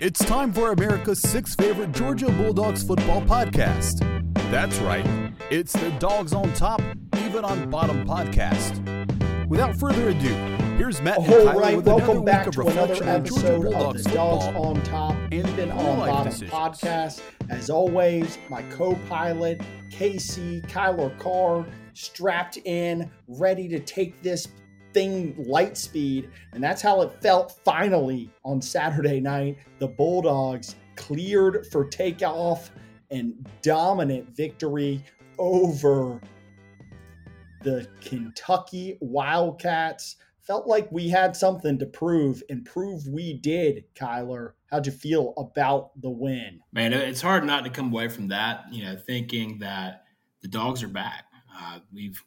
It's time for America's sixth favorite Georgia Bulldogs football podcast. That's right, it's the Dogs on Top, even on Bottom podcast. Without further ado, here's Matt and All right, with welcome back to another episode of Bulldogs the Dogs football. on Top, even on Bottom decisions. podcast. As always, my co-pilot Casey Kyler Carr strapped in, ready to take this thing light speed, and that's how it felt. Finally, on Saturday night, the Bulldogs cleared for takeoff and dominant victory over the Kentucky Wildcats. Felt like we had something to prove and prove we did, Kyler. How'd you feel about the win? Man, it's hard not to come away from that, you know, thinking that the dogs are back. Uh, we've,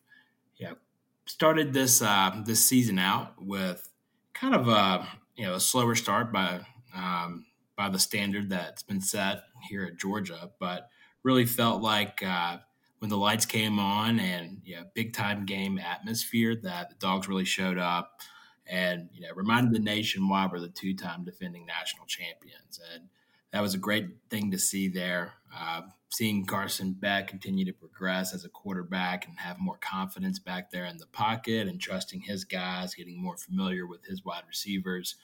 started this uh, this season out with kind of a you know a slower start by um, by the standard that's been set here at Georgia, but really felt like uh, when the lights came on and you know, big time game atmosphere that the dogs really showed up and you know reminded the nation why we're the two time defending national champions and that was a great thing to see there. Uh, seeing Carson Beck continue to progress as a quarterback and have more confidence back there in the pocket and trusting his guys, getting more familiar with his wide receivers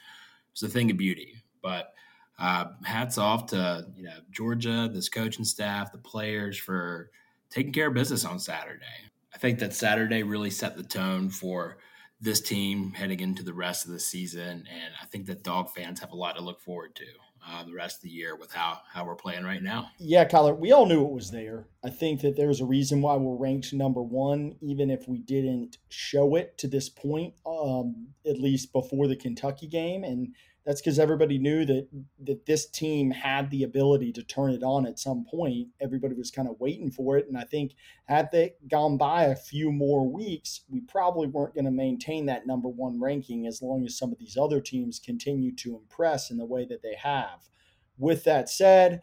was a thing of beauty. But uh, hats off to you know Georgia, this coaching staff, the players for taking care of business on Saturday. I think that Saturday really set the tone for this team heading into the rest of the season, and I think that dog fans have a lot to look forward to uh, the rest of the year with how how we're playing right now. Yeah, Kyler, we all knew it was there. I think that there's a reason why we're ranked number one, even if we didn't show it to this point, um, at least before the Kentucky game. And that's because everybody knew that that this team had the ability to turn it on at some point. Everybody was kind of waiting for it. And I think had they gone by a few more weeks, we probably weren't going to maintain that number one ranking as long as some of these other teams continue to impress in the way that they have. With that said,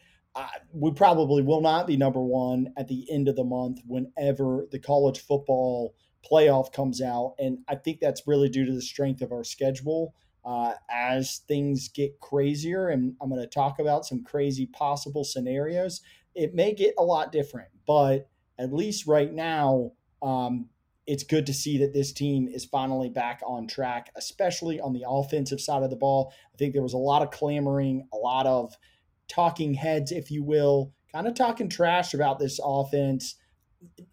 we probably will not be number one at the end of the month whenever the college football playoff comes out. And I think that's really due to the strength of our schedule. Uh, as things get crazier, and I'm going to talk about some crazy possible scenarios, it may get a lot different. But at least right now, um, it's good to see that this team is finally back on track, especially on the offensive side of the ball. I think there was a lot of clamoring, a lot of talking heads, if you will, kind of talking trash about this offense.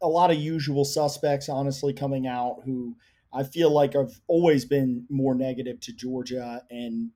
A lot of usual suspects, honestly, coming out who I feel like I've always been more negative to Georgia and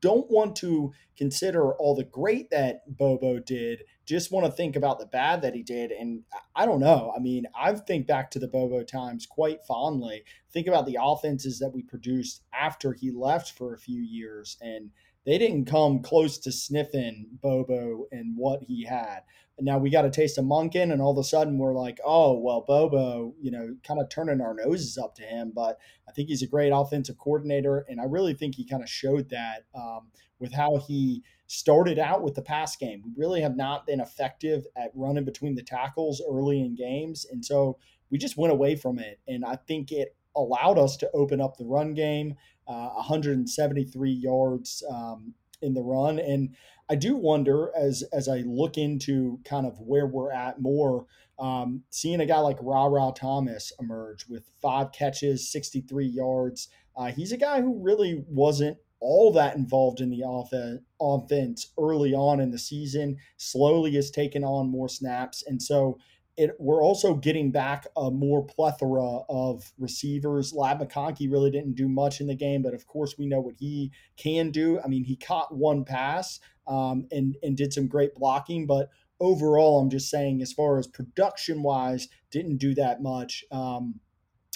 don't want to consider all the great that Bobo did. Just want to think about the bad that he did. And I don't know. I mean, I think back to the Bobo times quite fondly. Think about the offenses that we produced after he left for a few years, and they didn't come close to sniffing Bobo and what he had. And now we got a taste of Monken, and all of a sudden we're like, oh, well, Bobo, you know, kind of turning our noses up to him. But I think he's a great offensive coordinator, and I really think he kind of showed that um, with how he started out with the pass game. We really have not been effective at running between the tackles early in games, and so we just went away from it. And I think it allowed us to open up the run game, uh, 173 yards um, in the run, and I do wonder as as I look into kind of where we're at more, um, seeing a guy like Rara Thomas emerge with five catches, 63 yards. Uh, he's a guy who really wasn't all that involved in the offense, offense early on in the season. Slowly has taken on more snaps, and so it, we're also getting back a more plethora of receivers. Ladd McConkey really didn't do much in the game, but of course we know what he can do. I mean, he caught one pass um, and and did some great blocking, but overall, I'm just saying as far as production wise, didn't do that much. Um,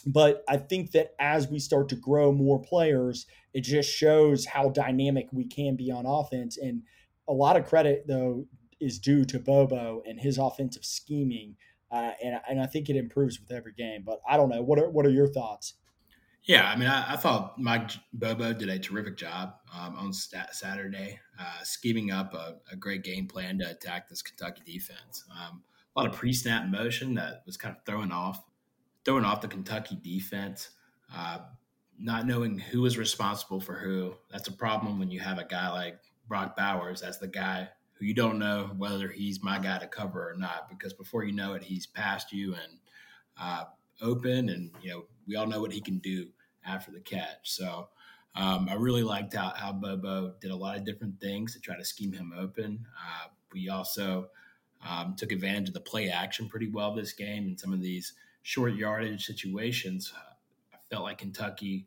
but I think that as we start to grow more players, it just shows how dynamic we can be on offense. And a lot of credit though is due to Bobo and his offensive scheming. Uh, and, and I think it improves with every game. But I don't know. What are, what are your thoughts? Yeah, I mean, I, I thought Mike Bobo did a terrific job um, on stat- Saturday, uh, scheming up a, a, great game plan to attack this Kentucky defense. Um, a lot of pre-snap motion that was kind of throwing off, throwing off the Kentucky defense. Uh, not knowing who was responsible for who. That's a problem when you have a guy like Brock Bowers as the guy who you don't know whether he's my guy to cover or not because before you know it, he's past you and uh, open, and you know we all know what he can do after the catch. So um, I really liked how, how Bobo did a lot of different things to try to scheme him open. Uh, we also um, took advantage of the play action pretty well this game in some of these short yardage situations. Uh, I felt like Kentucky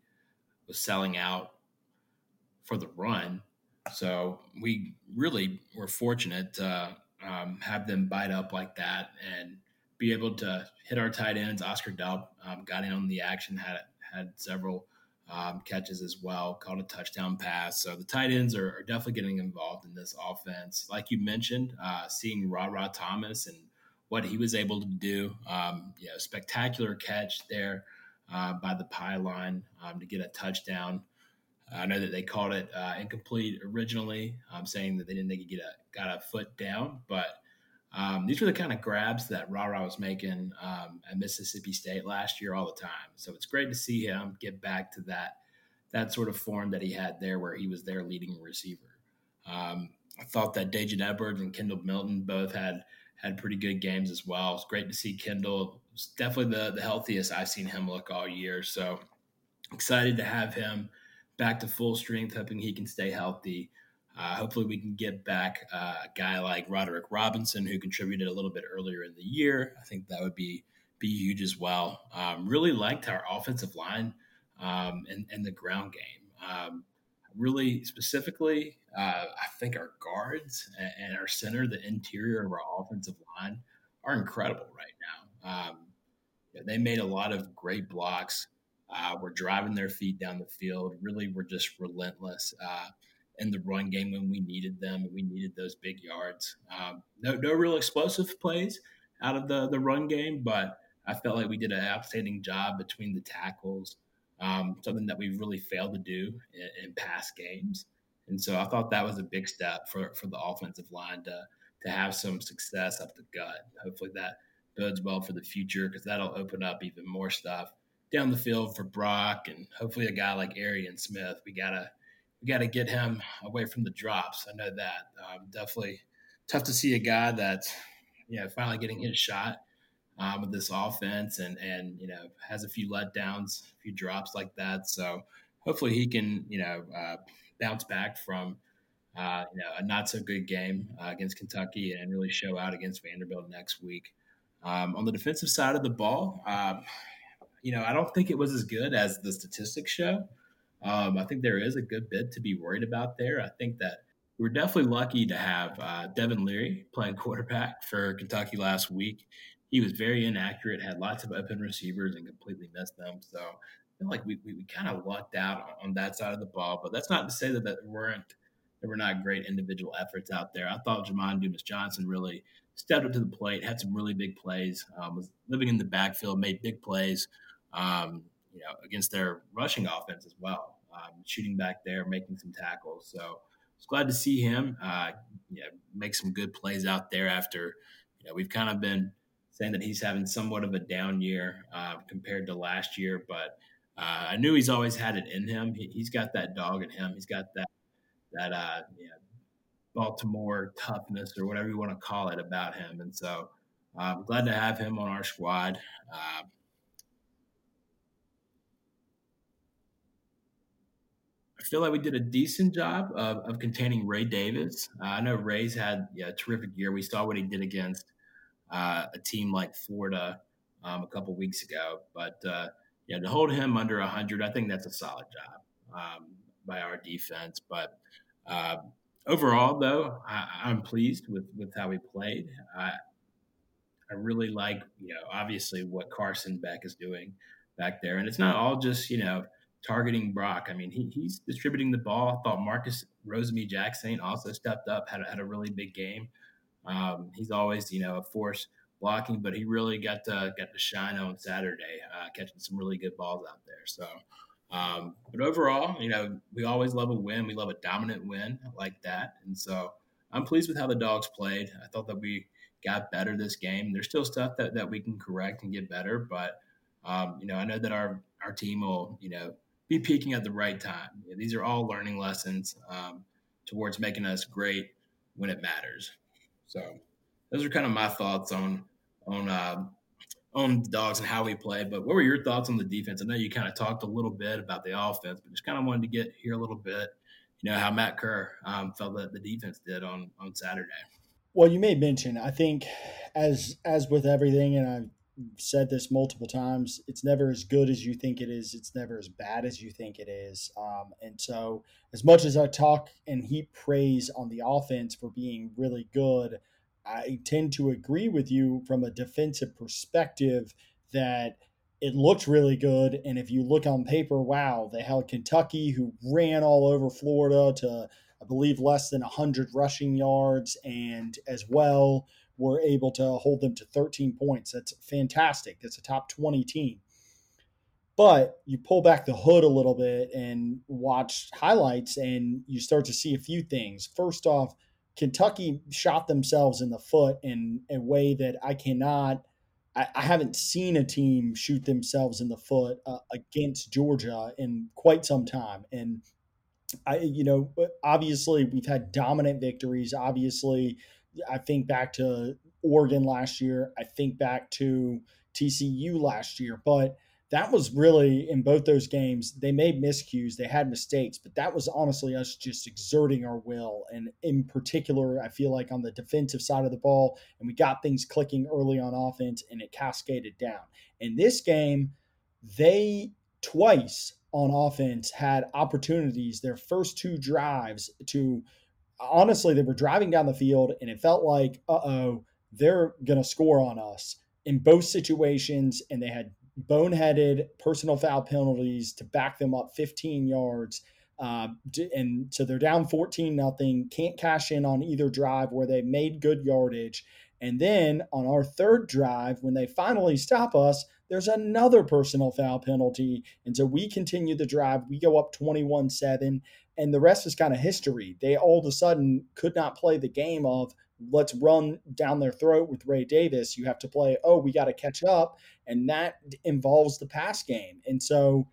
was selling out for the run. So we really were fortunate to um, have them bite up like that and be able to hit our tight ends. Oscar Delp um, got in on the action, had had several um, catches as well, caught a touchdown pass. So the tight ends are, are definitely getting involved in this offense. Like you mentioned, uh, seeing Ra Thomas and what he was able to do, um, you know, spectacular catch there uh, by the pylon um, to get a touchdown. I know that they called it uh, incomplete originally, um, saying that they didn't think he get a, got a foot down, but um, these were the kind of grabs that Rara was making um, at Mississippi State last year all the time. So it's great to see him get back to that that sort of form that he had there, where he was their leading receiver. Um, I thought that Daijun Edwards and Kendall Milton both had had pretty good games as well. It's great to see Kendall. It's definitely the the healthiest I've seen him look all year. So excited to have him back to full strength, hoping he can stay healthy. Uh, hopefully, we can get back uh, a guy like Roderick Robinson, who contributed a little bit earlier in the year. I think that would be be huge as well. Um, really liked our offensive line um, and, and, the ground game. Um, really specifically, uh, I think our guards and, and, our center, the interior of our offensive line, are incredible right now. Um, they made a lot of great blocks. Uh, we're driving their feet down the field. Really, we're just relentless. Uh, in the run game when we needed them. We needed those big yards. Um, no, no real explosive plays out of the the run game, but I felt like we did an outstanding job between the tackles. Um, something that we've really failed to do in, in, past games, and so I thought that was a big step for for the offensive line to to have some success up the gut. Hopefully that bodes well for the future because that'll open up even more stuff down the field for Brock and hopefully a guy like Arian Smith. We gotta we got to get him away from the drops. I know that. Um, definitely tough to see a guy that's you know finally getting his shot um, with this offense and and you know has a few letdowns, a few drops like that. So hopefully he can you know uh, bounce back from uh, you know a not so good game uh, against Kentucky and really show out against Vanderbilt next week. Um, on the defensive side of the ball, um, you know I don't think it was as good as the statistics show. Um, I think there is a good bit to be worried about there. I think that we're definitely lucky to have uh, Devin Leary playing quarterback for Kentucky last week. He was very inaccurate, had lots of open receivers, and completely missed them. So I feel like we, we, we kind of lucked out on, that side of the ball. But that's not to say that, that there weren't there were not great individual efforts out there. I thought Jamon Dumas Johnson really stepped up to the plate, had some really big plays, um, was living in the backfield, made big plays. Um, you know, against their rushing offense as well, um, shooting back there, making some tackles. So it's glad to see him, uh, you know, make some good plays out there. After you know, we've kind of been saying that he's having somewhat of a down year uh, compared to last year, but uh, I knew he's always had it in him. He, has got that dog in him. He's got that that uh, you know, Baltimore toughness or whatever you want to call it about him, and so. I'm um, glad to have him on our squad. I feel like we did a decent job of, of containing Ray Davis. Uh, I know Ray's had yeah, a terrific year. We saw what he did against uh, a team like Florida um, a couple weeks ago. But uh, yeah, to hold him under 100, I think that's a solid job um, by our defense. But uh, overall, though, I, am pleased with, with how we played. I, I really like, you know, obviously what Carson Beck is doing back there. And it's not all just, you know, targeting Brock. I mean, he, he's distributing the ball. I thought Marcus Rosemy Jackson also stepped up, had a, had a really big game. Um, he's always, you know, a force blocking, but he really got to got to shine on Saturday, uh, catching some really good balls out there. So, um, but overall, you know, we always love a win. We love a dominant win like that, and so I'm pleased with how the dogs played. I thought that we got better this game. There's still stuff that, that we can correct and get better, but um, you know, I know that our our team will, you know, be peaking at the right time. these are all learning lessons. Um, towards making us great when it matters. So those are kind of my thoughts on on uh, on the dogs and how we play. But what were your thoughts on the defense? I know you kind of talked a little bit about the offense, but just kind of wanted to get here a little bit. You know how Matt Kerr um, felt that the defense did on on Saturday. Well, you made mention. I think as as with everything, and I've said this multiple times, it's never as good as you think it is. It's never as bad as you think it is. Um, and so, as much as I talk and heap praise on the offense for being really good, I tend to agree with you from a defensive perspective that it looked really good. And if you look on paper, wow, they held Kentucky, who ran all over Florida to, I believe, less than 100 rushing yards, and as well were able to hold them to 13 points. That's fantastic. That's a top 20 team. But you pull back the hood a little bit and watch highlights, and you start to see a few things. First off, Kentucky shot themselves in the foot in a way that I cannot. I, I haven't seen a team shoot themselves in the foot uh, against Georgia in quite some time, and I, you know, obviously we've had dominant victories. Obviously, I think back to Oregon last year. I think back to TCU last year, but that was really in both those games. They made miscues, they had mistakes, but that was honestly us just exerting our will. And in particular, I feel like on the defensive side of the ball, and we got things clicking early on offense and it cascaded down. In this game, they twice on offense had opportunities, their first two drives to honestly, they were driving down the field and it felt like, uh oh, they're going to score on us in both situations. And they had boneheaded personal foul penalties to back them up 15 yards. Uh, and so they're down 14 nothing. Can't cash in on either drive where they made good yardage. And then on our third drive, when they finally stop us, there's another personal foul penalty. And so we continue the drive. We go up 21 7, and the rest is kind of history. They all of a sudden could not play the game of let's run down their throat with Ray Davis. You have to play, oh, we got to catch up. And that involves the pass game. And so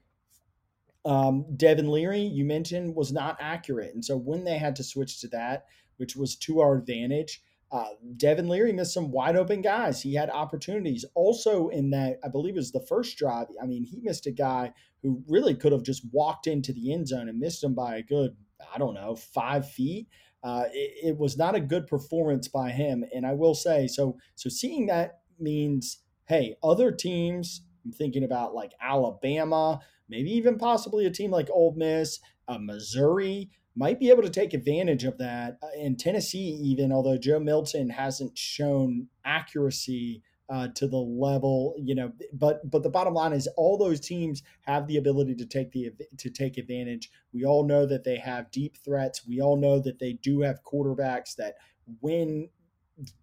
um, Devin Leary, you mentioned, was not accurate. And so when they had to switch to that, which was to our advantage, uh, Devin Leary missed some wide open guys. He had opportunities. Also, in that, I believe it was the first drive. I mean, he missed a guy who really could have just walked into the end zone and missed him by a good, I don't know, five feet uh, it, it, was not a good performance by him. And I will say, so so seeing that means, hey, other teams. I'm thinking about like Alabama, maybe even possibly a team like Ole Miss, uh, Missouri might be able to take advantage of that. In uh, Tennessee, even although Joe Milton hasn't shown accuracy uh, to the level, you know. But but the bottom line is, all those teams have the ability to take the to take advantage. We all know that they have deep threats. We all know that they do have quarterbacks that when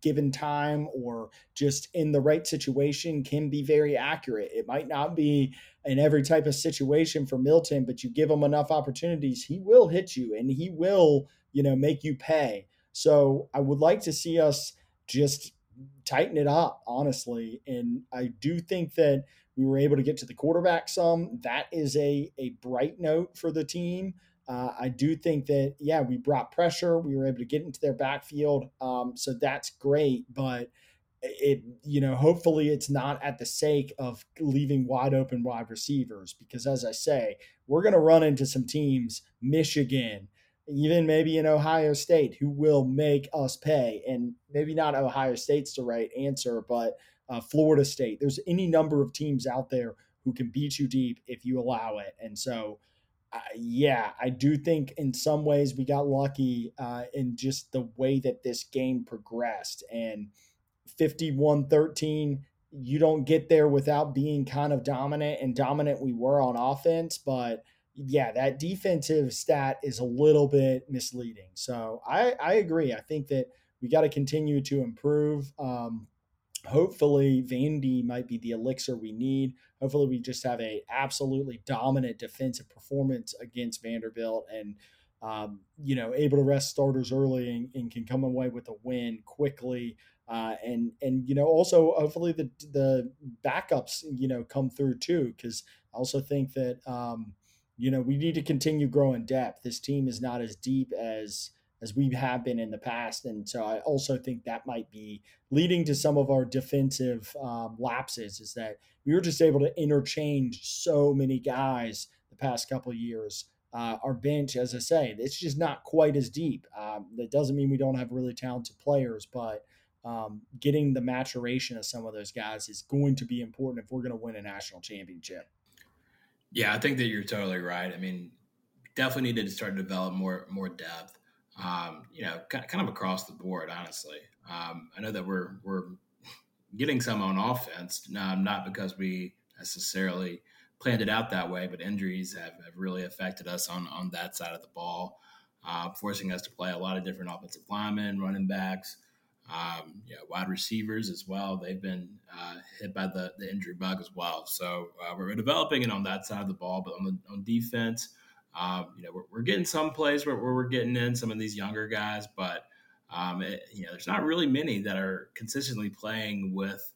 given time or just in the right situation can be very accurate. It might not be in every type of situation for Milton, but you give him enough opportunities, he will hit you and he will, you know, make you pay. So I would like to see us just tighten it up, honestly. And I do think that we were able to get to the quarterback some. That is a, a bright note for the team. Uh, I do think that, yeah, we brought pressure. We were able to get into their backfield. Um, so that's great. But it, you know, hopefully it's not at the sake of leaving wide open wide receivers because, as I say, we're going to run into some teams, Michigan, even maybe in Ohio State, who will make us pay. And maybe not Ohio State's the right answer, but uh, Florida State. There's any number of teams out there who can beat you deep if you allow it. And so, uh, yeah, I do think in some ways we got lucky uh, in just the way that this game progressed. And 51 13, you don't get there without being kind of dominant. And dominant we were on offense, but yeah, that defensive stat is a little bit misleading. So I, I agree. I think that we got to continue to improve. Um, hopefully, Vandy might be the elixir we need. Hopefully, we just have a absolutely dominant defensive performance against Vanderbilt and um, you know able to rest starters early and, and, can come away with a win quickly. Uh, and and you know also hopefully the the backups you know come through too because I also think that. Um, you know, we need to continue growing depth. This team is not as deep as as we have been in the past. And so I also think that might be leading to some of our defensive um, lapses is that we were just able to interchange so many guys the past couple years. Uh, our bench, as I say, it's just not quite as deep. Um, that doesn't mean we don't have really talented players, but um, getting the maturation of some of those guys is going to be important if we're going to win a national championship. Yeah, I think that you're totally right. I mean, definitely needed to start to develop more more depth. Um, you know, kind of across the board. Honestly, um, I know that we're we're getting some on offense, not because we necessarily planned it out that way, but injuries have, have really affected us on on that side of the ball, uh, forcing us to play a lot of different offensive linemen, running backs. Um, know, wide receivers as well. They've been uh, hit by the, the injury bug as well. So uh, we're developing it on that side of the ball, but on the on defense, um, you know, we're, we're, getting some plays where, where, we're getting in some of these younger guys, but um, it, you know, there's not really many that are consistently playing with,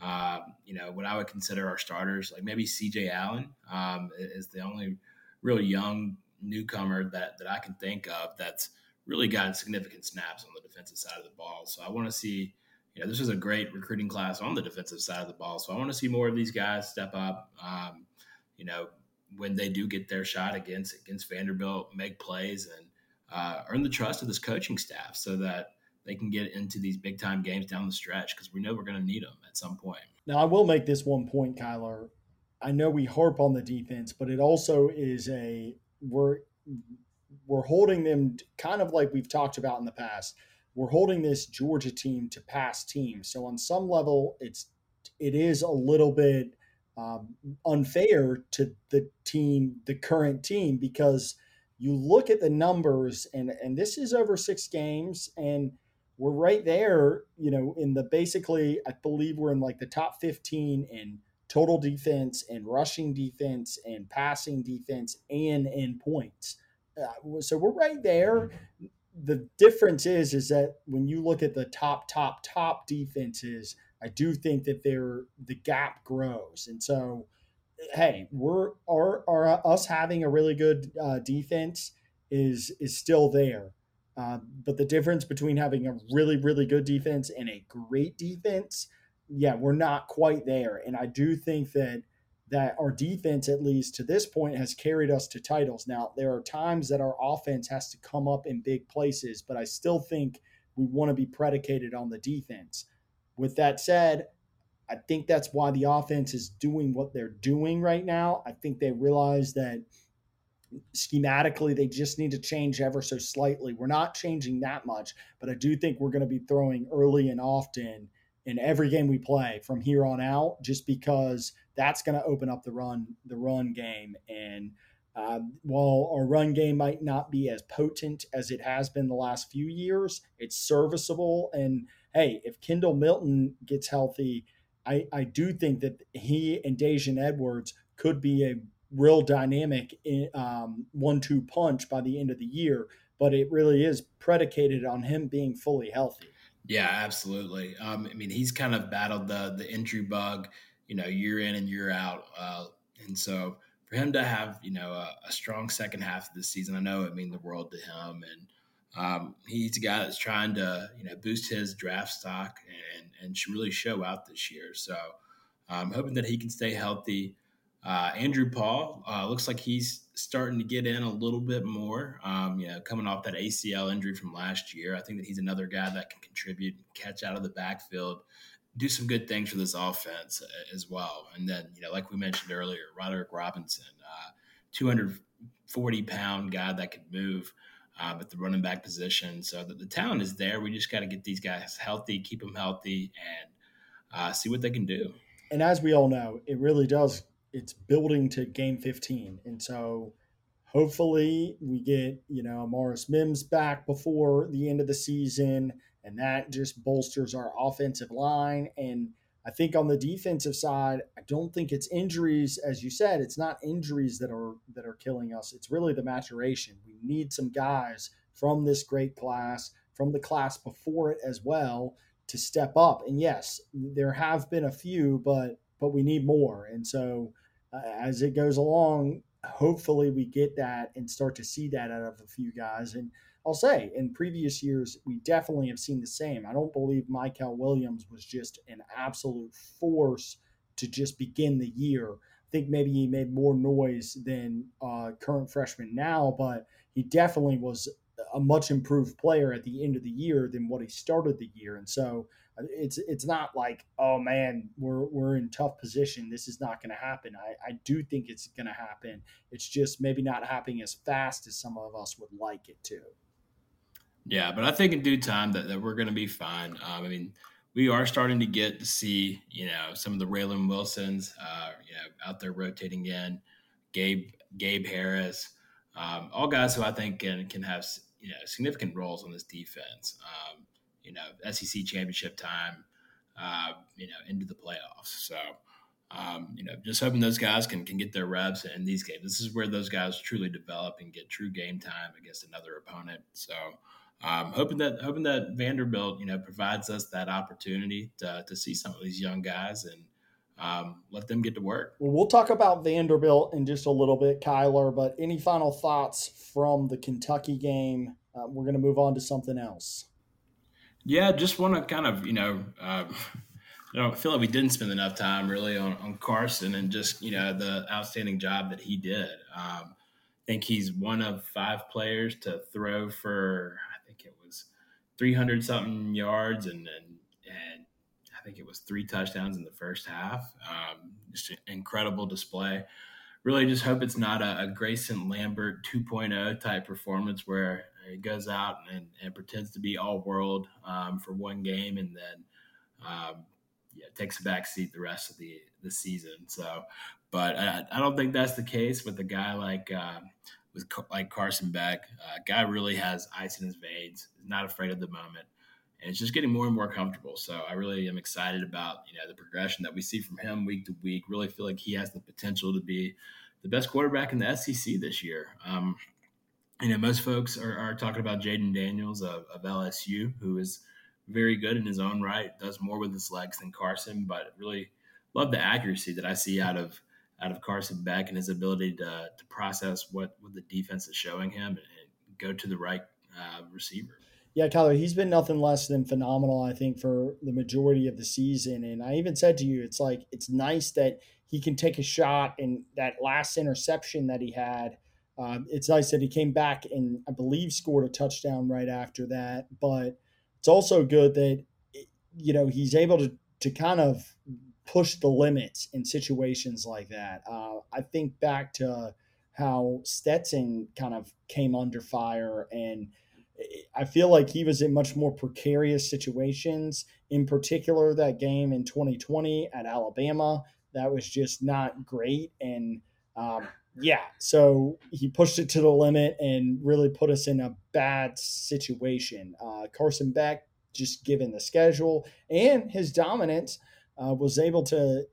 uh, you know, what I would consider our starters. Like maybe C.J. Allen um, is the only real young newcomer that that I can think of that's really gotten significant snaps on the defensive side of the ball. So I want to see. You know, this is a great recruiting class on the defensive side of the ball. So I want to see more of these guys step up. Um, you know, when they do get their shot against against Vanderbilt, make plays and uh, earn the trust of this coaching staff, so that they can get into these big time games down the stretch because we know we're going to need them at some point. Now, I will make this one point, Kyler. I know we harp on the defense, but it also is a we're we're holding them kind of like we've talked about in the past. We're holding this Georgia team to past teams. So on some level, it's it is a little bit um, unfair to the team, the current team, because you look at the numbers, and and this is over six games, and we're right there. You know, in the basically, I believe we're in like the top fifteen in total defense and rushing defense and passing defense and in points. Uh, so we're right there. The difference is is that when you look at the top top top defenses I do think that there the gap grows, and so hey, we're our us having a really good uh, defense is is still there. Uh, but the difference between having a really really good defense and a great defense, yeah, we're not quite there. And I do think that that our defense, at least to this point, has carried us to titles. Now there are times that our offense has to come up in big places, but I still think we want to be predicated on the defense. With that said, I think that's why the offense is doing what they're doing right now. I think they realize that schematically they just need to change ever so slightly. We're not changing that much, but I do think we're going to be throwing early and often in every game we play from here on out just because that's going to open up the run the run game and uh, while our run game might not be as potent as it has been the last few years, it's serviceable and hey, if Kendall Milton gets healthy, I, I do think that he and Daijun Edwards could be a real dynamic um, one-two punch by the end of the year. But it really is predicated on him being fully healthy. Yeah, absolutely. Um, I mean, he's kind of battled the the injury bug, you know, year in and year out, uh, and so for him to have you know a, a, strong second half of the season, I know it means the world to him, and um, he's a guy that's trying to you know boost his draft stock and and really show out this year. So I'm um, hoping that he can stay healthy. Uh, Andrew Paul uh, looks like he's starting to get in a little bit more. Um, you know, coming off that ACL injury from last year, I think that he's another guy that can contribute, catch out of the backfield, do some good things for this offense uh, as well. And then, you know, like we mentioned earlier, Roderick Robinson, uh, 240 pound guy that could move uh, at the running back position. So the, the talent is there. We just got to get these guys healthy, keep them healthy, and uh, see what they can do. And as we all know, it really does. It's building to game 15. And so hopefully we get, you know, Amarius Mims back before the end of the season. And that just bolsters our offensive line. And I think on the defensive side, I don't think it's injuries, as you said, it's not injuries that are that are killing us. It's really the maturation. We need some guys from this great class, from the class before it as well, to step up. And yes, there have been a few, but but we need more. And so uh, as it goes along, hopefully we get that and start to see that out of a few guys. And I'll say in previous years, we definitely have seen the same. I don't believe Mykel Williams was just an absolute force to just begin the year. I think maybe he made more noise than uh, current freshman now, but he definitely was a much improved player at the end of the year than what he started the year. And so uh, it's it's not like oh man we're we're in tough position this is not going to happen I, I do think it's going to happen it's just maybe not happening as fast as some of us would like it to yeah but i think in due time that, that we're going to be fine um, i mean we are starting to get to see you know some of the Raylen Wilsons uh, you know out there rotating in Gabe Gabe Harris um, all guys who I think can can have you know significant roles on this defense um, you know SEC championship time, uh, you know into the playoffs. So um, you know just hoping those guys can can get their reps in these games. This is where those guys truly develop and get true game time against another opponent. So. Um, hoping that hoping that Vanderbilt, you know, provides us that opportunity to, to see some of these young guys and um, let them get to work. Well, we'll talk about Vanderbilt in just a little bit, Kyler. But any final thoughts from the Kentucky game? Uh, we're going to move on to something else. Yeah, just want to kind of, you know, uh, I feel like we didn't spend enough time really on, on Carson and just, you know, the outstanding job that he did. Um, I think he's one of five players to throw for, I think it was 300 something yards and, and, and I think it was three touchdowns in the first half. Um, just an incredible display. Really just hope it's not a, a Grayson Lambert 2.0 type performance where he goes out and, and pretends to be all world um, for one game and then um, yeah, takes a back seat the rest of the, the season. So, but I, I don't think that's the case with a guy like uh, with like Carson Beck. Uh, guy really has ice in his veins. He's not afraid of the moment, and it's just getting more and more comfortable. So I really am excited about you know the progression that we see from him week to week. Really feel like he has the potential to be the best quarterback in the SEC this year. Um, you know, most folks are, are talking about Jayden Daniels of, of, LSU, who is very good in his own right, does more with his legs than Carson, but really love the accuracy that I see out of out of Carson Beck and his ability to, to process what, what the defense is showing him and, and go to the right uh, receiver. Yeah, Kyler, he's been nothing less than phenomenal, I think, for the majority of the season. And I even said to you, it's like, it's nice that he can take a shot and that last interception that he had – um, it's nice that he came back and I believe scored a touchdown right after that. But it's also good that you know he's able to to kind of push the limits in situations like that. Uh, I think back to how Stetson kind of came under fire and. I feel like he was in much more precarious situations. In particular, that game in 2020 at Alabama, that was just not great. And um, yeah, so he pushed it to the limit and really put us in a bad situation. Uh, Carson Beck, just given the schedule and his dominance, uh, was able to,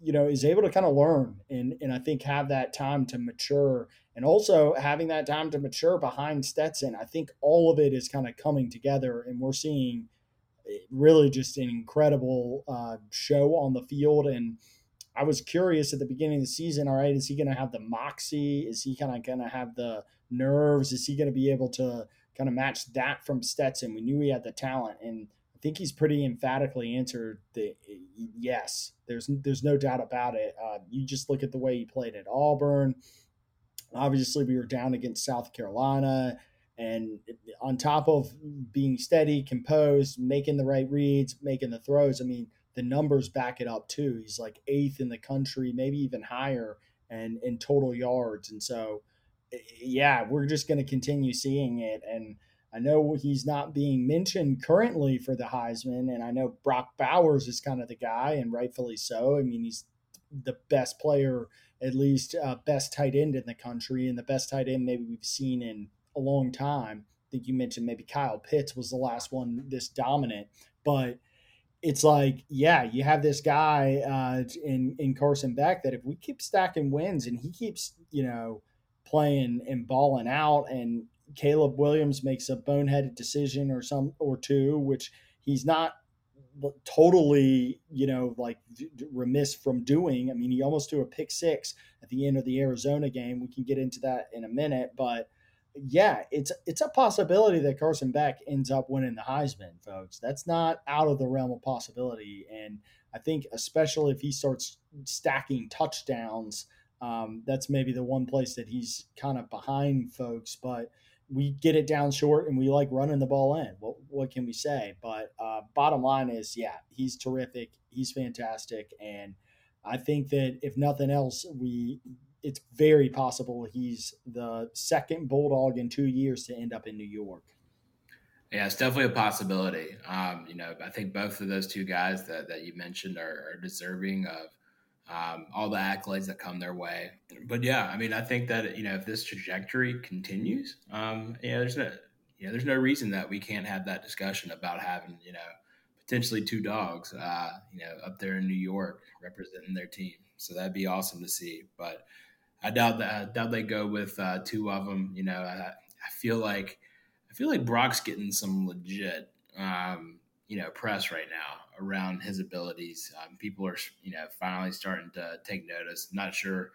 you know, is able to kind of learn and and I think have that time to mature and also having that time to mature behind Stetson. I think all of it is kind of coming together and we're seeing really just an incredible uh, show on the field and I was curious at the beginning of the season. All right, is he going to have the moxie? Is he kind of going to have the nerves? Is he going to be able to kind of match that from Stetson? We knew he had the talent, and think he's pretty emphatically answered the yes. There's there's no doubt about it. Uh, you just look at the way he played at Auburn. Obviously, we were down against South Carolina. And on top of being steady, composed, making the right reads, making the throws, I mean, the numbers back it up too. He's like eighth in the country, maybe even higher, and in total yards. And so, yeah, we're just going to continue seeing it. And I know he's not being mentioned currently for the Heisman, and I know Brock Bowers is kind of the guy, and rightfully so. I mean, he's the best player, at least uh, best tight end in the country, and the best tight end maybe we've seen in a long time. I think you mentioned maybe Kyle Pitts was the last one this dominant, but it's like, yeah, you have this guy uh, in in Carson Beck that if we keep stacking wins and he keeps, you know, playing and balling out, and Caleb Williams makes a boneheaded decision or some or two, which he's not totally, you know, like remiss from doing. I mean, he almost threw a pick six at the end of the Arizona game. We can get into that in a minute, but yeah, it's it's a possibility that Carson Beck ends up winning the Heisman, folks. That's not out of the realm of possibility. And I think, especially if he starts stacking touchdowns, um, that's maybe the one place that he's kind of behind folks. But we get it down short and we like running the ball in. What what can we say? But uh, bottom line is, yeah, he's terrific. He's fantastic, and I think that if nothing else, we it's very possible he's the second Bulldog in two years to end up in New York. Yeah, it's definitely a possibility. Um, you know, I think both of those two guys that, that you mentioned are, are deserving of um, all the accolades that come their way. But yeah, I mean, I think that you know if this trajectory continues, um, yeah, there's no, you know, there's no reason that we can't have that discussion about having you know potentially two dogs, uh, you know, up there in New York representing their team. So that'd be awesome to see. But I doubt that I doubt they go with uh, two of them. You know, I, I feel like I feel like Brock's getting some legit, um, you know, press right now around his abilities. Um, people are, you know, finally starting to take notice. not sure,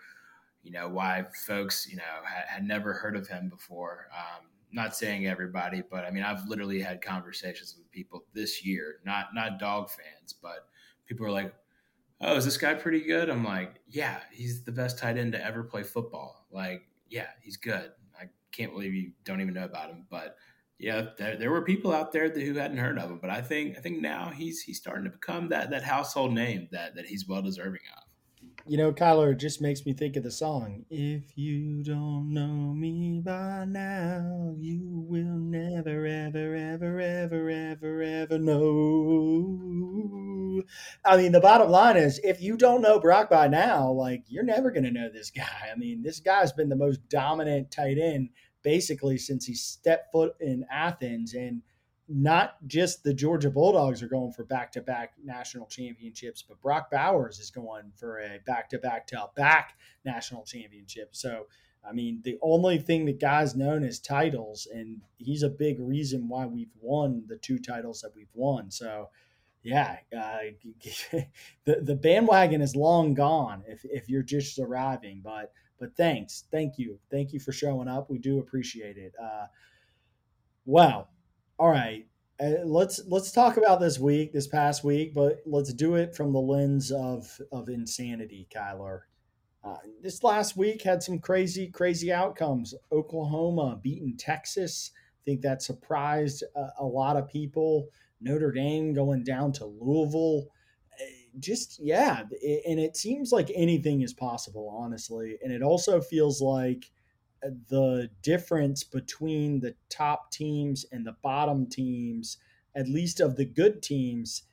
you know, why folks, you know, had, had never heard of him before. Um, not saying everybody, but I mean, I've literally had conversations with people this year, not not dog fans, but people are like, oh, is this guy pretty good? I'm like, yeah, he's the best tight end to ever play football. Like, yeah, he's good. I can't believe you don't even know about him. But yeah, there, there were people out there who hadn't heard of him. But I think I think now he's he's starting to become that that household name that that he's well deserving of. You know, Kyler, just makes me think of the song. If you don't know me by now, you will never, ever, ever, ever, ever, ever know. I mean, the bottom line is if you don't know Brock by now, like, you're never going to know this guy. I mean, this guy's been the most dominant tight end basically since he stepped foot in Athens. And not just the Georgia Bulldogs are going for back to back national championships, but Brock Bowers is going for a back to back to back national championship. So, I mean, the only thing that guy's known is titles, and he's a big reason why we've won the two titles that we've won. So, yeah, uh, the the bandwagon is long gone if, if you're just arriving. But but thanks, thank you, thank you for showing up. We do appreciate it. Uh, wow all right, uh, let's let's talk about this week, this past week, but let's do it from the lens of of insanity, Kyler. Uh, this last week had some crazy, crazy outcomes. Oklahoma beating Texas. I think that surprised a, a lot of people. Notre Dame going down to Louisville. Uh, just yeah, it, and it seems like anything is possible, honestly. And it also feels like the difference between the top teams and the bottom teams, at least of the good teams,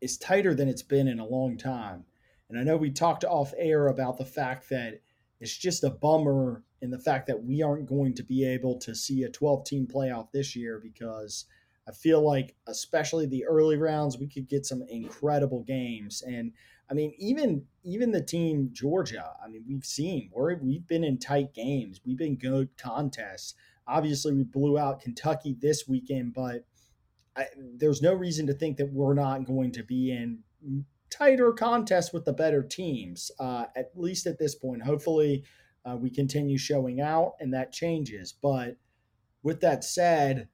is tighter than it's been in a long time. And I know we talked off air about the fact that it's just a bummer in the fact that we aren't going to be able to see a 12 team playoff this year because I feel like, especially the early rounds, we could get some incredible games. And I mean, even even the team Georgia. I mean, we've seen we're, we've been in tight games. We've been good contests. Obviously, we blew out Kentucky this weekend, but I, there's no reason to think that we're not going to be in tighter contests with the better teams. Uh, at least at this point. Hopefully, uh, we continue showing out, and that changes. But with that said,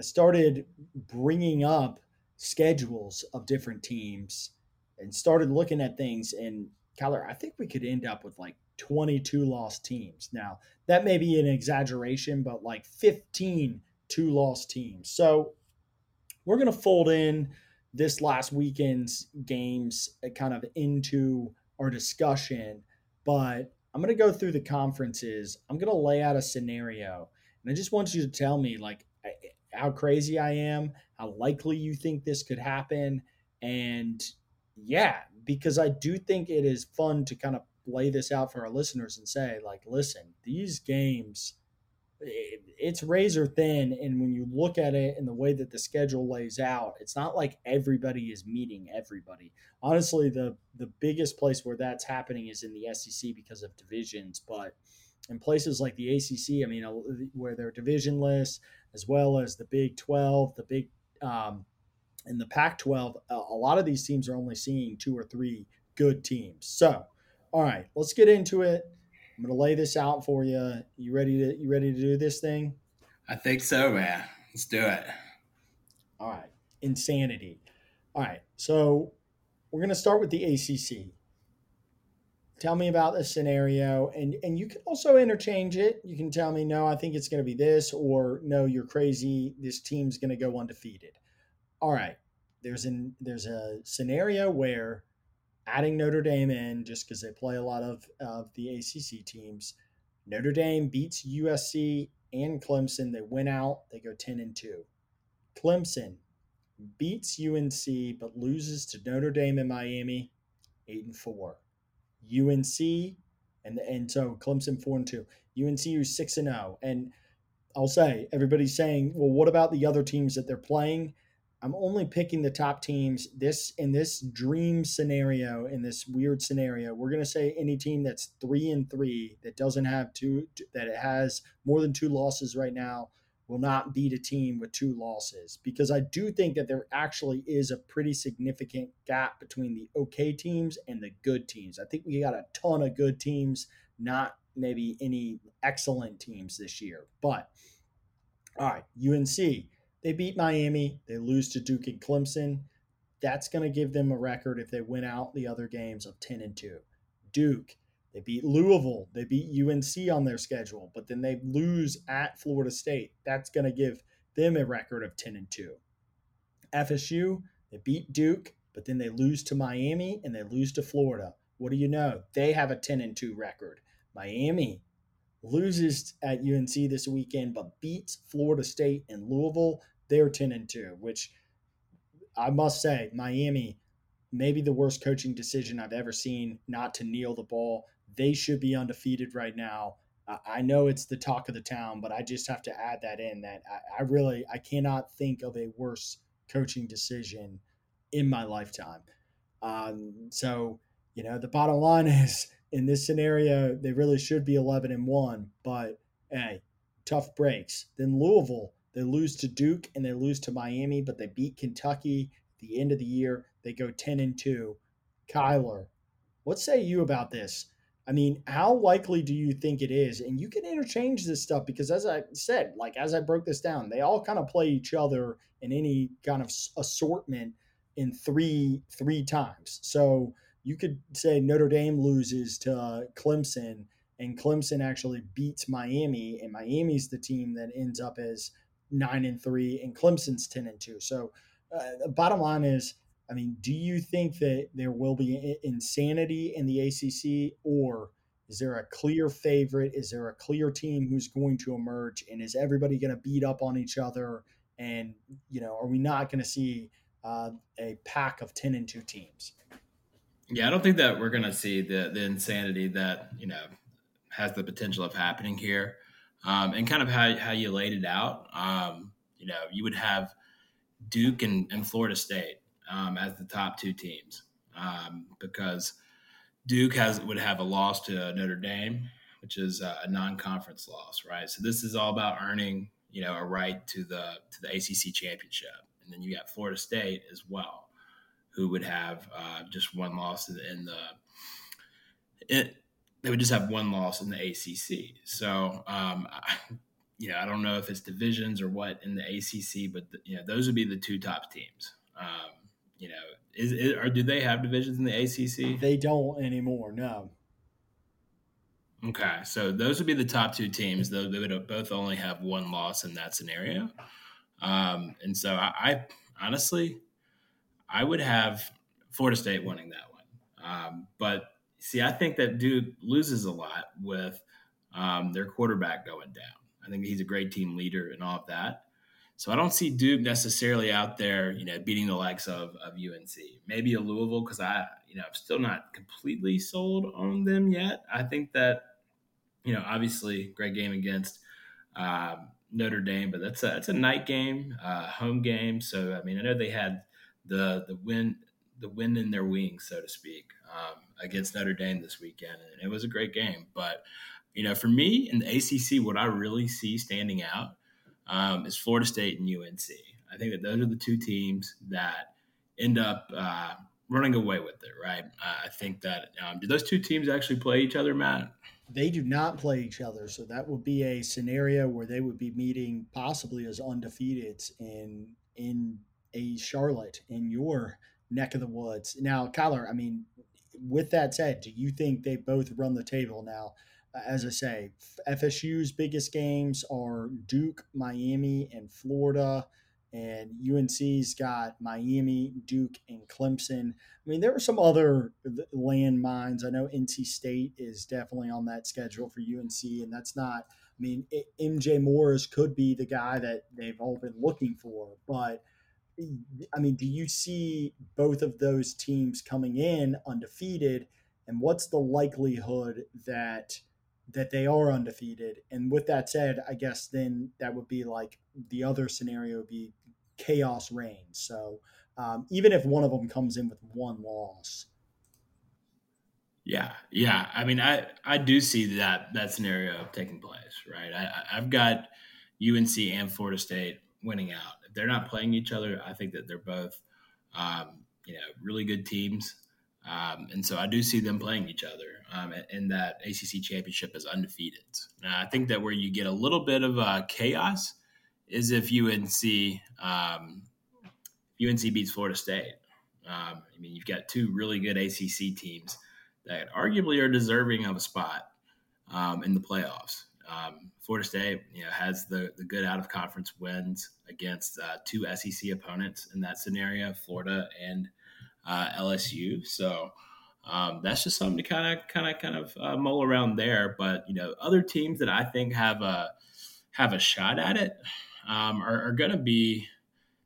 I started bringing up schedules of different teams and started looking at things. And Kyler, I think we could end up with like 22 lost teams. Now, that may be an exaggeration, but like 15 two lost teams. So we're going to fold in this last weekend's games uh, kind of into our discussion, but I'm going to go through the conferences. I'm going to lay out a scenario, and I just want you to tell me like how crazy I am, how likely you think this could happen, and yeah, because I do think it is fun to kind of lay this out for our listeners and say, like, listen, these games, it's razor thin. And when you look at it and the way that the schedule lays out, it's not like everybody is meeting everybody. Honestly, the the biggest place where that's happening is in the SEC because of divisions, but in places like the ACC, I mean, where they're divisionless, as well as the Big 12, the Big um, in the Pac 12, a lot of these teams are only seeing two or three good teams. So, all right, let's get into it. I'm going to lay this out for you. You ready to you ready to do this thing? I think so, man. Let's do it. All right. Insanity. All right. So we're going to start with the ACC. Tell me about the scenario, and and you can also interchange it. You can tell me, no, I think it's going to be this, or no, you're crazy. This team's going to go undefeated. All right. There's an there's a scenario where adding Notre Dame in just because they play a lot of, of the ACC teams. Notre Dame beats USC and Clemson. They win out. They go 10 and 2. Clemson beats UNC but loses to Notre Dame and Miami 8 and 4. UNC and and so Clemson 4 and 2. UNC is 6 and 0. And I'll say everybody's saying, "Well, what about the other teams that they're playing?" I'm only picking the top teams. This in this dream scenario, in this weird scenario, we're gonna say any team that's three and three that doesn't have two that it has more than two losses right now will not beat a team with two losses because I do think that there actually is a pretty significant gap between the okay teams and the good teams. I think we got a ton of good teams, not maybe any excellent teams this year. But all right, UNC they beat Miami. They lose to Duke and Clemson. That's going to give them a record if they win out the other games of 10 and 2. Duke, they beat Louisville. They beat UNC on their schedule, but then they lose at Florida State. That's going to give them a record of 10 and 2. FSU, they beat Duke, but then they lose to Miami and they lose to Florida. What do you know? They have a 10 and 2 record. Miami loses at UNC this weekend, but beats Florida State and Louisville. They're 10 and 2, which I must say, Miami, maybe the worst coaching decision I've ever seen not to kneel the ball. They should be undefeated right now. I know it's the talk of the town, but I just have to add that in that I, I really I cannot think of a worse coaching decision in my lifetime. Um, so you know the bottom line is in this scenario, they really should be 11 and 1, but hey, tough breaks. Then Louisville, they lose to Duke and they lose to Miami, but they beat Kentucky at the end of the year. They go 10 and 2. Kyler, what say you about this? I mean, how likely do you think it is? And you can interchange this stuff because, as I said, like as I broke this down, they all kind of play each other in any kind of assortment in three three times. So you could say Notre Dame loses to Clemson and Clemson actually beats Miami and Miami's the team that ends up as 9 and 3 and Clemson's 10 and 2. So uh, the bottom line is I mean, do you think that there will be insanity in the ACC or is there a clear favorite? Is there a clear team who's going to emerge and is everybody going to beat up on each other and you know, are we not going to see uh, a pack of 10 and 2 teams? Yeah, I don't think that we're going to see the the insanity that you know has the potential of happening here, um, and kind of how how you laid it out. Um, you know, you would have Duke and, and Florida State um, as the top two teams um, because Duke has would have a loss to Notre Dame, which is a non-conference loss, right? So this is all about earning you know a right to the to the ACC championship, and then you got Florida State as well who would have uh, just one loss in the it, they would just have one loss in the ACC. So, um, I, you know, I don't know if it's divisions or what in the ACC, but the, you know, those would be the two top teams. Um, you know, is, is or do they have divisions in the ACC? They don't anymore. No. Okay, so those would be the top two teams. Though they would both only have one loss in that scenario, um, and so I, I honestly I would have Florida State winning that one. Um, but see, I think that Duke loses a lot with um, their quarterback going down. I think he's a great team leader and all of that. So I don't see Duke necessarily out there, you know, beating the likes of, of UNC. Maybe a Louisville because I, you know, I'm still not completely sold on them yet. I think that, you know, obviously great game against um, Notre Dame, but that's a that's a night game, uh, home game. So I mean, I know they had the the wind the wind in their wings, so to speak, um, against Notre Dame this weekend, and it was a great game. But you know, for me in the ACC, what I really see standing out um, is Florida State and UNC. I think that those are the two teams that end up uh, running away with it, right? Uh, I think that um, do those two teams actually play each other, Matt? they do not play each other, so that would be a scenario where they would be meeting possibly as undefeated in in a Charlotte in your neck of the woods. Now, Kyler, I mean, with that said, do you think they both run the table now? As I say, FSU's biggest games are Duke, Miami, and Florida and UNC's got Miami, Duke, and Clemson. I mean, there are some other landmines. I know NC State is definitely on that schedule for UNC, and that's not. I mean, MJ Morris could be the guy that they've all been looking for, but I mean, do you see both of those teams coming in undefeated? And what's the likelihood that that they are undefeated? And with that said, I guess then that would be like the other scenario would be chaos reigns. So um, even if one of them comes in with one loss. Yeah, yeah. I mean, I I do see that that scenario taking place, right? I, I've got UNC and Florida State winning out. If they're not playing each other, I think that they're both, um, you know, really good teams. Um, and so I do see them playing each other, um, and that ACC championship is undefeated. Now, I think that where you get a little bit of uh, chaos is if UNC um, UNC beats Florida State. Um, I mean, you've got two really good ACC teams that arguably are deserving of a spot um, in the playoffs. Um, Florida State, you know, has the the good out of conference wins against uh, two SEC opponents in that scenario, Florida and uh, LSU. So um, that's just something to kind of kind of kind of uh, mull around there. But you know, other teams that I think have a have a shot at it um, are, are going to be,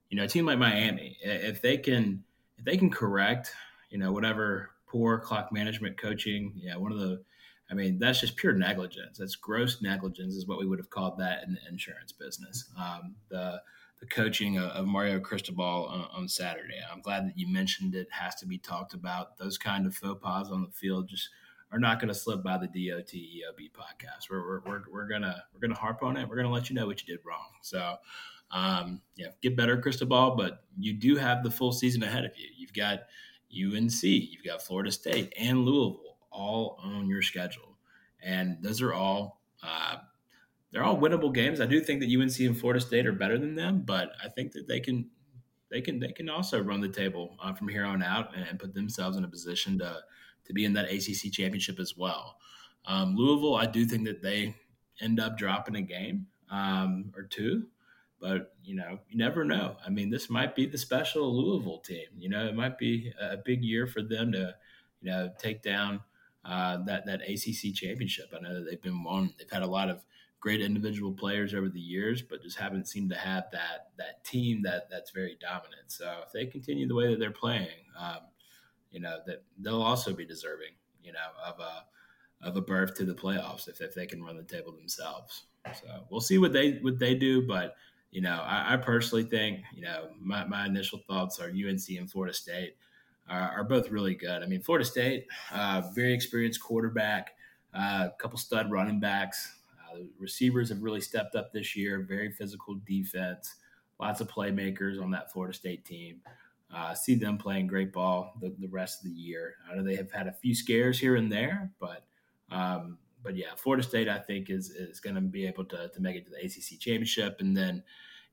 you know, a team like Miami. If they can if they can correct, you know, whatever poor clock management coaching, yeah, one of the I mean, that's just pure negligence. That's gross negligence, is what we would have called that in the insurance business. Um, the the coaching of, Mario Cristobal on, Saturday. I'm glad that you mentioned it. Has to be talked about. Those kind of faux pas on the field just are not going to slip by the DOT EOB podcast. We're, we're, we're, we're gonna we're gonna harp on it. We're gonna let you know what you did wrong. So, um, yeah, get better, Cristobal. But you do have the full season ahead of you. You've got UNC, you've got Florida State, and Louisville all on your schedule, and those are all uh, they're all winnable games. I do think that UNC and Florida State are better than them, but I think that they can they can they can also run the table uh, from here on out and put themselves in a position to to be in that ACC championship as well. Um, Louisville, I do think that they end up dropping a game um, or two, but you know, you never know. I mean, this might be the special Louisville team. You know, it might be a big year for them to, you know, take down uh, that that ACC championship. I know that they've been one. They've had a lot of great individual players over the years, but just haven't seemed to have that that team that that's very dominant. So if they continue the way that they're playing, um, you know that they'll also be deserving, you know, of a of a berth to the playoffs if, if they can run the table themselves. So we'll see what they what they do, but you know, I, I personally think, you know, my, my initial thoughts are UNC and Florida State are, are both really good. I mean, Florida State, uh, very experienced quarterback, uh, a couple stud running backs. Receivers have really stepped up this year. Very physical defense. Lots of playmakers on that Florida State team. Uh, see them playing great ball the, the rest of the year. I know they have had a few scares here and there, but um, but yeah, Florida State I think is is going to be able to to make it to the ACC championship, and then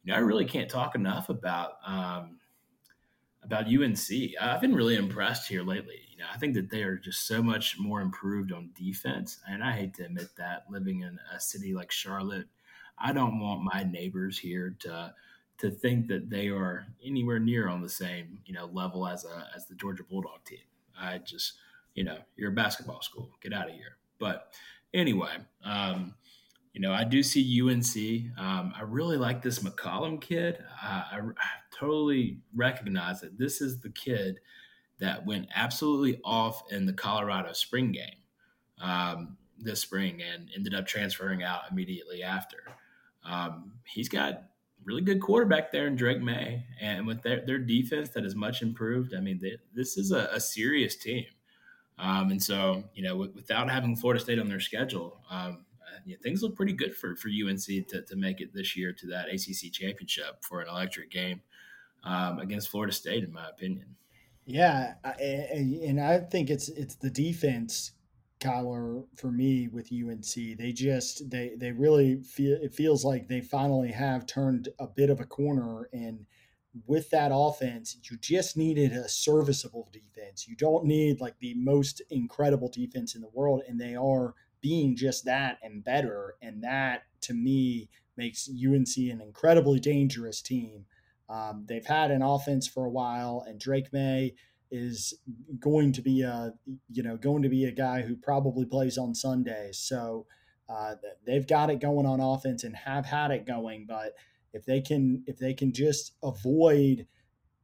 you know I really can't talk enough about um, about UNC. I've been really impressed here lately. I think that they are just so much more improved on defense, and I hate to admit that living in a city like Charlotte, I don't want my neighbors here to to think that they are anywhere near on the same you know level as a as the Georgia Bulldog team. I just you know you're a basketball school, get out of here. But anyway, um, you know I do see UNC. Um, I really like this McCollum kid. I, I, I totally recognize that this is the kid that went absolutely off in the Colorado spring game um, this spring and ended up transferring out immediately after. Um, he's got really good quarterback there in Drake Maye, and with their, their defense that is much improved, I mean, they, this is a, a serious team. Um, and so, you know, w- without having Florida State on their schedule, um, things look pretty good for, for UNC to, to make it this year to that ACC championship for an electric game um, against Florida State, in my opinion. Yeah, and I think it's it's the defense Kyler, for me with UNC. They just they they really feel it feels like they finally have turned a bit of a corner and with that offense, you just needed a serviceable defense. You don't need like the most incredible defense in the world, and they are being just that and better. And that to me makes UNC an incredibly dangerous team. Um, they've had an offense for a while, and Drake Maye is going to be a you know going to be a guy who probably plays on Sundays. So uh, they've got it going on offense and have had it going. But if they can if they can just avoid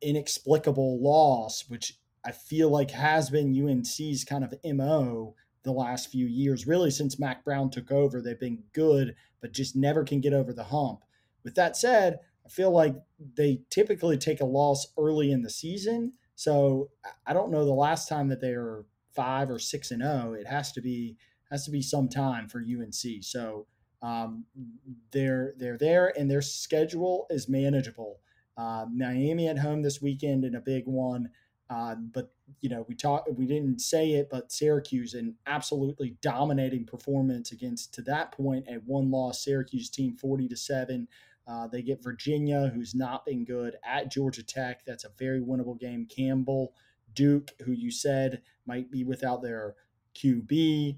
inexplicable loss, which I feel like has been UNC's kind of mo the last few years, really since Mack Brown took over, they've been good, but just never can get over the hump. With that said, I feel like they typically take a loss early in the season so I don't know the last time that they are five or six and zero. Oh, it has to be has to be some time for UNC. So um, they're they're there, and their schedule is manageable. Uh, Miami at home this weekend in a big one. Uh, but you know, we talked, we didn't say it, but Syracuse an absolutely dominating performance against to that point a one-loss Syracuse team, forty to seven. Uh, they get Virginia, who's not been good, at Georgia Tech. That's a very winnable game. Campbell, Duke, who you said might be without their QB,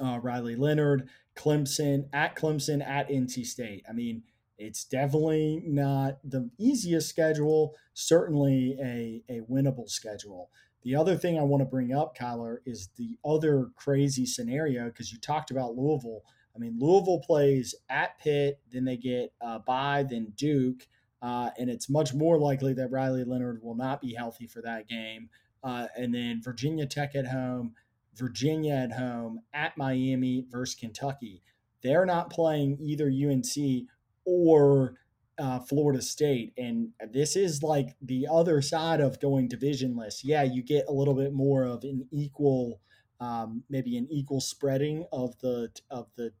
uh, Riley Leonard, Clemson, at Clemson, at NC State. I mean, it's definitely not the easiest schedule, certainly a, a winnable schedule. The other thing I want to bring up, Kyler, is the other crazy scenario because you talked about Louisville. I mean, Louisville plays at Pitt, then they get uh, by, then Duke, uh, and it's much more likely that Riley Leonard will not be healthy for that game. Uh, and then Virginia Tech at home, Virginia at home, at Miami versus Kentucky. They're not playing either UNC or uh, Florida State. And this is like the other side of going divisionless. Yeah, you get a little bit more of an equal, um, maybe an equal spreading of the of the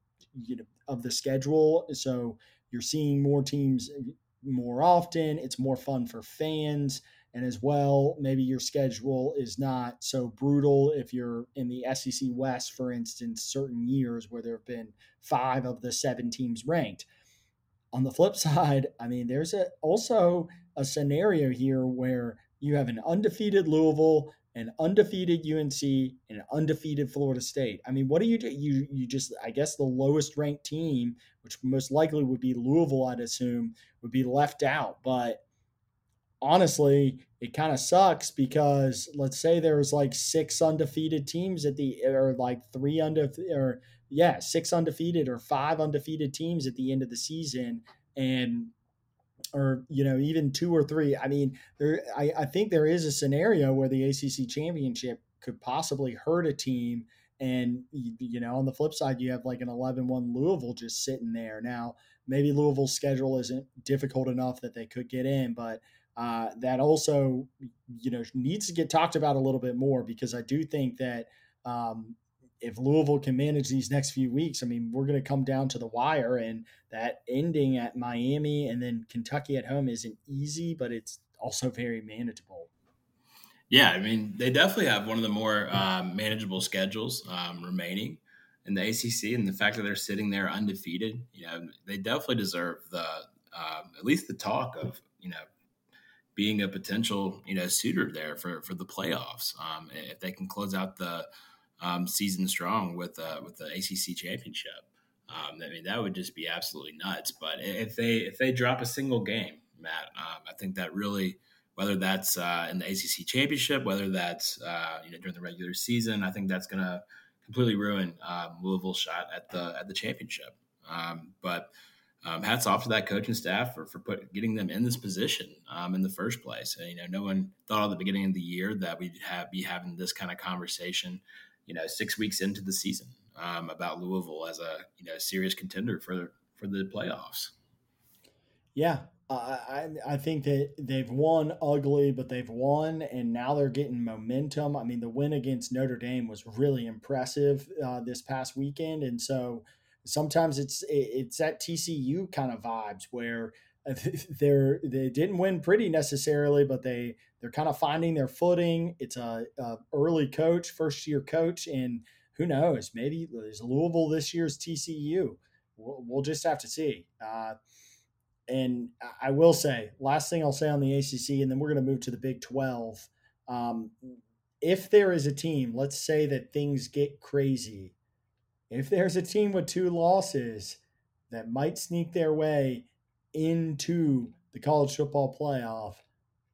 you know of the schedule. So you're seeing more teams eh, more often. It's more fun for fans. And as well, maybe your schedule is not so brutal if you're in the SEC West, for instance, certain years where there have been five of the seven teams ranked. On the flip side, I mean, there's a, also a scenario here where you have an undefeated Louisville an undefeated UNC and an undefeated Florida State. I mean, what do you do? You you just I guess the lowest ranked team, which most likely would be Louisville, I'd assume, would be left out. But honestly, it kind of sucks because let's say there was like six undefeated teams at the or like three undefeated or yeah, six undefeated or five undefeated teams at the end of the season and or you know even two or three. I mean, there I, I think there is a scenario where the ACC championship could possibly hurt a team. And you know, on the flip side, you have like an 11-1 Louisville just sitting there. Now, maybe Louisville's schedule isn't difficult enough that they could get in, but uh, that also, you know, needs to get talked about a little bit more because I do think that um, if Louisville can manage these next few weeks, I mean, we're going to come down to the wire, and that ending at Miami and then Kentucky at home isn't easy, but it's also very manageable. Yeah, I mean, they definitely have one of the more um, manageable schedules um, remaining in the ACC, and the fact that they're sitting there undefeated, you know, they definitely deserve the uh, at least the talk of you know being a potential you know suitor there for for the playoffs um, if they can close out the um, season strong with uh, with the ACC championship. Um, I mean, that would just be absolutely nuts. But if they if they drop a single game, Matt, um, I think that really, whether that's uh, in the ACC championship, whether that's uh, you know during the regular season, I think that's going to completely ruin um, Louisville's shot at the at the championship. Um, but um, hats off to that coaching staff for, for put, getting them in this position um, in the first place. And, you know, no one thought at the beginning of the year that we'd have, be having this kind of conversation you know six weeks into the season um, about Louisville as a you know serious contender for for the playoffs. Yeah, I I think that they've won ugly, but they've won, and now they're getting momentum. I mean, the win against Notre Dame was really impressive uh, this past weekend, and so sometimes it's it's that TCU kind of vibes where they're they didn't win pretty necessarily, but they they're kind of finding their footing. It's a, a early coach, first year coach, and who knows? Maybe is Louisville this year's TCU. We'll, we'll just have to see. Uh, and I will say, last thing I'll say on the ACC, and then we're going to move to the Big 12. Um, if there is a team, let's say that things get crazy, if there's a team with two losses that might sneak their way into the college football playoff,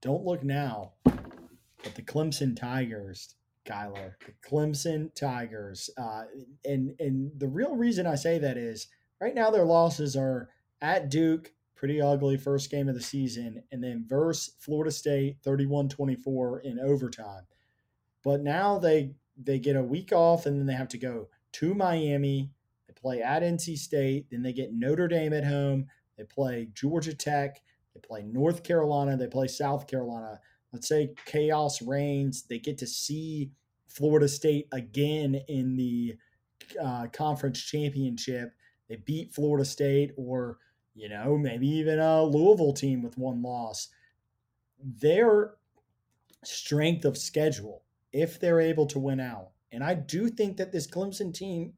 don't look now. But the Clemson Tigers, Kyler, the Clemson Tigers, uh, and and the real reason I say that is right now their losses are at Duke, pretty ugly first game of the season, and then verse Florida State 31-24 in overtime. But now they they get a week off and then they have to go to Miami. They play at NC State, then they get Notre Dame at home. They play Georgia Tech, they play North Carolina, they play South Carolina. Let's say chaos reigns. They get to see Florida State again in the uh, conference championship. They beat Florida State, or you know maybe even a Louisville team with one loss. Their strength of schedule, if they're able to win out, and I do think that this Clemson team,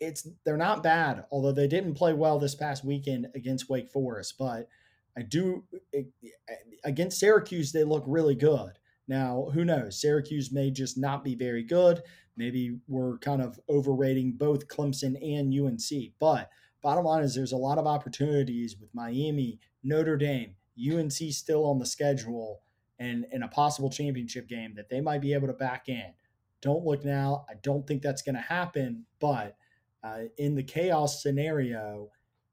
it's they're not bad, although they didn't play well this past weekend against Wake Forest, but I do eh, eh, against Syracuse, they look really good. Now, who knows? Syracuse may just not be very good. Maybe we're kind of overrating both Clemson and UNC. But bottom line is there's a lot of opportunities with Miami, Notre Dame, UNC still on the schedule, and in a possible championship game that they might be able to back in. Don't look now. I don't think that's going to happen. But uh, in the chaos scenario,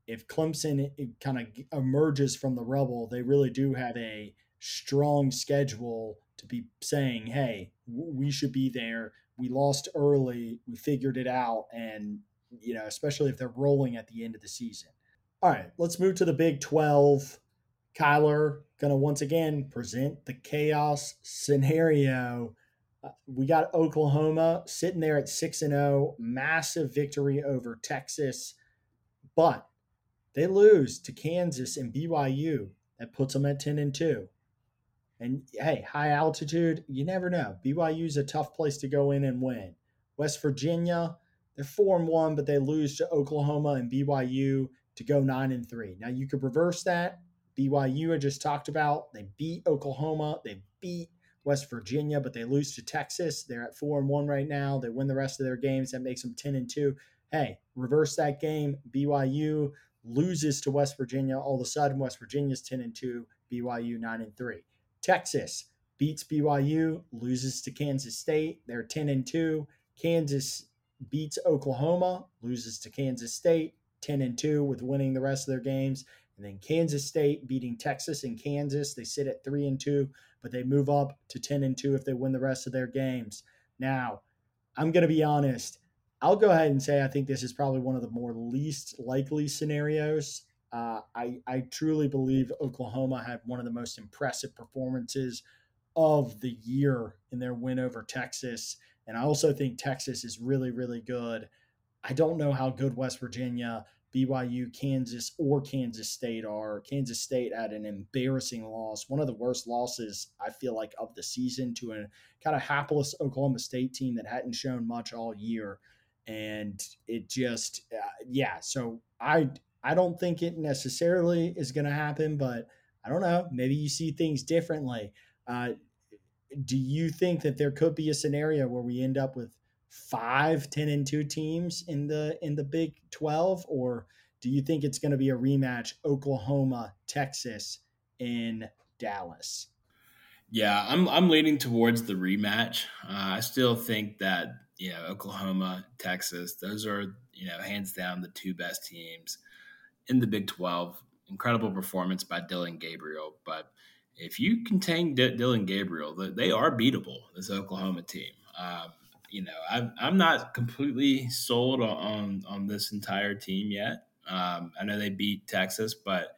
if Clemson kind of emerges from the rubble, they really do have a strong schedule to be saying, hey, we should be there. We lost early. We figured it out. And, you know, especially if they're rolling at the end of the season. All right, let's move to the Big 12. Kyler going to once again present the chaos scenario. We got Oklahoma sitting there at 6 and 0, massive victory over Texas. But they lose to Kansas and BYU. That puts them at 10 and 2. And hey, high altitude, you never know. BYU is a tough place to go in and win. West Virginia, they're 4 and 1, but they lose to Oklahoma and BYU to go 9 and 3. Now you could reverse that. BYU I just talked about, they beat Oklahoma, they beat West Virginia, but they lose to Texas. They're at 4 and 1 right now. They win the rest of their games. That makes them 10 and 2. Hey, reverse that game. BYU loses to West Virginia. All of a sudden, West Virginia's 10 and 2, BYU 9 and 3. Texas beats BYU, loses to Kansas State. They're 10 and 2. Kansas beats Oklahoma, loses to Kansas State, 10 and 2 with winning the rest of their games. And then Kansas State beating Texas and Kansas. They sit at 3 and 2, but they move up to 10 and 2 if they win the rest of their games. Now, I'm going to be honest. I'll go ahead and say I think this is probably one of the more least likely scenarios. Uh, I, I truly believe Oklahoma had one of the most impressive performances of the year in their win over Texas. And I also think Texas is really, really good. I don't know how good West Virginia, BYU, Kansas, or Kansas State are. Kansas State had an embarrassing loss, one of the worst losses I feel like of the season to a kind of hapless Oklahoma State team that hadn't shown much all year. And it just uh, yeah so i i don't think it necessarily is going to happen but i don't know. Maybe you see things differently. Uh, do you think that there could be a scenario where we end up with five 10 and 2 teams in the in the big 12 or do you think it's going to be a rematch oklahoma texas in dallas yeah i'm i'm leaning towards the rematch uh, i still think that you know, Oklahoma, Texas, those are, you know, hands down the two best teams in the Big 12. Incredible performance by Dillon Gabriel. But if you contain D- Dillon Gabriel, they are beatable, this Oklahoma team. Um, you know, i am I'm not completely sold on, on this entire team yet. Um, I know they beat Texas, but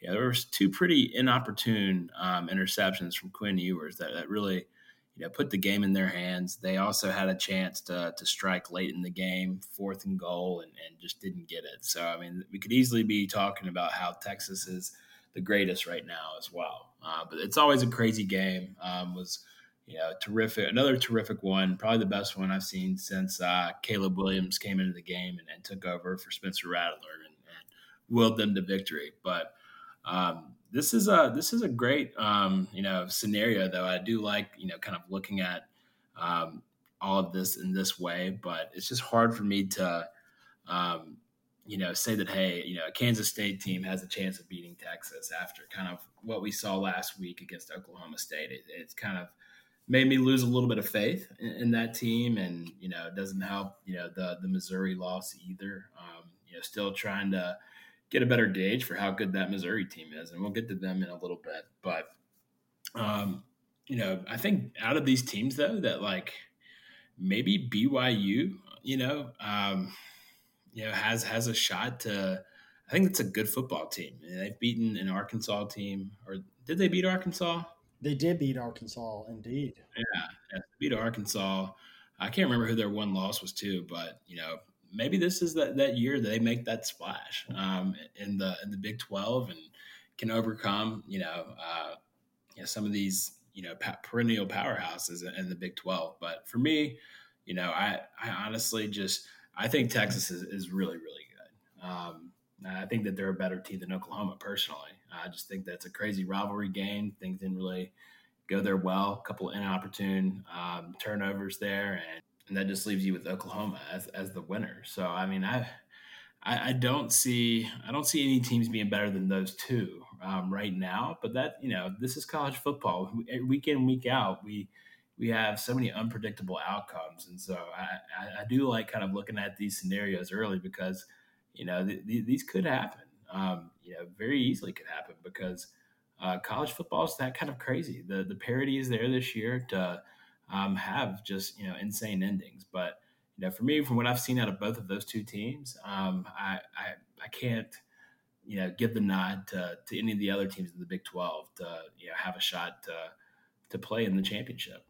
yeah, there was two pretty inopportune um, interceptions from Quinn Ewers that, that really – you know, put the game in their hands. They also had a chance to to strike late in the game, fourth and goal, and, and just didn't get it. So I mean, we could easily be talking about how Texas is the greatest right now as well. Uh, but it's always a crazy game. Um, was you know, terrific, another terrific one, probably the best one I've seen since uh, Caleb Williams came into the game and, and took over for Spencer Rattler and, and willed them to victory. But um, this is a this is a great um, you know scenario, though. I do like you know kind of looking at um, all of this in this way, but it's just hard for me to um, you know say that hey, you know, a Kansas State team has a chance of beating Texas after kind of what we saw last week against Oklahoma State. It, it's kind of made me lose a little bit of faith in, in, that team, and you know, it doesn't help. You know, the the Missouri loss either. Um, you know, still trying to get a better gauge for how good that Missouri team is, and we'll get to them in a little bit. But um, you know, I think out of these teams though, that like maybe BYU, you know, um, you know, has has a shot to. I think it's a good football team. They've beaten an Arkansas team, or did they beat Arkansas? They did beat Arkansas, indeed. Yeah, yeah beat Arkansas. I can't remember who their one loss was to, but you know, maybe this is that, that year they make that splash um, in the in the Big Twelve and can overcome you know, uh, you know some of these you know perennial powerhouses in the Big Twelve. But for me, you know, I I honestly just I think Texas is, is really really good. Um, I think that they're a better team than Oklahoma personally. I just think that's a crazy rivalry game. Things didn't really go there well. A couple of inopportune um, turnovers there, and, and, that just leaves you with Oklahoma as, as the winner. So I mean, I, I, I don't see I don't see any teams being better than those two um, right now. But that you know, this is college football. Week in week out, we we have so many unpredictable outcomes, and so I, I, I do like kind of looking at these scenarios early because you know th- th- these could happen um, you know, very easily could happen because uh, college football is that kind of crazy. The the parity is there this year to um, have just you know insane endings. But you know, for me, from what I've seen out of both of those two teams, um, I, I I can't you know give the nod to, to any of the other teams in the Big Twelve to you know have a shot to to play in the championship.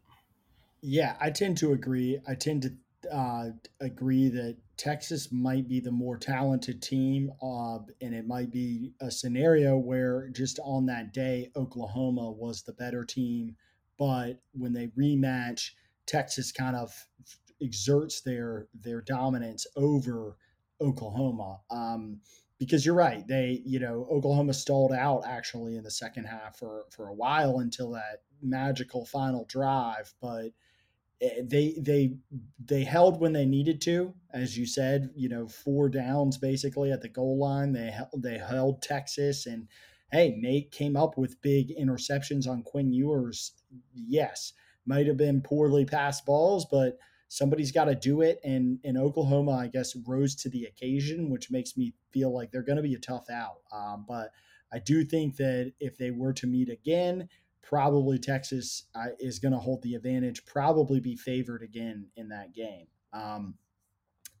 Yeah, I tend to agree. I tend to uh, agree that Texas might be the more talented team, uh, and it might be a scenario where just on that day, Oklahoma was the better team. But when they rematch, Texas kind of exerts their their dominance over Oklahoma. Um, because you're right, they you know Oklahoma stalled out actually in the second half for for a while until that magical final drive, but they they they held when they needed to, as you said. You know, four downs basically at the goal line. They they held Texas, and hey, Nate came up with big interceptions on Quinn Ewers. Yes, might have been poorly passed balls, but somebody's got to do it. And in Oklahoma, I guess rose to the occasion, which makes me feel like they're going to be a tough out. Um, but I do think that if they were to meet again, probably Texas uh, is going to hold the advantage, probably be favored again in that game. Um,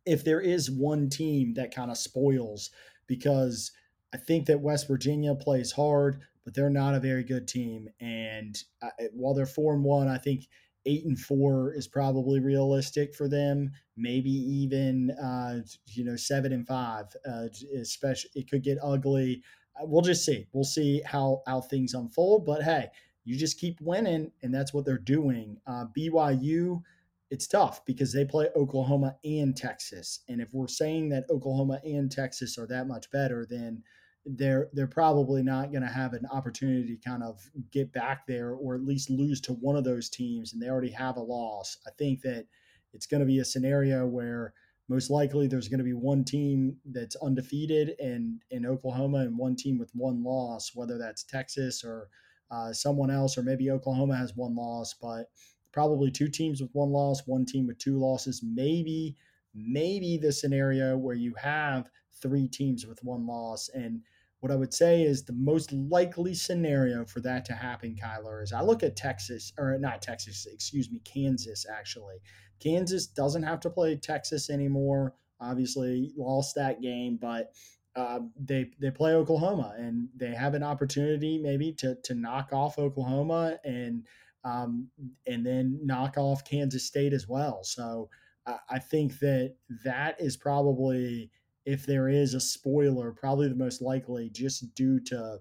if there is one team that kind of spoils, because I think that West Virginia plays hard, but they're not a very good team. And uh, while they're four and one, I think eight and four is probably realistic for them. Maybe even uh, you know seven and five. Uh, especially, it could get ugly. Uh, we'll just see. We'll see how how things unfold. But hey, you just keep winning, and that's what they're doing. Uh, BYU, it's tough because they play Oklahoma and Texas, and if we're saying that Oklahoma and Texas are that much better, then they're they're probably not going to have an opportunity to kind of get back there or at least lose to one of those teams, and they already have a loss. I think that it's going to be a scenario where most likely there's going to be one team that's undefeated in in Oklahoma and one team with one loss, whether that's Texas or uh, someone else, or maybe Oklahoma has one loss, but probably two teams with one loss, one team with two losses. Maybe, maybe the scenario where you have three teams with one loss. And what I would say is the most likely scenario for that to happen, Kyler, is I look at Texas, or not Texas, excuse me, Kansas, actually. Kansas doesn't have to play Texas anymore. Obviously, lost that game, but uh, they they play Oklahoma and they have an opportunity maybe to to knock off Oklahoma and um, and then knock off Kansas State as well. So uh, I think that that is probably if there is a spoiler, probably the most likely, just due to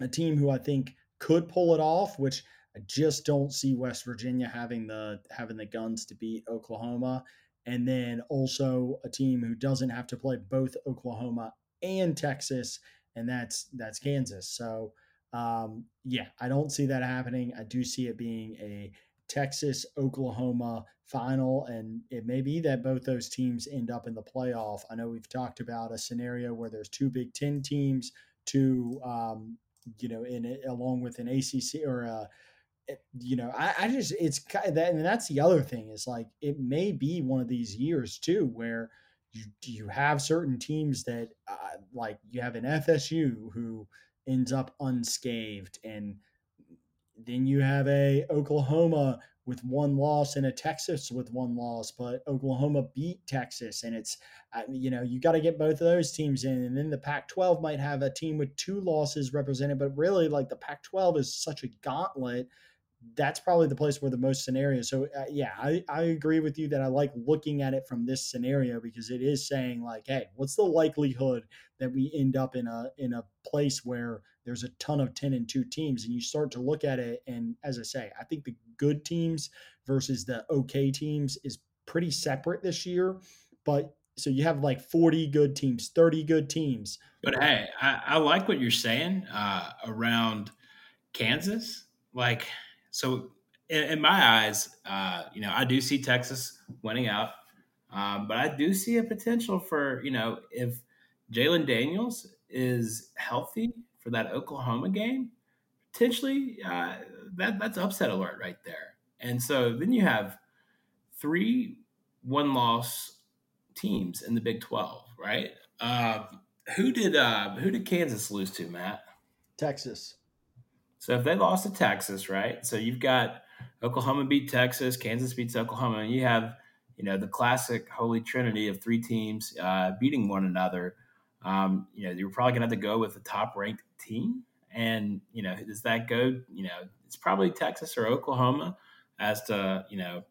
a team who I think could pull it off, which I just don't see West Virginia having the having the guns to beat Oklahoma. And then also a team who doesn't have to play both Oklahoma and Texas, and that's that's Kansas. So um, yeah, I don't see that happening. I do see it being a Texas Oklahoma final, and it may be that both those teams end up in the playoff. I know we've talked about a scenario where there's two Big Ten teams, two um, you know, in along with an ACC or a you know, I, I just it's that, and that's the other thing is like it may be one of these years too where you you have certain teams that uh, like you have an FSU who ends up unscathed and then you have a Oklahoma with one loss and a Texas with one loss, but Oklahoma beat Texas, and it's you know you got to get both of those teams in, and then the Pac-12 might have a team with two losses represented, but really like the Pac-12 is such a gauntlet that's probably the place where the most scenarios. So uh, yeah, I, I agree with you that I like looking at it from this scenario because it is saying like, hey, what's the likelihood that we end up in a in a place where there's a ton of 10 and 2 teams and you start to look at it and as I say, I think the good teams versus the okay teams is pretty separate this year, but so you have like 40 good teams, 30 good teams. But hey, I, I like what you're saying uh, around Kansas. Like so in, in my eyes, uh, you know, I do see Texas winning out, um, but I do see a potential for you know if Jalon Daniels is healthy for that Oklahoma game, potentially uh, that that's upset alert right there. And so then you have three one loss teams in the Big Twelve, right? Uh, who did uh, who did Kansas lose to, Matt? Texas. So if they lost to Texas, right? So you've got Oklahoma beat Texas, Kansas beats Oklahoma, and you have you know the classic holy trinity of three teams uh, beating one another. Um, you know you're probably gonna have to go with the top ranked team, and you know does that go? You know it's probably Texas or Oklahoma as to you know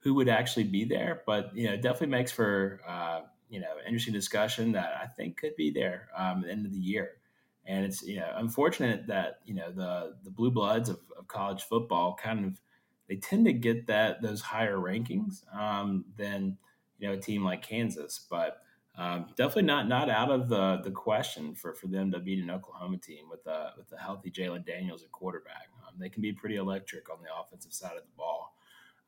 who would actually be there, but you know definitely makes for uh, you know interesting discussion that I think could be there um, at the end of the year. And it's you know unfortunate that you know the the blue bloods of, of college football kind of they tend to get that those higher rankings um, than you know a team like Kansas, but um, definitely not not out of the the question for, for them to beat an Oklahoma team with a with a healthy Jalon Daniels at quarterback. Um, they can be pretty electric on the offensive side of the ball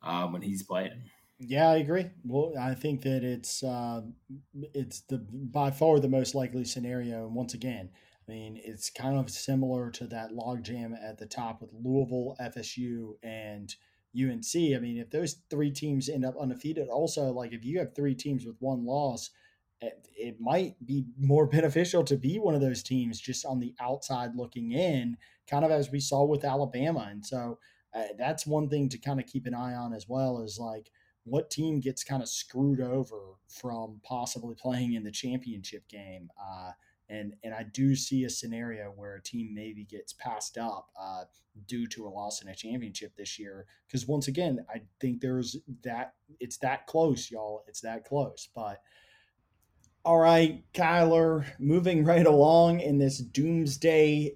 um, when he's playing. Yeah, I agree. Well, I think that it's uh, it's the by far the most likely scenario. And once again, I mean, it's kind of similar to that logjam at the top with Louisville, FSU, and UNC. I mean, if those three teams end up undefeated, also, like if you have three teams with one loss, it, might be more beneficial to be one of those teams just on the outside looking in, kind of as we saw with Alabama. And so uh, that's one thing to kind of keep an eye on as well is like what team gets kind of screwed over from possibly playing in the championship game. Uh, and and I do see a scenario where a team maybe gets passed up uh, due to a loss in a championship this year. Because once again, I think there's that it's that close, y'all. It's that close. But all right, Kyler, moving right along in this doomsday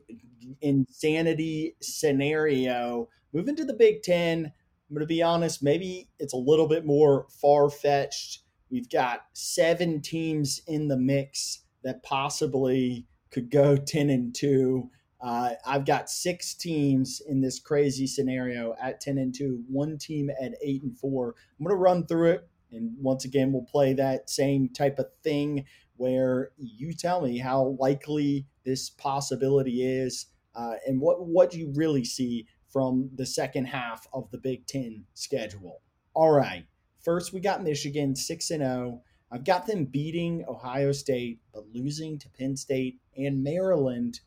insanity scenario, moving to the Big Ten. I'm going to be honest, maybe it's a little bit more far fetched. We've got seven teams in the mix that possibly could go 10 and 2. Uh, I've got six teams in this crazy scenario at 10 and 2, one team at 8 and 4. I'm going to run through it. And once again, we'll play that same type of thing where you tell me how likely this possibility is uh, and what, what you really see from the second half of the Big Ten schedule. All right. First, we got Michigan 6 and 0. I've got them beating Ohio State, but losing to Penn State and Maryland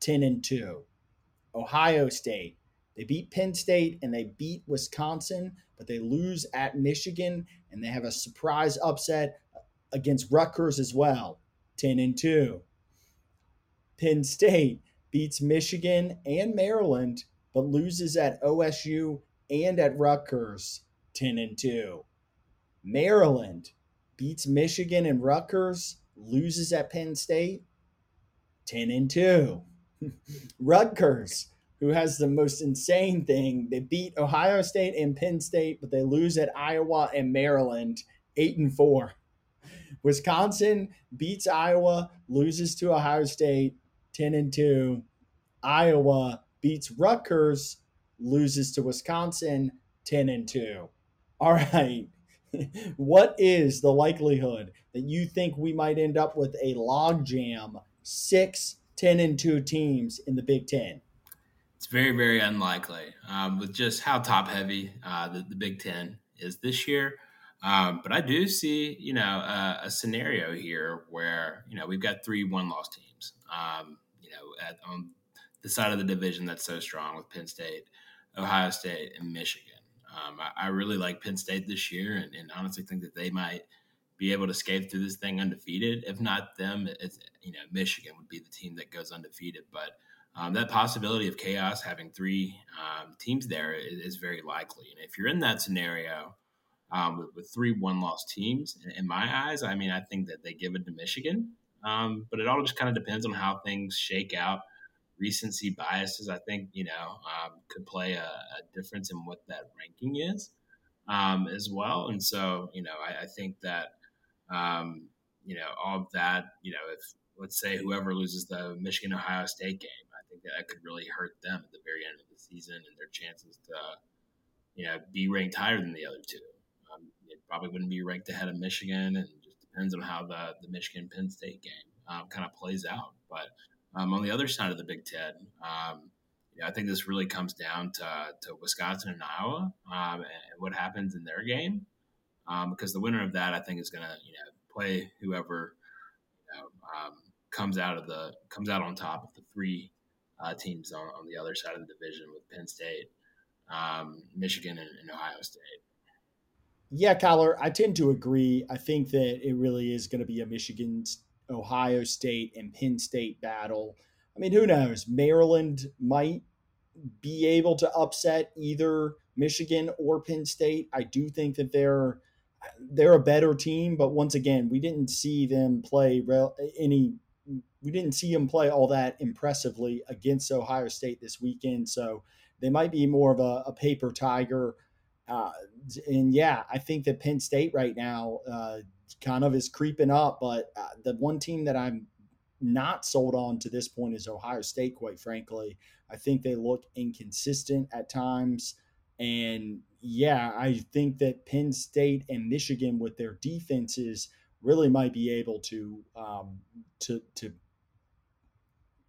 10 and 2. Ohio State, they beat Penn State and they beat Wisconsin, but they lose at Michigan and they have a surprise upset against Rutgers as well, 10 and 2. Penn State beats Michigan and Maryland, but loses at OSU and at Rutgers, 10 and 2. Maryland beats Michigan and Rutgers, loses at Penn State, 10 and 2. Rutgers who has the most insane thing. They beat Ohio State and Penn State, but they lose at Iowa and Maryland, eight and four. Wisconsin beats Iowa, loses to Ohio State, ten and two. Iowa beats Rutgers, loses to Wisconsin, ten and two. All right. What is the likelihood that you think we might end up with a logjam six 10 and 2 teams in the Big Ten? It's very, very unlikely um, with just how top heavy uh, the, the, Big Ten is this year. Um, but I do see, you know, uh, a scenario here where, you know, we've got three one loss teams, um, you know, at, on the side of the division that's so strong with Penn State, Ohio State, and Michigan. Um, I, I, really like Penn State this year and, and honestly think that they might be able to skate through this thing undefeated. If not them, it's, you know, Michigan would be the team that goes undefeated. But um, that possibility of chaos having three um, teams there is, is, very likely. And if you're in that scenario um, with, with, three one loss teams, in, in, my eyes, I mean, I think that they give it to Michigan. Um, but it all just kind of depends on how things shake out. Recency biases, I think, you know, um, could play a, a, difference in what that ranking is um, as well. And so, you know, I, I think that, you know, all of that, you know, if let's say whoever loses the Michigan Ohio State game, I think that that could really hurt them at the very end of the season and their chances to, you know, be ranked higher than the other two. Um, it probably wouldn't be ranked ahead of Michigan, and just depends on how the the Michigan Penn State game um, kind of plays out. But um, on the other side of the Big Ten, um, I think this really comes down to, to Wisconsin and Iowa um, and what happens in their game. Um, because the winner of that, I think, is going to you know play whoever you know, um, comes out of the comes out on top of the three uh, teams on, on, the other side of the division with Penn State, um, Michigan, and, and, Ohio State. Yeah, Kyler, I tend to agree. I think that it really is going to be a Michigan, Ohio State, and Penn State battle. I mean, who knows? Maryland might be able to upset either Michigan or Penn State. I do think that they're they're a better team, but once again, we didn't see them play any we didn't see them play all that impressively against Ohio State this weekend. So they might be more of a, a paper tiger. Uh, and yeah, I think that Penn State right now uh, kind of is creeping up. But uh, the one team that I'm not sold on to this point is Ohio State, quite frankly. I think they look inconsistent at times. And yeah, I think that Penn State and Michigan, with their defenses, really might be able to um, to to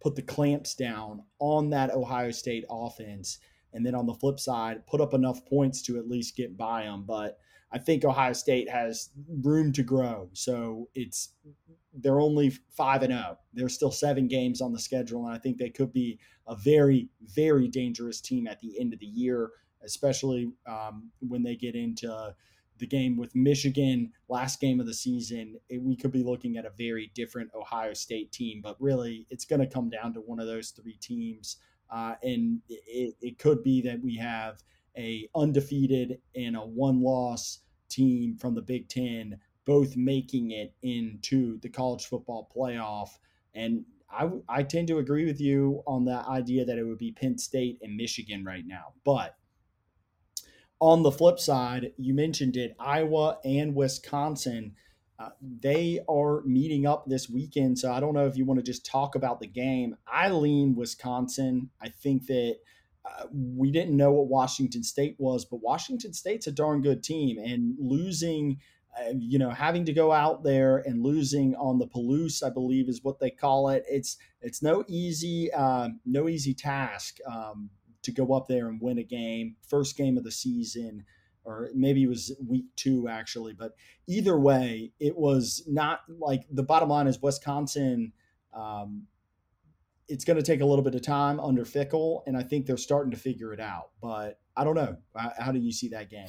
put the clamps down on that Ohio State offense. And then on the flip side, put up enough points to at least get by them. But I think Ohio State has room to grow. So it's they're only five and zero. Oh. There's still seven games on the schedule, and I think they could be a very, very dangerous team at the end of the year, especially um, when they get into the game with Michigan, last game of the season, it, we could be looking at a very different Ohio State team. But really, it's going to come down to one of those three teams, uh, and it, it could be that we have a undefeated and a one-loss team from the Big Ten, both making it into the college football playoff. And I, I tend to agree with you on the idea that it would be Penn State and Michigan right now, but on the flip side, you mentioned it, Iowa and Wisconsin. Uh, they are meeting up this weekend. So I don't know if you want to just talk about the game. I lean Wisconsin. I think that we didn't know what Washington State was, but Washington State's a darn good team. And losing, uh, you know, having to go out there and losing on the Palouse, I believe is what they call it. It's it's no easy uh, no easy task. Um, to go up there and win a game, first game of the season, or maybe it was week two actually. But either way, it was not like the bottom line is Wisconsin. Um, it's going to take a little bit of time under Fickell, and I think they're starting to figure it out. But I don't know. How, do you see that game?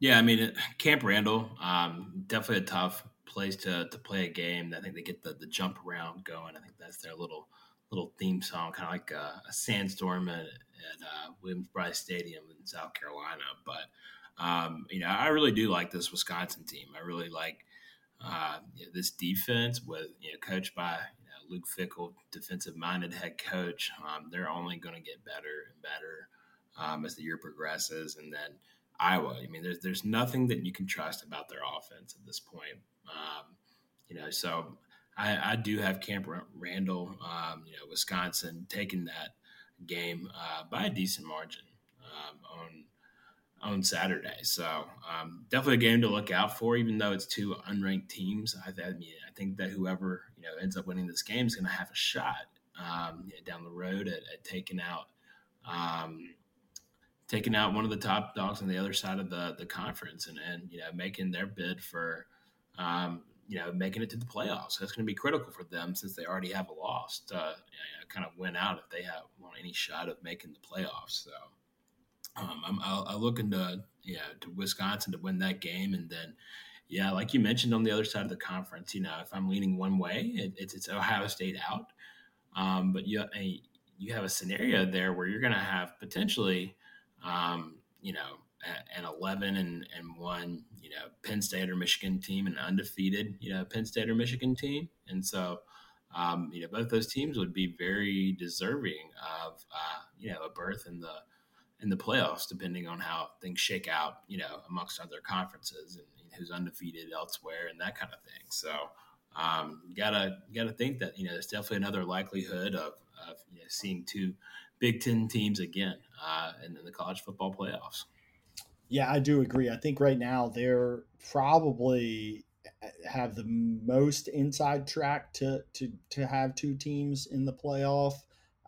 Yeah, I mean, Camp Randall, um, definitely a tough place to, to play a game. I think they get the, the jump around going. I think that's their little little theme song, kind of like a, a sandstorm at, at uh, Williams-Brice Stadium in South Carolina. But um, you know, I really do like this Wisconsin team. I really like uh, you know, this defense with you know coached by Luke Fickell, defensive minded head coach. Um, they're only going to get better and better um, as the year progresses. And then Iowa, I mean, there's there's nothing that you can trust about their offense at this point. Um, you know, so I, I, do have Camp Randall, um, you know, Wisconsin taking that game uh, by a decent margin um, on on Saturday. So um, definitely a game to look out for, even though it's two unranked teams. I, I, mean, think that whoever you know ends up winning this game is going to have a shot um, down the road at, at taking out um, taking out one of the top dogs on the other side of the the conference and and you know making their bid for. Um, you know, making it to the playoffs. That's going to be critical for them since they already have a loss to you know, kind of win out if they have want any shot of making the playoffs. So, um, I'm, I'll, I'll look into yeah to Wisconsin to win that game, and then yeah, like you mentioned on the other side of the conference, you know, if I'm leaning one way, it, it's it's Ohio State out, um, but you a, you have a scenario there where you're going to have potentially, um, you know, an 11 and, and one, you know, Penn State or Michigan team, and undefeated, you know, Penn State or Michigan team, and so. Um, you know, both those teams would be very deserving of, uh, you know, a berth in the in the playoffs, depending on how things shake out, you know, amongst other conferences and who's undefeated elsewhere and that kind of thing. So, um, gotta gotta think that you know there's definitely another likelihood of, of you know, seeing two Big Ten teams again uh, in, in the college football playoffs. Yeah, I do agree. I think right now they're probably uh, have the most inside track to to to have two teams in the playoff.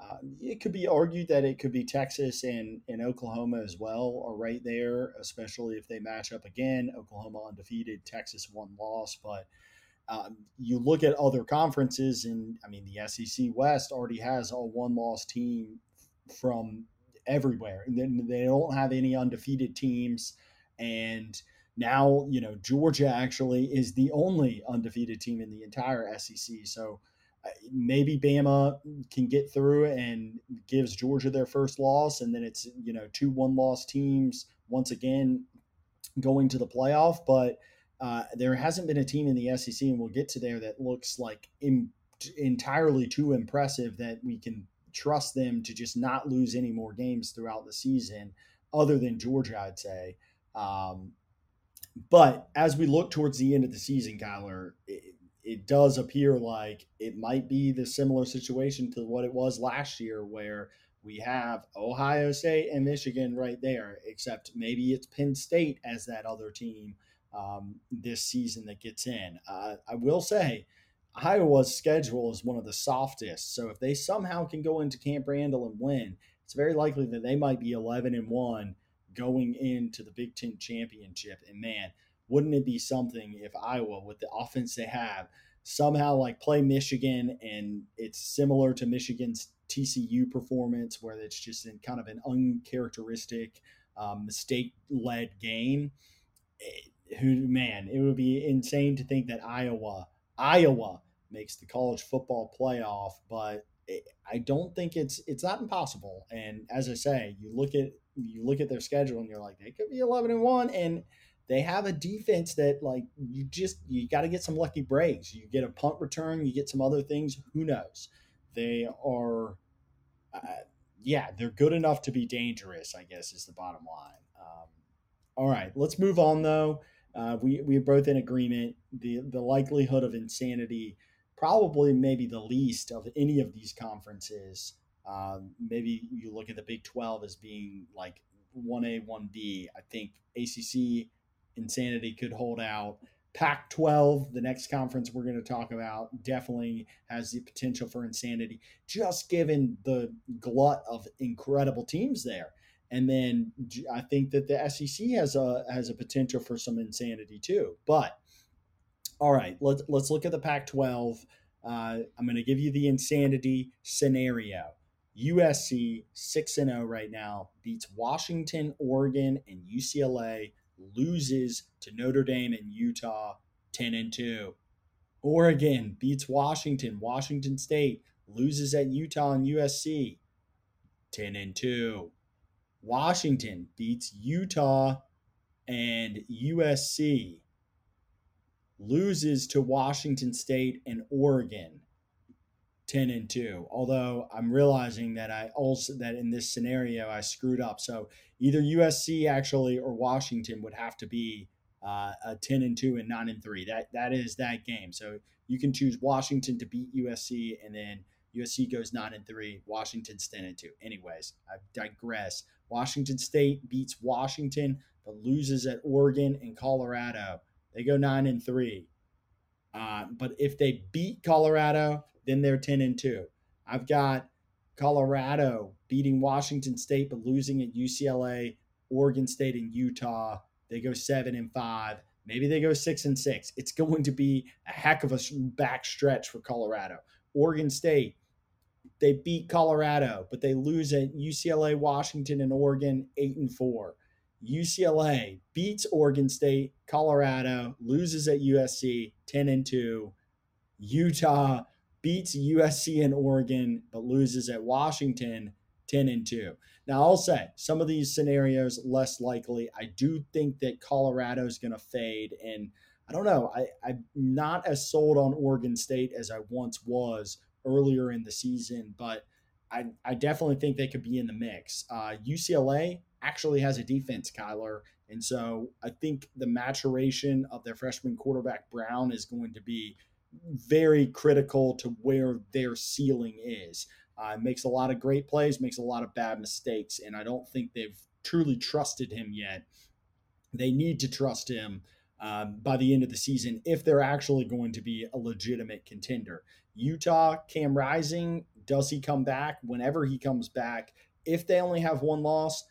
Uh, it could be argued that it could be Texas and, and Oklahoma as well, are right there, especially if they match up again. Oklahoma undefeated, Texas one loss. But um, you look at other conferences, and I mean, the SEC West already has a one loss team from everywhere. And they don't have any undefeated teams. And now, you know, Georgia actually is the only undefeated team in the entire SEC. So, maybe Bama can get through and gives Georgia their first loss, and then it's you know two one loss teams once again going to the playoff. But uh, there hasn't been a team in the SEC, and we'll get to there that looks like in, entirely too impressive that we can trust them to just not lose any more games throughout the season, other than Georgia, I'd say. Um, but as we look towards the end of the season, Kyler, it, it does appear like it might be the similar situation to what it was last year, where we have Ohio State and Michigan right there, except maybe it's Penn State as that other team um, this season that gets in. Uh, I will say, Iowa's schedule is one of the softest. So if they somehow can go into Camp Randall and win, it's very likely that they might be 11 and 1 going into the Big Ten championship. And man, wouldn't it be something if Iowa, with the offense they have, somehow like play Michigan and it's similar to Michigan's TCU performance, where it's just in kind of an uncharacteristic, um, mistake led game? It, eh, who man, it would be insane to think that Iowa, Iowa makes the college football playoff, but I don't think it's it's not impossible. And as I say, you look at you look at their schedule and you're like, they could be eleven and one, and they have a defense that like you just you got to get some lucky breaks. You get a punt return, you get some other things. Who knows? They are, uh, yeah, they're good enough to be dangerous. I guess is the bottom line. Um, all right, let's move on though. Uh, we we are both in agreement. The the likelihood of insanity, probably maybe the least of any of these conferences. Um, maybe you look at the Big Twelve as being like one A, one B. I think ACC insanity could hold out. Pac 12, the next conference we're going to talk about, definitely has the potential for insanity, just given the glut of incredible teams there. And then I think that the SEC has a has a potential for some insanity too. But all right, let's let's look at the Pac-12. Uh, I'm going to give you the insanity scenario. USC six and zero oh right now beats Washington, Oregon, and UCLA loses to Notre Dame and Utah 10 and 2. Oregon beats Washington. Washington State loses at Utah and USC 10 and 2. Washington beats Utah and USC loses to Washington State and Oregon 10 and 2 although i'm realizing that i also that in this scenario i screwed up. So either usc actually or washington would have to be uh, a 10 and 2 and 9 and 3 that that is that game. So you can choose washington to beat usc and then usc goes 9 and 3 washington's 10 and 2 anyways i digress. Washington state beats washington but loses at oregon and colorado. They go 9 and 3 uh, but if they beat colorado then they're 10 and 2. I've got Colorado beating Washington State but losing at UCLA, Oregon State and Utah. They go 7 and 5. Maybe they go 6 and 6. It's going to be a heck of a back stretch for Colorado. Oregon State they beat Colorado, but they lose at UCLA, Washington, and Oregon 8 and 4. UCLA beats Oregon State, Colorado loses at USC 10 and 2. Utah beats USC and Oregon, but loses at Washington 10 and 2. Now, I'll say some of these scenarios less likely. I do think that Colorado is going to fade. And I don't know, I, I'm not as sold on Oregon State as I once was earlier in the season, but I, I definitely think they could be in the mix. Uh, UCLA actually has a defense, Kyler. And so I think the maturation of their freshman quarterback, Brown, is going to be very critical to where their ceiling is. Uh, makes a lot of great plays, makes a lot of bad mistakes, and I don't think they've truly trusted him yet. They need to trust him um, by the end of the season if they're actually going to be a legitimate contender. Utah, Cam Rising, does he come back? Whenever he comes back, if they only have one loss,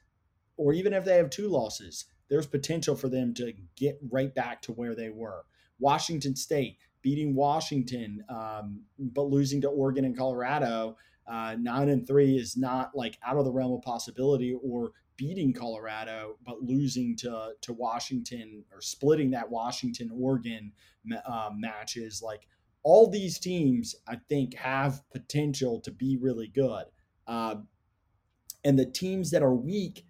or even if they have two losses, there's potential for them to get right back to where they were. Washington State, beating Washington, um, but losing to Oregon and Colorado, uh, nine and three is not like out of the realm of possibility. Or beating Colorado, but losing to to Washington or splitting that Washington Oregon uh, matches like all these teams, I think, have potential to be really good. Uh, and the teams that are weak,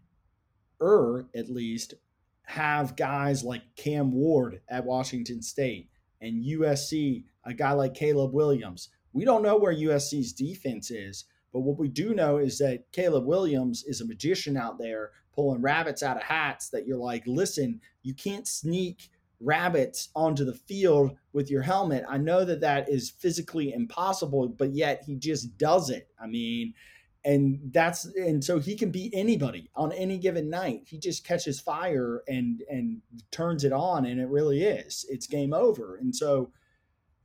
er, at least, have guys like Cam Ward at Washington State and USC, a guy like Caleb Williams. We don't know where USC's defense is, but what we do know is that Caleb Williams is a magician out there pulling rabbits out of hats that you're like, listen, you can't sneak rabbits onto the field with your helmet. I know that that is physically impossible, but yet he just does it. I mean, and that's and so he can beat anybody on any given night. He just catches fire and and turns it on, and it really is. It's game over. And so,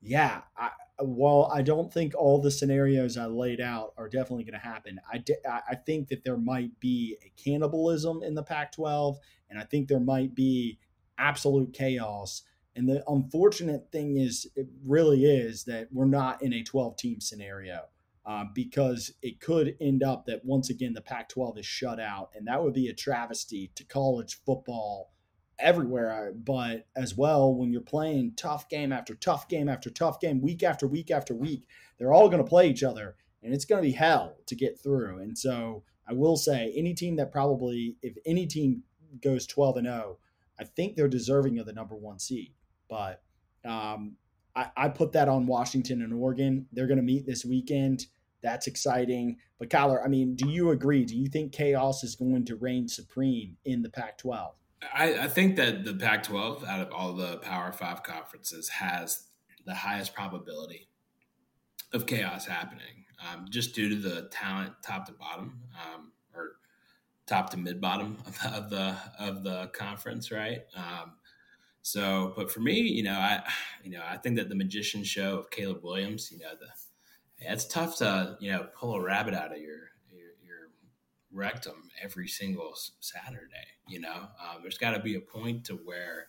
yeah, I, while I don't think all the scenarios I laid out are definitely going to happen, I I think that there might be a cannibalism in the Pac-12, and I think there might be absolute chaos. And the unfortunate thing is, it really is that we're not in a 12 team scenario uh, because it could end up that once again the Pac 12 is shut out. And that would be a travesty to college football everywhere. But as well, when you're playing tough game after tough game after tough game, week after week after week, they're all going to play each other. And it's going to be hell to get through. And so I will say, any team that probably, if any team goes 12 and 0, I think they're deserving of the number one seed. But um, I, I put that on Washington and Oregon. They're going to meet this weekend. That's exciting. But Kyler, I mean, do you agree? Do you think chaos is going to reign supreme in the Pac 12? I, I, think that the Pac 12, out of all the Power Five conferences, has the highest probability of chaos happening um, just due to the talent top to bottom um, or top to mid bottom of, of, the of the conference, right? Um, so, but for me, you know, I, you know, I think that the magician show of Caleb Williams, you know, the, it's tough to, you know, pull a rabbit out of your, your, your rectum every single Saturday, you know, um, there's got to be a point to where,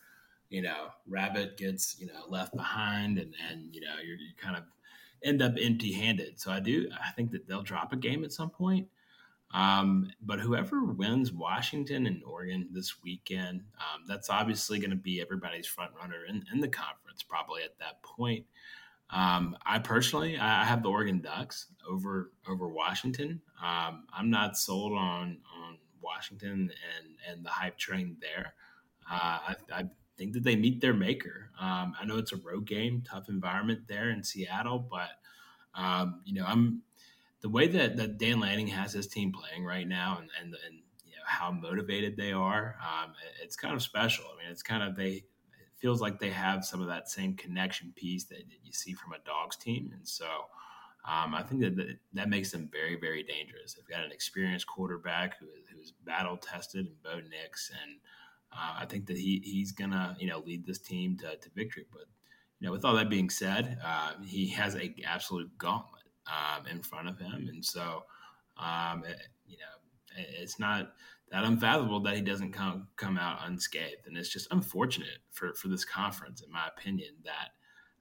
you know, rabbit gets, you know, left behind and, and, you know, you're, you kind of end up empty handed. So I do, I think that they'll drop a game at some point. Um, but whoever wins Washington and Oregon this weekend, um, that's obviously going to be everybody's front runner in, in, the conference, probably at that point. Um, I personally, I have the Oregon Ducks over over Washington. Um, I'm not sold on on Washington and and the hype train there. Uh, I, I, think that they meet their maker. Um, I know it's a road game, tough environment there in Seattle, but Um, you know, I'm the way that, that Dan Lanning has his team playing right now, and and, and you know, how motivated they are. Um, it's kind of special. I mean, it's kind of they. Feels like they have some of that same connection piece that you see from a dogs team, and so um, I think that that makes them very, very dangerous. They've got an experienced quarterback who, who's battle tested, and Bo Nix, and uh, I think that he he's gonna you know lead this team to, to victory. But you know, with all that being said, uh, he has a absolute gauntlet um, in front of him, and so um, it, you know it's not that unfathomable that he doesn't come come out unscathed, and it's just unfortunate for for this conference, in my opinion, that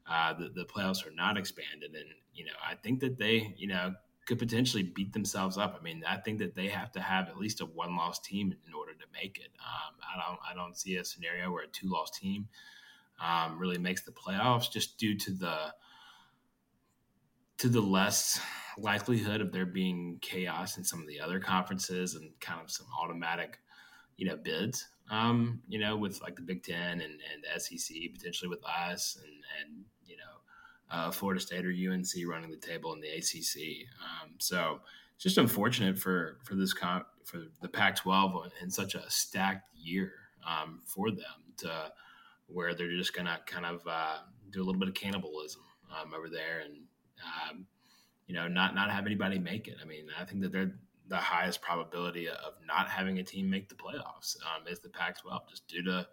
uh, the, the playoffs are not expanded. And, you know, I think that they, you know, could potentially beat themselves up. I mean, I think that they have to have at least a one loss team in order to make it. Um, I don't, I don't see a scenario where a two loss team um, really makes the playoffs just due to the, to the less likelihood of there being chaos in some of the other conferences and kind of some automatic, you know, bids. Um, you know, with like the Big Ten and, and the SEC potentially with us and and you know, uh, Florida State or UNC running the table in the ACC. Um, so it's just unfortunate for for this comp, for the Pac-12 in such a stacked year um, for them to where they're just gonna kind of uh, do a little bit of cannibalism um, over there and um, you know not not have anybody make it. I mean, I think that they're the highest probability of not having a team make the playoffs um, is the Pac-12 just due to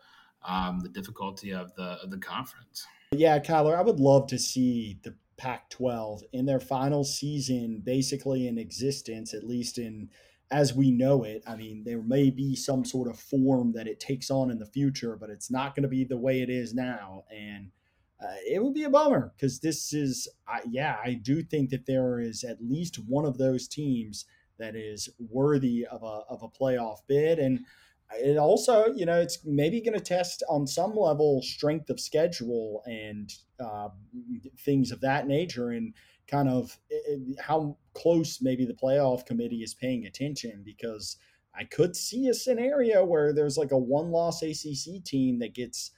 um, the difficulty of the of the conference. Yeah, Kyler, I would love to see the Pac 12 in their final season, basically in existence, at least in as we know it. I mean, there may be some sort of form that it takes on in the future, but it's not going to be the way it is now. And uh, it would be a bummer because this is, uh, yeah, I do think that there is at least one of those teams that is worthy of a, of a playoff bid. And it also, you know, it's maybe going to test on some level strength of schedule and uh, things of that nature, and kind of how close maybe the playoff committee is paying attention. Because I could see a scenario where there's like a one-loss ACC team that gets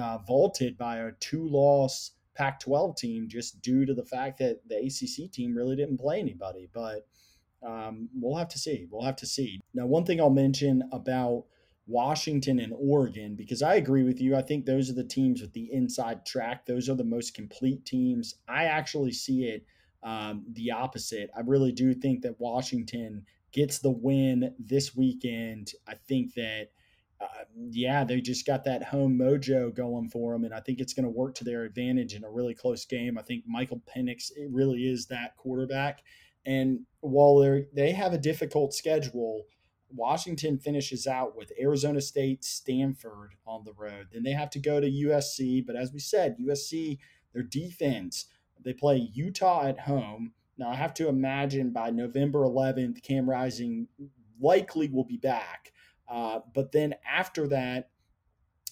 uh, vaulted by a two-loss Pac-12 team just due to the fact that the ACC team really didn't play anybody, but um, we'll have to see. We'll have to see. Now, one thing I'll mention about Washington and Oregon, because I agree with you. I think those are the teams with the inside track. Those are the most complete teams. I actually see it um, the opposite. I really do think that Washington gets the win this weekend. I think that. Uh, yeah, they just got that home mojo going for them, and I think it's going to work to their advantage in a really close game. I think Michael Penix really is that quarterback, and while they they have a difficult schedule, Washington finishes out with Arizona State, Stanford on the road. Then they have to go to USC. But as we said, USC, their defense, they play Utah at home. Now, I have to imagine by November 11th, Cam Rising likely will be back. Uh, but then after that,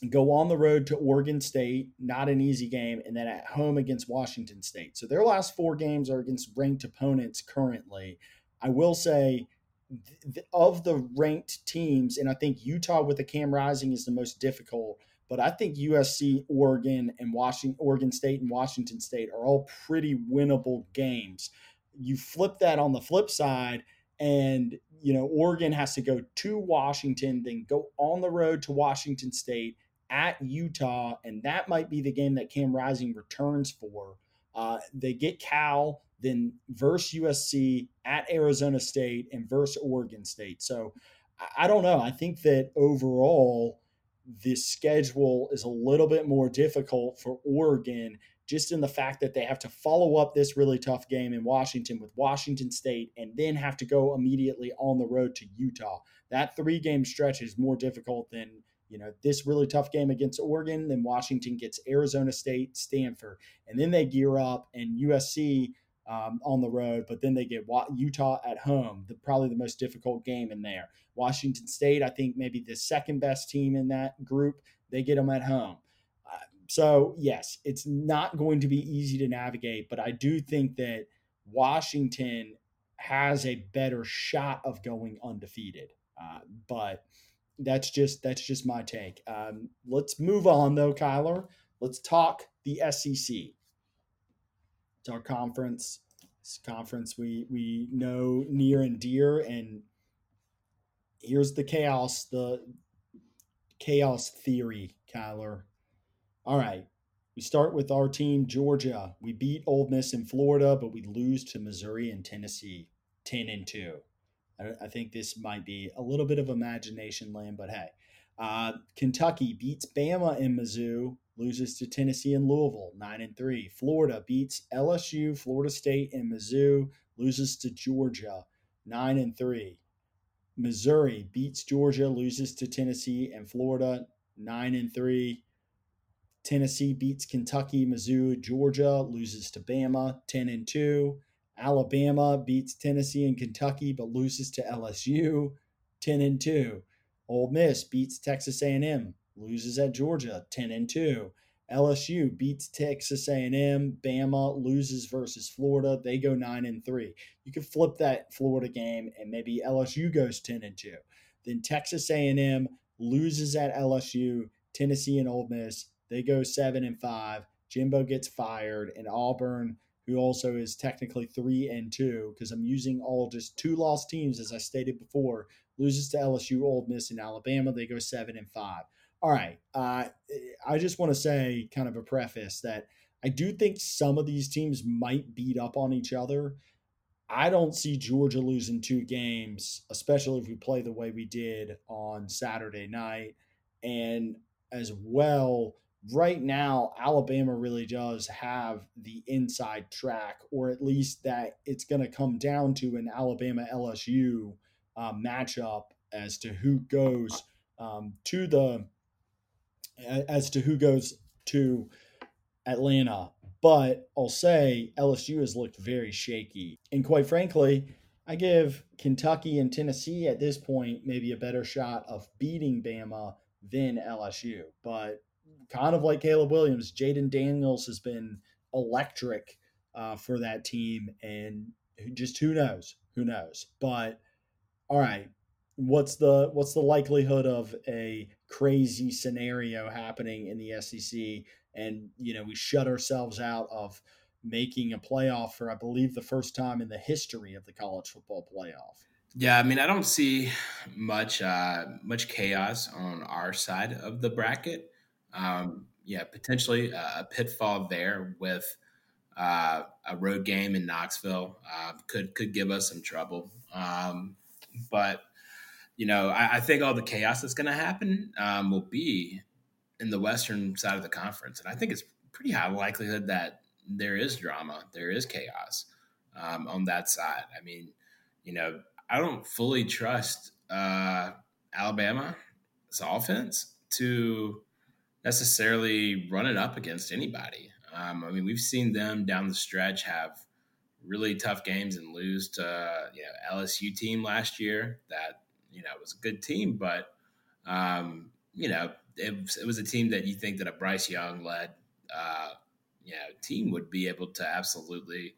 go on the road to Oregon State, not an easy game, and then at home against Washington State. So their last four games are against ranked opponents currently. I will say, of the ranked teams, and I think Utah with the Cam Rising is the most difficult. But I think USC, Oregon, and Washington, Oregon State and Washington State are all pretty winnable games. You flip that on the flip side, and you know Oregon has to go to Washington, then go on the road to Washington State, at Utah, and that might be the game that Cam Rising returns for. Uh, they get Cal, then verse USC at Arizona State, and verse Oregon State. So I, don't know. I think that overall, the schedule is a little bit more difficult for Oregon just in the fact that they have to follow up this really tough game in Washington with Washington State and then have to go immediately on the road to Utah. That three game stretch is more difficult than you know, this really tough game against Oregon, then Washington gets Arizona State, Stanford, and then they gear up and USC um, on the road, but then they get Utah at home, the, probably the most difficult game in there. Washington State, I think maybe the second best team in that group, they get them at home. So, yes, it's not going to be easy to navigate, but I do think that Washington has a better shot of going undefeated. Uh, but that's just that's just my take. Um, let's move on though, Kyler. Let's talk the SEC. It's our conference. It's conference we we know near and dear, and here's the chaos, the chaos theory, Kyler. All right. We start with our team, Georgia. We beat Ole Miss in Florida, but we lose to Missouri and Tennessee, ten and two. I, think this might be a little bit of imagination land, but hey. Uh, Kentucky beats Bama in Mizzou, loses to Tennessee and Louisville, nine and three. Florida beats LSU, Florida State, and Mizzou, loses to Georgia, nine and three. Missouri beats Georgia, loses to Tennessee and Florida, nine and three. Tennessee beats Kentucky, Mizzou, Georgia loses to Bama, ten and two. Alabama beats Tennessee and Kentucky, but loses to LSU, ten and two. Ole Miss beats Texas A&M, loses at Georgia, ten and two. LSU beats Texas A&M. Bama loses versus Florida. They go nine and three. You could flip that Florida game, and maybe LSU goes ten and two. Then Texas A&M loses at LSU. Tennessee and Ole Miss they go seven and five. Jimbo gets fired, and Auburn, who also is technically three and two, because I'm using all just two lost teams as I stated before, loses to LSU, Ole Miss, and Alabama. They go seven and five all right. Uh, I just want to say, kind of a preface, that I do think some of these teams might beat up on each other. I don't see Georgia losing two games, especially if we play the way we did on Saturday night. And as well, right now, Alabama really does have the inside track, or at least that it's going to come down to an Alabama LSU uh, matchup as to who goes um, to the as to who goes to Atlanta. But I'll say LSU has looked very shaky. And quite frankly, I give Kentucky and Tennessee at this point maybe a better shot of beating Bama than LSU. But kind of like Caleb Williams, Jayden Daniels has been electric uh, for that team. And just who knows? Who knows? But all right, what's the what's the likelihood of a crazy scenario happening in the SEC and you know we shut ourselves out of making a playoff for I believe the first time in the history of the college football playoff. Yeah, I mean I don't see much uh, much chaos on our side of the bracket. Um, yeah, potentially a pitfall there with uh, a road game in Knoxville uh, could could give us some trouble. Um, but you know, I, I think all the chaos that's going to happen um, will be in the western side of the conference, and I think it's pretty high likelihood that there is drama, there is chaos um, on that side. I mean, you know, I don't fully trust uh, Alabama's offense to necessarily run it up against anybody. Um, I mean, we've seen them down the stretch have really tough games and lose to you know, LSU team last year that you know, was a good team, but um, you know, it was, it was a team that you think that a Bryce Young led, uh, you know, team would be able to absolutely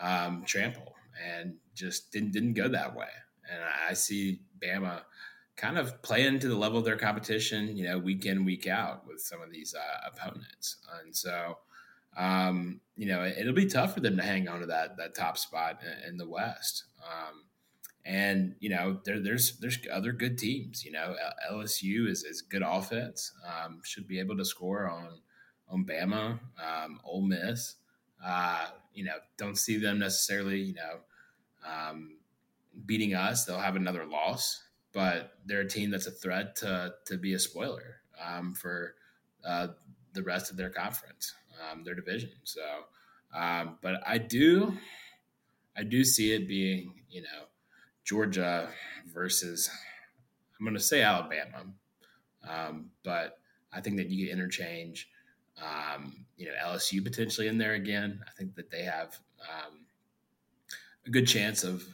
um, trample, and just didn't didn't go that way. And I see Bama kind of playing to the level of their competition, you know, week in week out with some of these uh, opponents, and so. Um, you know, it, will be tough for them to hang on to that that top spot in, in the West. Um, and you know, there, there's there's other good teams. You know, LSU is, is good offense. Um, should be able to score on on Bama, um, Ole Miss. Uh, you know, don't see them necessarily. You know, um, beating us. They'll have another loss, but they're a team that's a threat to to be a spoiler um, for uh, the rest of their conference, um, their division. So, um, but I do, I do see it being, you know Georgia versus I'm going to say Alabama, um, but I think that you get interchange. Um, you know, LSU potentially in there again. I think that they have um, a good chance of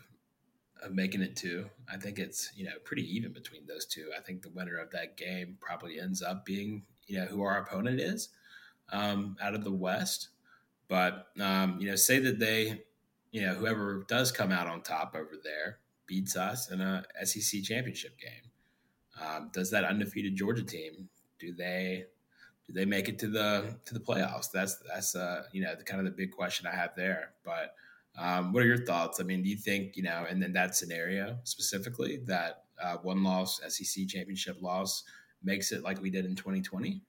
of making it too. I think it's you know pretty even between those two. I think the winner of that game probably ends up being you know who our opponent is um, out of the West. But um, you know, say that they, you know, whoever does come out on top over there, beats us in a SEC championship game. Um, does that undefeated Georgia team do they do they make it to the to the playoffs? That's that's uh, you know the kind of the big question I have there. But um, what are your thoughts? I mean, do you think you know, and then that scenario specifically, that uh, one loss SEC championship loss makes it like we did in 2020?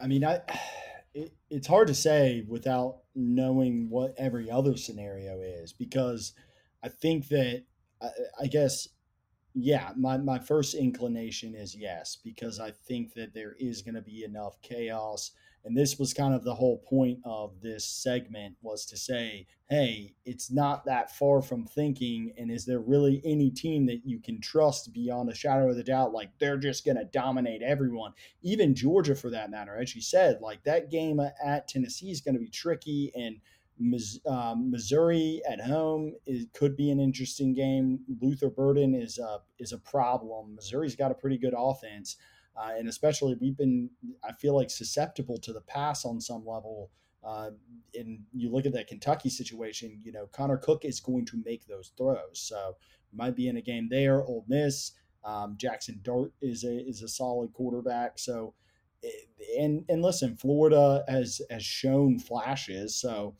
I mean, I it, it's hard to say without knowing what every other scenario is because I think that I, I guess yeah, my, my first inclination is yes, because I think that there is going to be enough chaos and this was kind of the whole point of this segment was to say hey it's not that far from thinking and is there really any team that you can trust beyond a shadow of the doubt like they're just going to dominate everyone even georgia for that matter as you said like that game at tennessee is going to be tricky and um, Missouri at home it could be an interesting game. Luther Burden is a is a problem. Missouri's got a pretty good offense. Uh, and especially we've been, I feel like, susceptible to the pass on some level. Uh, and you look at that Kentucky situation, you know, Connor Cook is going to make those throws. So might be in a game there. Ole Miss, um, Jackson Dart is a is a solid quarterback. So, eh, and and listen, Florida has has shown flashes. So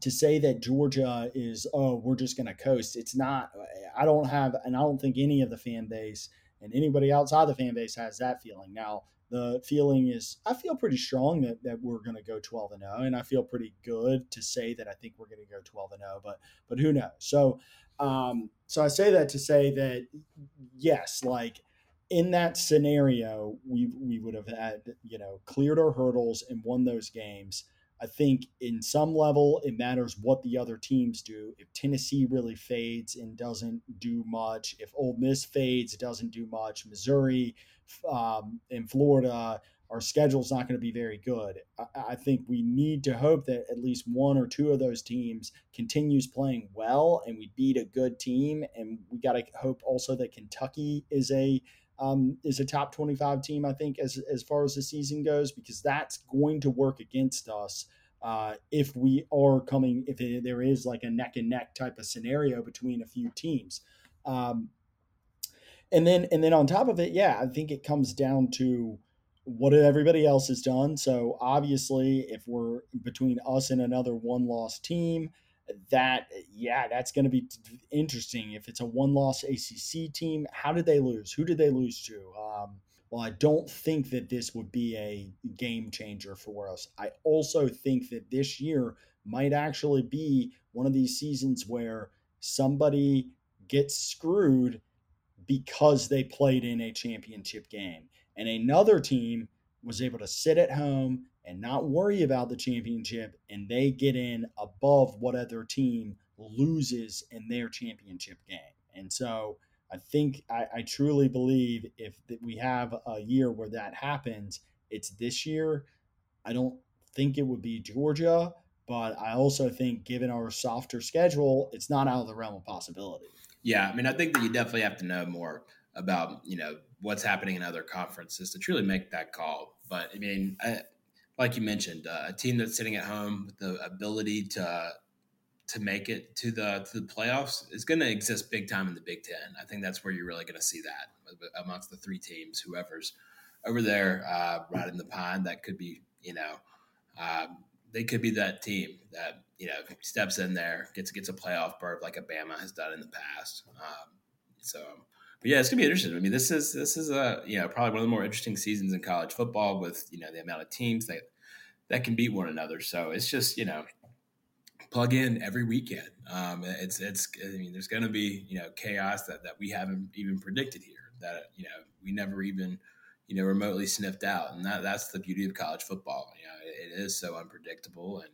to say that Georgia is oh we're just going to coast, it's not. I don't have, and I don't think any of the fan base and anybody outside the fan base has that feeling. Now, the feeling is I feel pretty strong that, that we're going to go 12 and 0 and I feel pretty good to say that I think we're going to go 12 and 0 but but who knows. So um so I say that to say that yes, like in that scenario we we would have had, you know, cleared our hurdles and won those games. I think in some level it matters what the other teams do. If Tennessee really fades and doesn't do much, if Ole Miss fades, doesn't do much, Missouri um, and Florida, our schedule's not going to be very good. I, I, think we need to hope that at least one or two of those teams continues playing well and we beat a good team. And we got to hope also that Kentucky is a um, is a top 25 team, I think, as, as far as the season goes, because that's going to work against us uh, if we are coming, if it, there is like a neck and neck type of scenario between a few teams. Um, and then, and then on top of it, yeah, I think it comes down to what everybody else has done. So obviously, if we're between us and another one loss team, that yeah that's going to be interesting. If it's a one loss acc team how did they lose? Who did they lose to? Um, well i don't think that this would be a game changer for us. I also think that this year might actually be one of these seasons where somebody gets screwed because they played in a championship game. And another team was able to sit at home and not worry about the championship, and they get in above what other team loses in their championship game. And so I think I, I truly believe if we have a year where that happens, it's this year. I don't think it would be Georgia, but I also think given our softer schedule, it's not out of the realm of possibility. Yeah, I mean, I think that you definitely have to know more about you know what's happening in other conferences to truly make that call. But I mean, I, like you mentioned, uh, a team that's sitting at home with the ability to to make it to the to the playoffs is going to exist big time in the Big Ten. I think that's where you're really going to see that amongst the three teams. Whoever's over there uh, in the pond. that could be you know um, they could be that team that you know steps in there gets gets a playoff berth like Alabama has done in the past. Um, so but yeah, it's gonna be interesting. I mean, this is this is a you know probably one of the more interesting seasons in college football with you know the amount of teams that that can beat one another. So it's just you know plug in every weekend. Um, it's it's I mean there's gonna be you know chaos that that we haven't even predicted here that you know we never even you know remotely sniffed out, and that that's the beauty of college football. You know, it, it is so unpredictable and.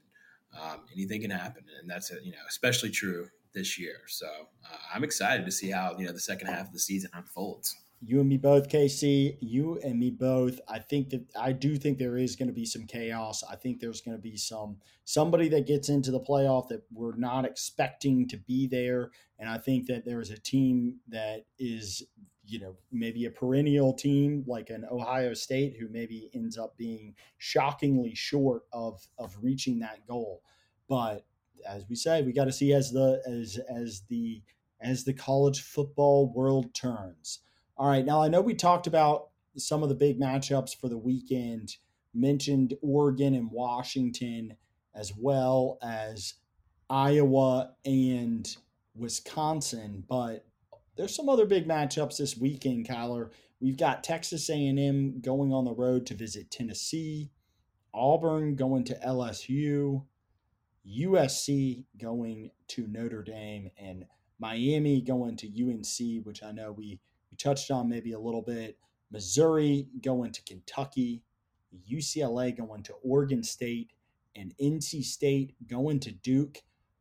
Um, anything can happen, and that's you know especially true this year. So uh, I'm excited to see how you know the second half of the season unfolds. You and me both, KC. You and me both. I think that I do think there is going to be some chaos. I think there's going to be some somebody that gets into the playoff that we're not expecting to be there, and I think that there's a team that is you know maybe a perennial team like an Ohio State who maybe ends up being shockingly short of of reaching that goal. But as we say, we got to see as the as as the as the college football world turns. All right, now I know we talked about some of the big matchups for the weekend. mentioned Oregon and Washington, as well as Iowa and Wisconsin. But there's some other big matchups this weekend, Kyler. We've got Texas A&M going on the road to visit Tennessee, Auburn going to LSU, USC going to Notre Dame, and Miami going to UNC, which I know we, we touched on maybe a little bit. Missouri going to Kentucky, UCLA going to Oregon State, and NC State going to Duke.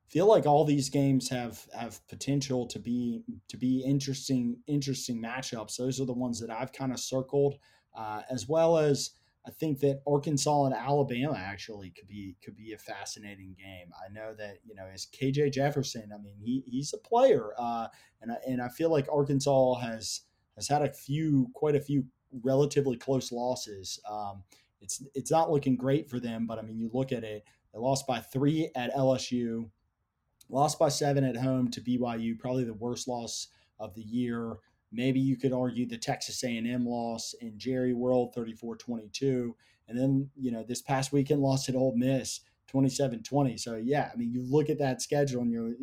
Feel like all these games have have potential to be to be interesting interesting matchups. Those are the ones that I've kind of circled, uh, as well as I think that Arkansas and Alabama actually could be could be a fascinating game. I know that you know as KJ Jefferson. I mean, he he's a player, uh, and I, and I feel like Arkansas has has had a few quite a few relatively close losses. Um, it's it's not looking great for them, but I mean, you look at it. They lost by three at LSU, lost by seven at home to BYU, probably the worst loss of the year. Maybe you could argue the Texas A&M loss in Jerry World 34-22 and then, you know, this past weekend lost at Ole Miss 27-20. So yeah, I mean, you look at that schedule and you're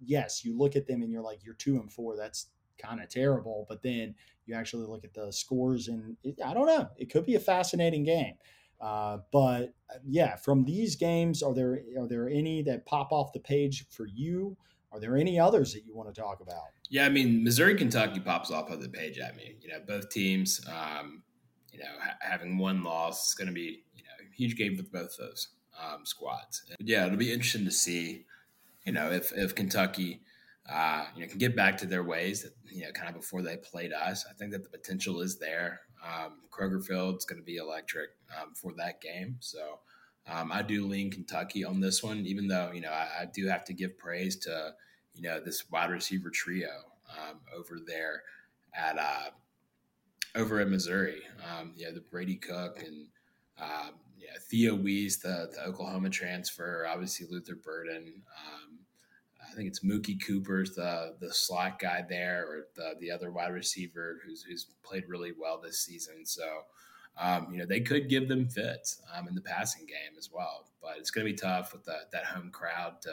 yes, you look at them and you're like you're 2 and 4. That's kind of terrible, but then you actually look at the scores and it, I don't know, it could be a fascinating game. Uh, but uh, yeah, from these games, are there are there any that pop off the page for you? Are there any others that you want to talk about? Yeah, I mean, Missouri Kentucky pops off of the page at me. You know, both teams, um, you know, ha- having one loss is going to be you know a huge game for both those um, squads. But yeah, it'll be interesting to see, you know, if if Kentucky. Uh, you know, can get back to their ways that you know, kind of before they played us. I think that the potential is there. Um, Kroger Field's going to be electric um, for that game, so um, I do lean Kentucky on this one, even though you know I, I do have to give praise to you know this wide receiver trio um, over there at uh, over at Missouri. Um, you know the Brady Cook and uh, yeah, Theo Wease, the, the Oklahoma transfer, obviously Luther Burden. Um, I think it's Mookie Cooper's the the slot guy there, or the the other wide receiver who's who's played really well this season. So. Um, you know they could give them fits um, in the passing game as well, but it's going to be tough with the, that home crowd to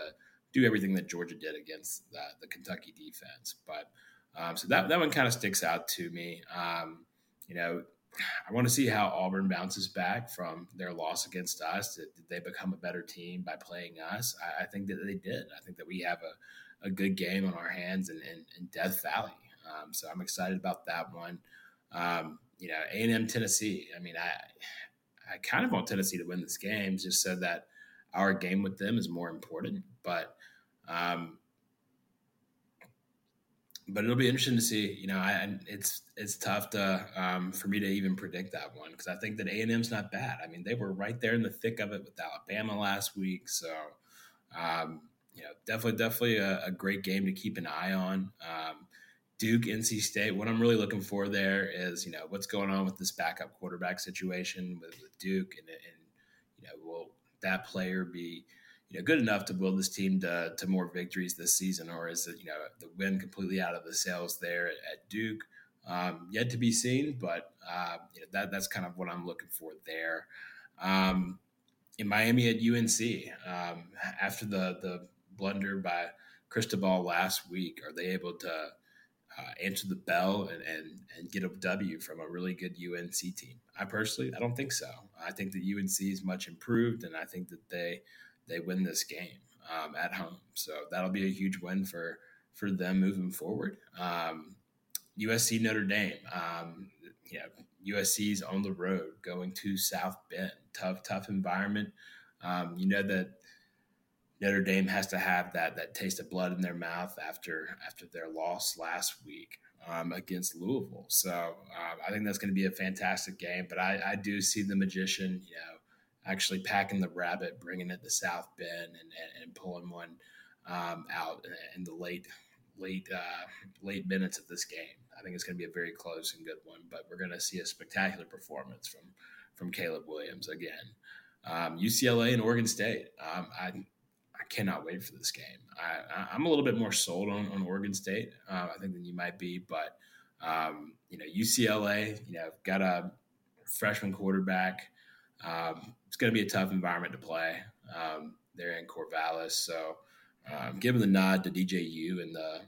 do everything that Georgia did against the, the Kentucky defense. But um, so that that one kind of sticks out to me. Um, you know, I want to see how Auburn bounces back from their loss against us. Did, did they become a better team by playing us? I, I, think that they did. I think that we have a, a good game on our hands in, in, in Death Valley. Um, so I'm excited about that one. Um, you know, A&M Tennessee. I mean, I I kind of want Tennessee to win this game just so that our game with them is more important. But um, but it'll be interesting to see. You know, I, it's it's tough to um, for me to even predict that one because I think that A and M's not bad. I mean, they were right there in the thick of it with Alabama last week, so um, you know, definitely definitely a, a, great game to keep an eye on. Um, Duke, NC State. What I'm really looking for there is you know what's going on with this backup quarterback situation with, with Duke, and, and you know, will that player be you know, good enough to build this team to, to more victories this season, or is it you know the win completely out of the sails there at, at Duke? Um, yet to be seen, but uh, you know, that that's kind of what I'm looking for there. Um, in Miami at UNC, um, after the the blunder by Cristobal last week, are they able to uh, answer the bell and, and and get a W from a really good UNC team? I personally, I don't think so. I think that UNC is much improved, and I think that they they win this game um, at home. So that'll be a huge win for for them moving forward. Um, USC Notre Dame, um, you know, USC's on the road going to South Bend, tough tough environment. Um, you know that Notre Dame has to have that that taste of blood in their mouth after after their loss last week. Um, against Louisville. So uh, I think that's going to be a fantastic game. But I, I, do see the magician, you know, actually packing the rabbit, bringing it to South Bend, and, and, and pulling one um, out in the late late uh, late minutes of this game. I think it's going to be a very close and good one, but we're going to see a spectacular performance from from Caleb Williams again. Um, UCLA and Oregon State. Um, I I cannot wait for this game. I, am a little bit more sold on, on Oregon State, uh, I think, than you might be, but um, you know UCLA, you know, got a freshman quarterback um, it's going to be a tough environment to play. Um, they're in Corvallis, so um, give the nod to DJU and the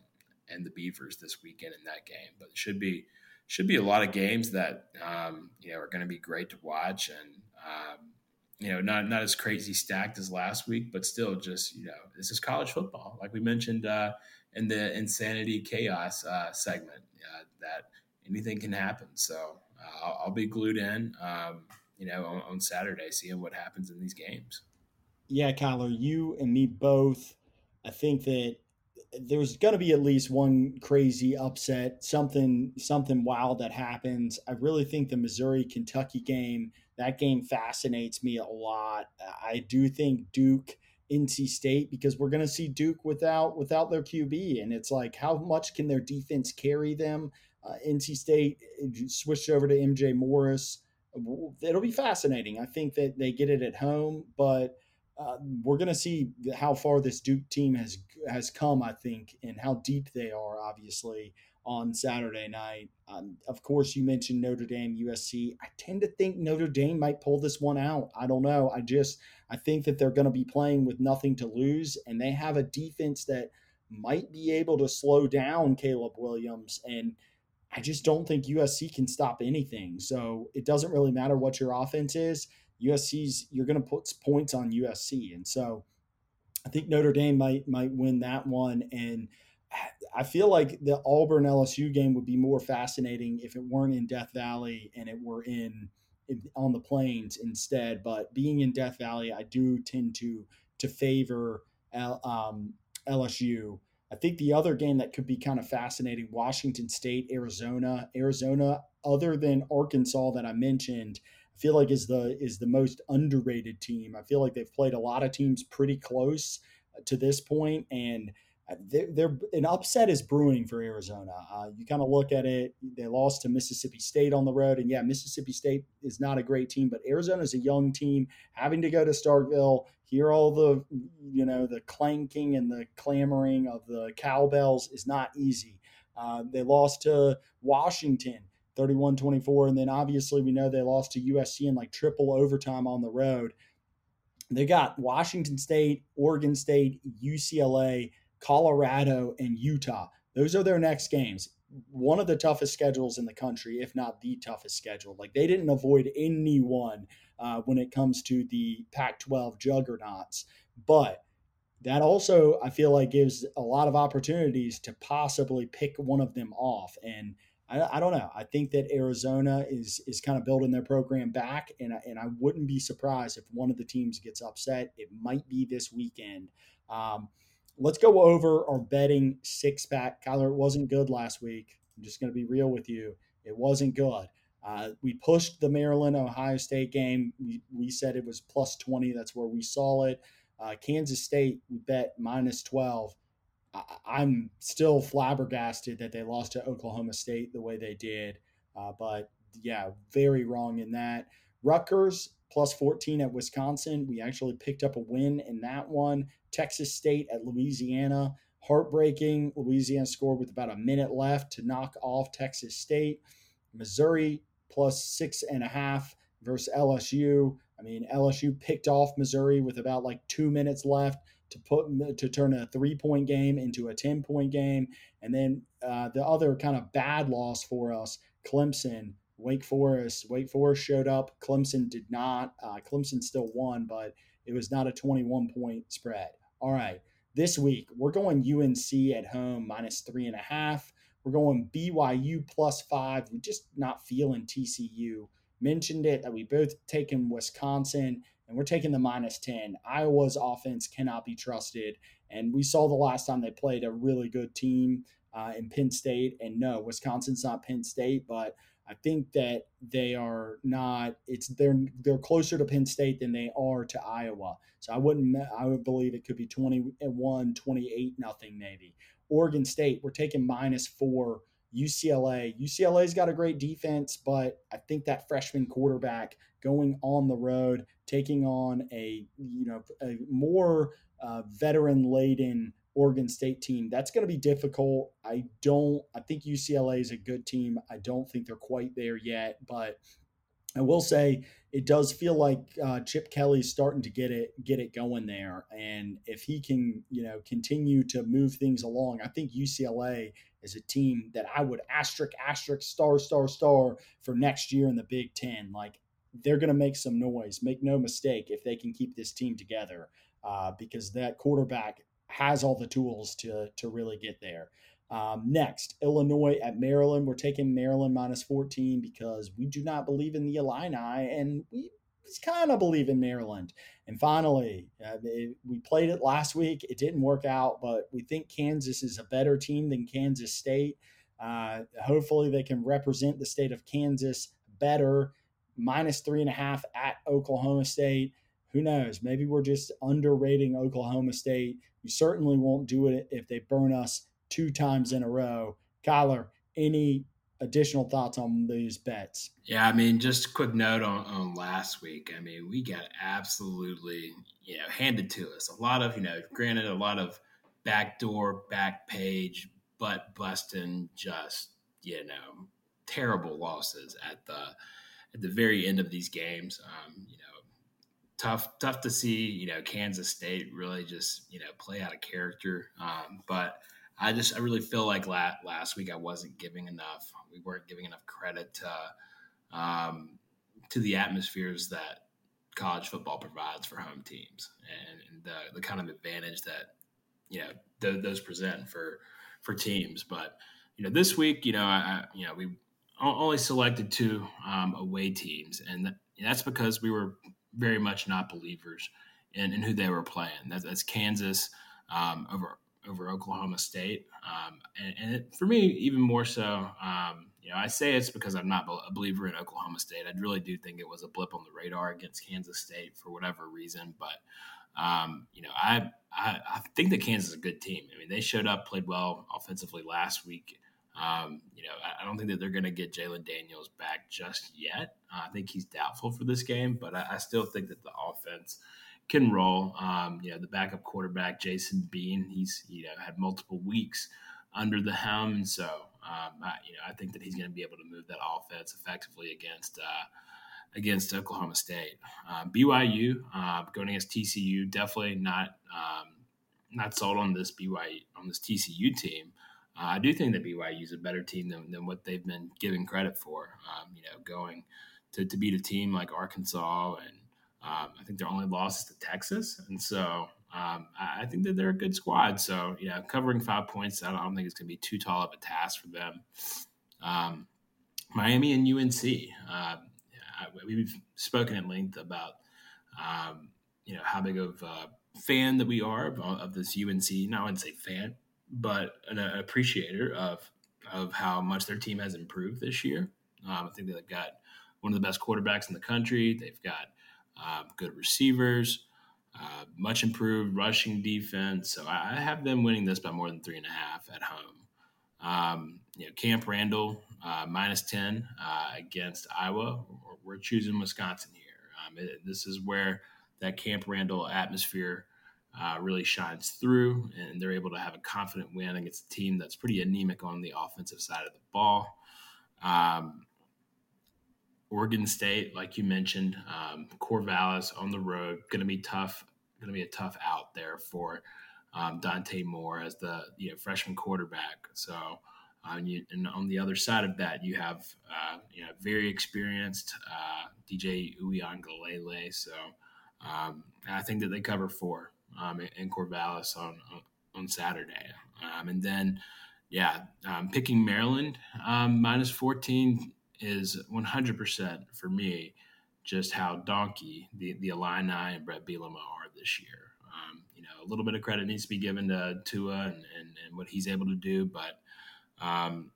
and the Beavers this weekend in that game. But it should be should be a lot of games that um, you know are going to be great to watch, and um, you know not not as crazy stacked as last week, but still just you know this is college football, like we mentioned uh, in the insanity chaos uh, segment, uh, that anything can happen. So uh, I'll, I'll, be glued in. Um, you know, on, on Saturday, seeing what happens in these games. Yeah, Kyler, you and me both. I think that there's going to be at least one crazy upset, something something wild that happens. I really think the Missouri Kentucky game, that game fascinates me a lot. I do think Duke NC State because we're going to see Duke without without their QB and it's like how much can their defense carry them? Uh, NC State switched over to MJ Morris. It'll be fascinating. I think that they get it at home, but uh, we're going to see how far this Duke team has has come. I think, and how deep they are. Obviously, on Saturday night. Um, of course, you mentioned Notre Dame, USC. I tend to think Notre Dame might pull this one out. I don't know. I just I think that they're going to be playing with nothing to lose, and they have a defense that might be able to slow down Caleb Williams and. I just don't think USC can stop anything. So it doesn't really matter what your offense is. USC's you're going to put points on USC, and so I think Notre Dame might might win that one. And I feel like the Auburn LSU game would be more fascinating if it weren't in Death Valley and it were in, in on the plains instead. But being in Death Valley, I do tend to to favor L, um, LSU. I think the other game that could be kind of fascinating Washington State, Arizona. Arizona, other than Arkansas that I mentioned, I feel like is the is the most underrated team. I feel like they've played a lot of teams pretty close uh, to this point, and uh, they're, they're an upset is brewing for Arizona. Uh, you kind of look at it; they lost to Mississippi State on the road, and yeah, Mississippi State is not a great team, but Arizona is a young team having to go to Starkville, hear all the you know the clanking and the clamoring of the cowbells is not easy. Uh, they lost to Washington 31 24. And then obviously, we know they lost to USC in like triple overtime on the road. They got Washington State, Oregon State, UCLA, Colorado, and Utah. Those are their next games. One of the toughest schedules in the country, if not the toughest schedule. Like they didn't avoid anyone uh, when it comes to the Pac 12 juggernauts. But that also, I feel like, gives a lot of opportunities to possibly pick one of them off. And I, I, don't know. I think that Arizona is is kind of building their program back, and I, and I wouldn't be surprised if one of the teams gets upset. It might be this weekend. Um, let's go over our betting six pack. Kyler, it wasn't good last week. I'm just going to be real with you. It wasn't good. Uh, we pushed the Maryland Ohio State game. We, we said it was plus 20. That's where we saw it. Uh, Kansas State, we bet minus 12. I'm still flabbergasted that they lost to Oklahoma State the way they did. Uh, but yeah, very wrong in that. Rutgers plus 14 at Wisconsin. We actually picked up a win in that one. Texas State at Louisiana. Heartbreaking. Louisiana scored with about a minute left to knock off Texas State. Missouri plus six and a half versus LSU. I mean, LSU picked off Missouri with about like two minutes left to put to turn a three point game into a 10 point game. And then uh, the other kind of bad loss for us, Clemson, Wake Forest. Wake Forest showed up. Clemson did not. Uh, Clemson still won, but it was not a 21 point spread. All right. This week, we're going UNC at home minus three and a half. We're going BYU plus five. We're just not feeling TCU. Mentioned it that we both taken Wisconsin and we're taking the minus 10. Iowa's offense cannot be trusted. And we saw the last time they played a really good team uh, in Penn State. And no, Wisconsin's not Penn State, but I think that they are not. It's they're they're closer to Penn State than they are to Iowa. So I wouldn't. I would believe it could be 21, 28, nothing maybe. Oregon State, we're taking minus four. UCLA. UCLA's got a great defense, but I think that freshman quarterback going on the road, taking on a you know a more uh, veteran laden Oregon State team, that's going to be difficult. I don't. I think UCLA is a good team. I don't think they're quite there yet, but I will say it does feel like uh, Chip Kelly's starting to get it get it going there, and if he can, you know, continue to move things along, I think UCLA is a team that I would asterisk asterisk star star star for next year in the Big Ten. Like they're going to make some noise. Make no mistake if they can keep this team together, uh, because that quarterback has all the tools to to really get there. Um, next, Illinois at Maryland. We're taking Maryland minus 14 because we do not believe in the Illini and we kind of believe in Maryland. And finally, uh, it, we played it last week. It didn't work out, but we think Kansas is a better team than Kansas State. Uh, hopefully, they can represent the state of Kansas better. Minus three and a half at Oklahoma State. Who knows? Maybe we're just underrating Oklahoma State. We certainly won't do it if they burn us two times in a row. Kyler, any additional thoughts on these bets? Yeah, I mean, just a quick note on, on last week. I mean, we got absolutely, you know, handed to us. A lot of, you know, granted, a lot of backdoor, back page, butt busting, just, you know, terrible losses at the at the very end of these games. Um, you know, tough tough to see, you know, Kansas State really just, you know, play out of character. Um, but I just I really feel like last, last week I wasn't giving enough. We weren't giving enough credit to um, to the atmospheres that college football provides for home teams and, and the the kind of advantage that you know th- those present for for teams. But you know this week, you know I, you know we only selected two um, away teams, and that's because we were very much not believers in, in who they were playing. That's, that's Kansas um, over over Oklahoma State. Um, and, and it, for me, even more so, um, you know, I say it's because I'm not a believer in Oklahoma State. I really do think it was a blip on the radar against Kansas State for whatever reason. But, um, you know, I, I, I think that Kansas is a good team. I mean, they showed up, played well offensively last week. Um, you know, I, I, don't think that they're going to get Jalon Daniels back just yet. Uh, I think he's doubtful for this game, but I, I still think that the offense – can roll. Um, you know, the backup quarterback Jason Bean, he's you know had multiple weeks under the helm, and so um, I, you know I think that he's going to be able to move that offense effectively against uh, against Oklahoma State. Uh, BYU uh, going against TCU, definitely not um, not sold on this BYU on this TCU team. Uh, I do think that BYU is a better team than, than what they've been given credit for. Um, you know, going to, to beat a team like Arkansas and um, I think their only loss is to Texas, and so um, I think that they're a good squad. So yeah, covering five points, I don't, I don't think it's going to be too tall of a task for them. Um, Miami and UNC. Uh, we've spoken at length about um, you know how big of a fan that we are of, of this UNC. Now I wouldn't say fan, but an appreciator of of how much their team has improved this year. Um, I think they've got one of the best quarterbacks in the country. They've got uh, good receivers, uh, much improved rushing defense. So I have them winning this by more than three and a half at home. Um, you know, Camp Randall uh, minus ten uh, against Iowa. We're choosing Wisconsin here. Um, it, this is where that Camp Randall atmosphere uh, really shines through, and they're able to have a confident win against a team that's pretty anemic on the offensive side of the ball. Um, Oregon State, like you mentioned, um, Corvallis on the road, going to be tough. Going to be a tough out there for um, Dante Moore as the you know freshman quarterback. So, uh, you, and on the other side of that, you have uh, you know very experienced uh, DJ Uiagalelei. So, um, I think that they cover four um, in Corvallis on on Saturday, um, and then yeah, um, picking Maryland minus fourteen is 100% for me just how donkey the, the Illini and Bret Bielema are this year. Um, you know, a little bit of credit needs to be given to Tua and, and, and what he's able to do, but um,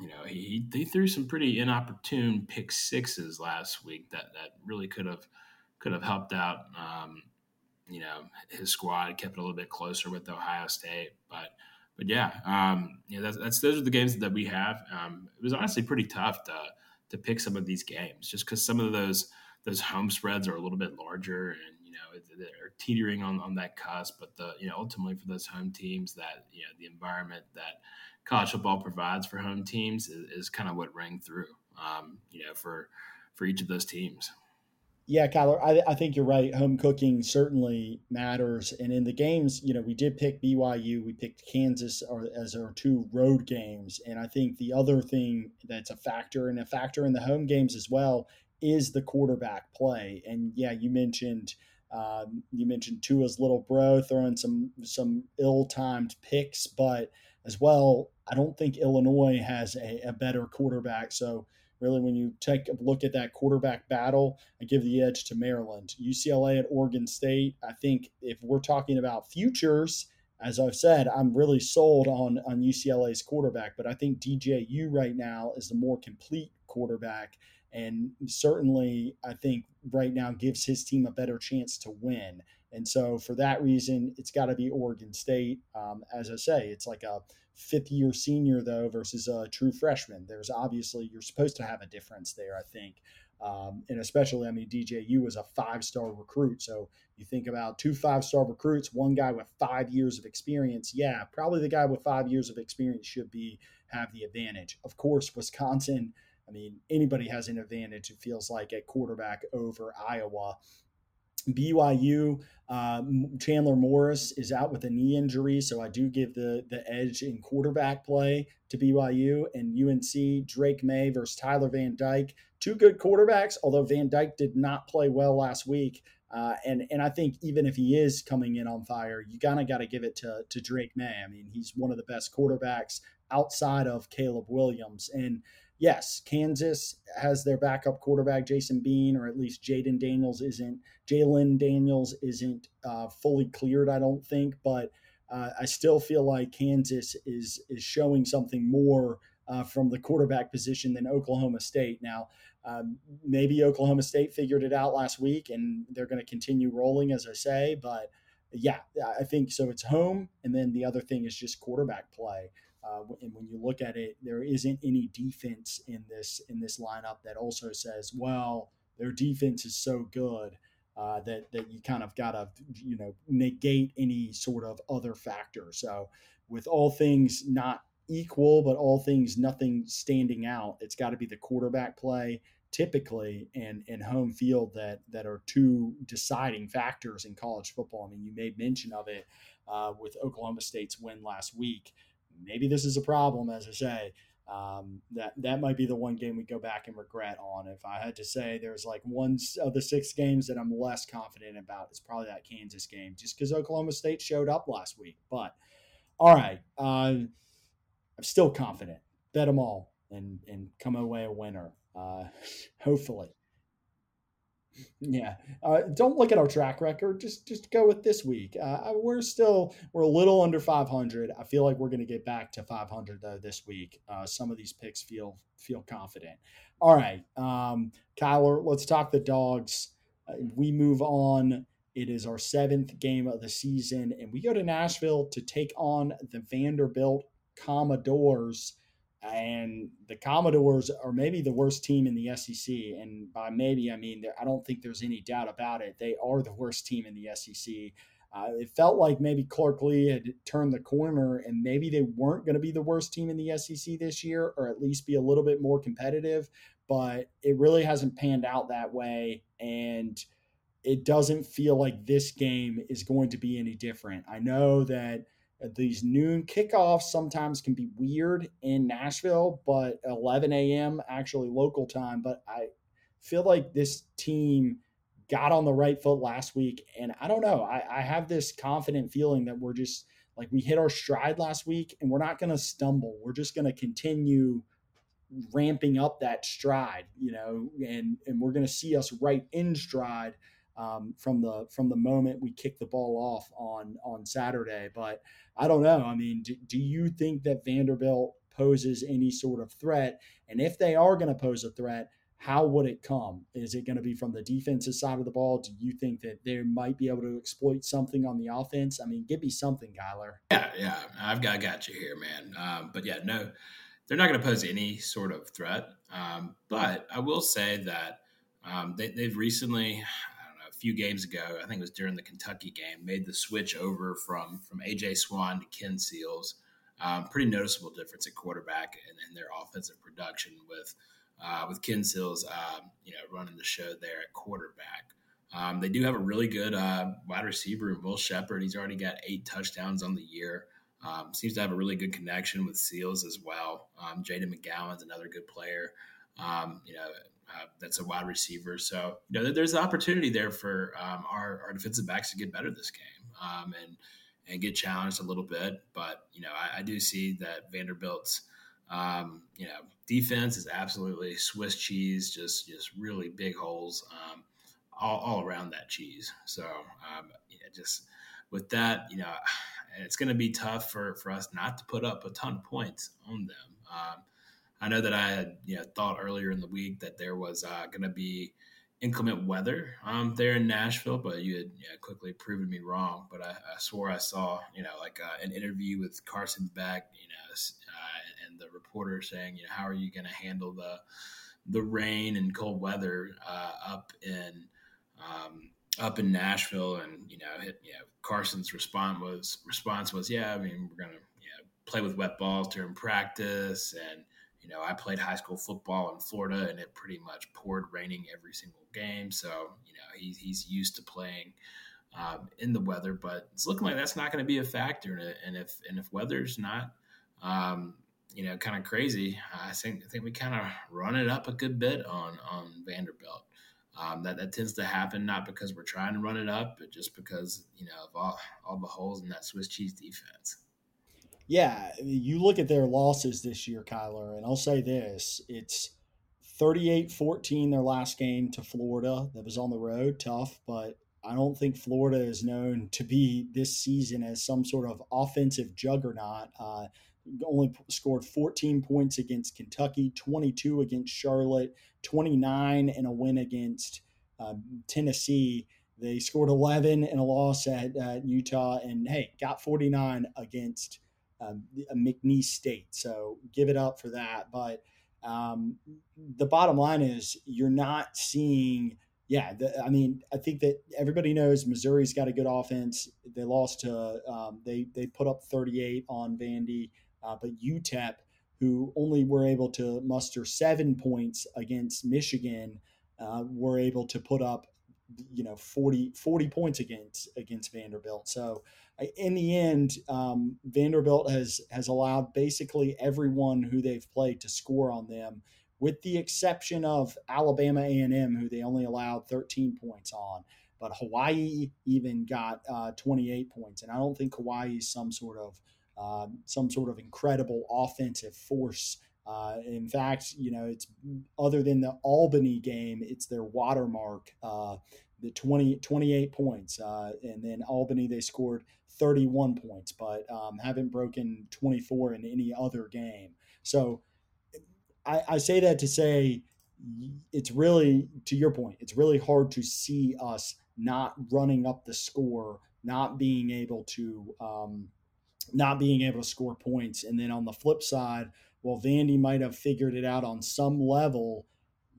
you know, he, he threw some pretty inopportune pick sixes last week that, that really could have could have helped out. Um, you know, his squad kept it a little bit closer with Ohio State, but but yeah, um, you know, that's, that's, those are the games that we have. Um, it was honestly pretty tough to to pick some of these games, just because some of those those home spreads are a little bit larger, and you know they're teetering on, on that cusp. But the you know ultimately for those home teams, that you know the environment that college football provides for home teams is, is kind of what rang through. Um, you know for for each of those teams. Yeah, Kyler, I, I think you're right. Home cooking certainly matters. And in the games, you know, we did pick BYU, we picked Kansas as our two road games. And I think the other thing that's a factor and a factor in the home games as well is the quarterback play. And yeah, you mentioned um, you mentioned Tua's little bro throwing some some ill-timed picks, but as well, I don't think Illinois has a, a better quarterback. So really, when you take a look at that quarterback battle, I give the edge to Maryland. UCLA at Oregon State. I think if we're talking about futures, as I've said, I'm really sold on on UCLA's quarterback, but I think DJU right now is the more complete quarterback, and certainly I think right now gives his team a better chance to win. And so for that reason, it's got to be Oregon State. Um, as I say, it's like a fifth year senior though versus a true freshman. There's obviously you're supposed to have a difference there. I think. Um, and especially, I mean, DJU was a five star recruit. So you think about two five star recruits, one guy with five years of experience. Yeah, probably the guy with five years of experience should be have the advantage. Of course, Wisconsin. I mean, anybody has an advantage. It feels like at quarterback over Iowa. BYU, uh, Chandler Morris is out with a knee injury, so I do give the the edge in quarterback play to BYU and UNC. Drake Maye versus Tyler Van Dyke, two good quarterbacks. Although Van Dyke did not play well last week, uh, and and I think even if he is coming in on fire, you kind of got to give it to to Drake Maye. I mean, he's one of the best quarterbacks outside of Caleb Williams, and yes, Kansas has their backup quarterback, Jason Bean, or at least Jayden Daniels isn't. Jalon Daniels isn't uh, fully cleared, I don't think, but uh, I still feel like Kansas is is showing something more uh, from the quarterback position than Oklahoma State. Now, um, maybe Oklahoma State figured it out last week, and they're going to continue rolling, as I say, but. Yeah, I think so. It's home, and then the other thing is just quarterback play. Uh, and when you look at it, there isn't any defense in this in this lineup that also says, well, their defense is so good uh, that that you kind of got to you know negate any sort of other factor. So with all things not equal, but all things nothing standing out, it's got to be the quarterback play typically and and home field that that are two deciding factors in college football. I mean, you made mention of it uh, with Oklahoma State's win last week maybe this is a problem, as I say. Um, that that might be the one game we go back and regret on. If I had to say, there's like one of the six games that I'm less confident about. It's probably that Kansas game, just because Oklahoma State showed up last week. But all right, uh, I'm still confident. Bet them all and and come away a winner. Uh, hopefully. Yeah, uh, don't look at our track record. Just just go with this week. Uh, we're still we're a little under 500. I feel like we're going to get back to 500 though this week. Uh, some of these picks feel feel confident. All right, um, Kyler, let's talk the dogs. Uh, we move on. It is our seventh game of the season, and we go to Nashville to take on the Vanderbilt Commodores and the Commodores are maybe the worst team in the SEC. And by maybe, I mean, I don't think there's any doubt about it. They are the worst team in the SEC. Uh, it felt like maybe Clark Lea had turned the corner and maybe they weren't going to be the worst team in the SEC this year, or at least be a little bit more competitive. But it really hasn't panned out that way. And it doesn't feel like this game is going to be any different. I know that Uh, these noon kickoffs sometimes can be weird in Nashville, but 11 a.m. actually local time. But I feel like this team got on the right foot last week. And I don't know, I, I have this confident feeling that we're just like we hit our stride last week and we're not going to stumble. We're just going to continue ramping up that stride, you know, and, and we're going to see us right in stride um, from the from the moment we kick the ball off on on Saturday. But I don't know. I mean, do, do you think that Vanderbilt poses any sort of threat? And if they are going to pose a threat, how would it come? Is it going to be from the defensive side of the ball? Do you think that they might be able to exploit something on the offense? I mean, give me something, Kyler. Yeah, yeah, I've got got you here, man. Um, but yeah, no, they're not going to pose any sort of threat. Um, but I will say that um, they, they've recently, few games ago, I think it was during the Kentucky game, made the switch over from from AJ Swann to Ken Seals. Um, pretty noticeable difference at quarterback and in their offensive production with uh, with Ken Seals, um, you know, running the show there at quarterback. Um, they do have a really good uh, wide receiver Will Sheppard. He's already got eight touchdowns on the year. Um, seems to have a really good connection with Seals as well. Um, Jayden McGowan's another good player. Um, you know, uh, that's a wide receiver. So you know, there's an opportunity there for um, our, our defensive backs to get better this game um, and and get challenged a little bit. But you know, I, I do see that Vanderbilt's um, you know defense is absolutely Swiss cheese, just just really big holes all, all, around that cheese. So yeah, just with that, you know it's going to be tough for, for us not to put up a ton of points on them. Um, I know that I had you know, thought earlier in the week that there was uh, going to be inclement weather um, there in Nashville, but you had quickly proven me wrong. But I, I swore I saw you know like uh, an interview with Carson Beck, you know, uh, and the reporter saying, you know, how are you going to handle the the rain and cold weather uh, up in um, up in Nashville, and you know, hit, you know, Carson's response was response was, yeah, I mean, we're gonna you know, play with wet balls during practice, and you know, I played high school football in Florida, and it pretty much poured raining every single game, so you know, he's he's used to playing. Um, in the weather, but it's looking like that's not going to be a factor. And if and if weather's not, um, you know, kind of crazy, I think I think we kind of run it up a good bit on on Vanderbilt. Um, that, that tends to happen not because we're trying to run it up, but just because you know of all, all the holes in that Swiss cheese defense. Yeah, you look at their losses this year, Kyler, and I'll say this: it's 38-14 their last game to Florida. That was on the road, tough, but I don't think Florida is known to be this season as some sort of offensive juggernaut. Uh, only scored 14 points against Kentucky, 22 against Charlotte, 29 in a win against um, Tennessee. They scored 11 in a loss at uh, Utah, and hey, got 49 against um, a McNeese State. So give it up for that. But um, the bottom line is you're not seeing. Yeah, the, I mean, I think that everybody knows Missouri's got a good offense. They lost to um, they they put up 38 on Vandy. Uh, but UTEP, who only were able to muster seven points against Michigan, uh, were able to put up, you know, 40, 40 points against against Vanderbilt. So in the end, um, Vanderbilt has has allowed basically everyone who they've played to score on them, with the exception of Alabama A and M, who they only allowed 13 points on. But Hawaii even got uh, 28 points, and I don't think Hawaii is some sort of um, some sort of incredible offensive force. Uh, in fact, you know, it's other than the Albany game, it's their watermark, uh, the 20, 28 points. Uh, and then Albany, they scored 31 points, but um, haven't broken 24 in any other game. So I, I say that to say it's really, to your point, it's really hard to see us not running up the score, not being able to. Um, not being able to score points. And then on the flip side, while Vandy might have figured it out on some level,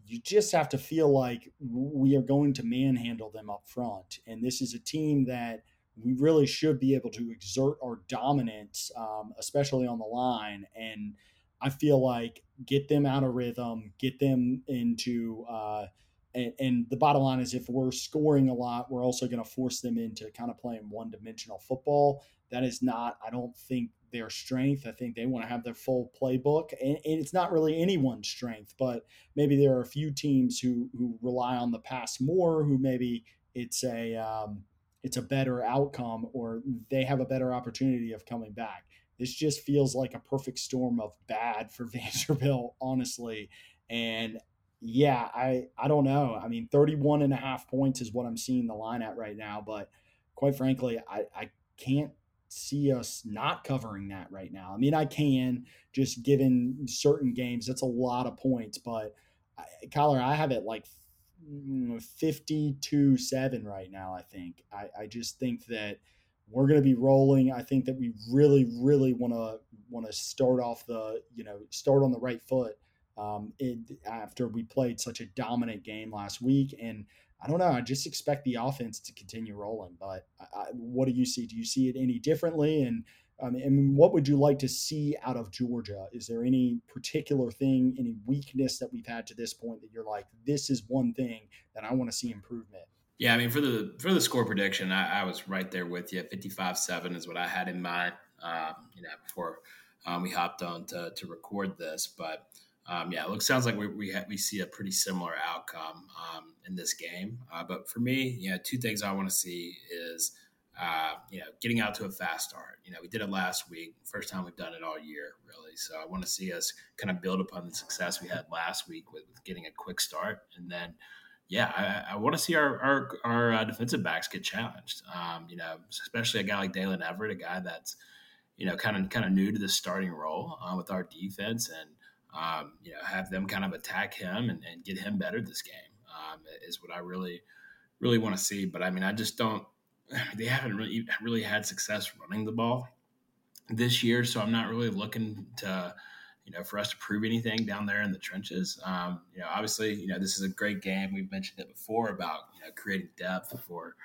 you just have to feel like we are going to manhandle them up front. And this is a team that we really should be able to exert our dominance, um, especially on the line. And I feel like get them out of rhythm, get them into. Uh, and, and, the bottom line is, if we're scoring a lot, we're also going to force them into kind of playing one dimensional football. That is not, I don't think, their strength. I think they want to have their full playbook, and, and, it's not really anyone's strength. But maybe there are a few teams who who rely on the pass more, who maybe it's a um, it's a better outcome, or they have a better opportunity of coming back. This just feels like a perfect storm of bad for Vanderbilt, honestly. And yeah, I I don't know. I mean, 31 and a half points is what I'm seeing the line at right now, but quite frankly, I, I can't see us not covering that right now. I mean, I can just given certain games, that's a lot of points, but Kyler, I have it like mm, 52 7 right now. I think. I, I just think that we're going to be rolling. I think that we really, really want to want to start off the, you know, start on the right foot um, it, after we played such a dominant game last week. And I don't know. I just expect the offense to continue rolling. But I, what do you see? Do you see it any differently? And I I mean, what would you like to see out of Georgia? Is there any particular thing, any weakness that we've had to this point that you're like, this is one thing that I want to see improvement? Yeah, I mean, for the for the score prediction, I, I was right there with you. Fifty five seven is what I had in mind. Um, you know, before um, we hopped on to to record this, but um, yeah, it looks sounds like we we, ha- we see a pretty similar outcome um, in this game. Uh, but for me, you know, two things I want to see is uh, you know, getting out to a fast start. You know, we did it last week, first time we've done it all year, really. So I want to see us kind of build upon the success we had last week with, with getting a quick start, and then, yeah, I, I want to see our our, our uh, defensive backs get challenged. Um, you know, especially a guy like Daylen Everette, a guy that's you know kind of kind of new to the starting role uh, with our defense, and um, you know have them kind of attack him and, and get him better this game um, is what I really really want to see. But I mean, I just don't they haven't really really had success running the ball this year, so I'm not really looking to you know for us to prove anything down there in the trenches. Um, you know, obviously, you know this is a great game. We've mentioned it before about you know creating depth for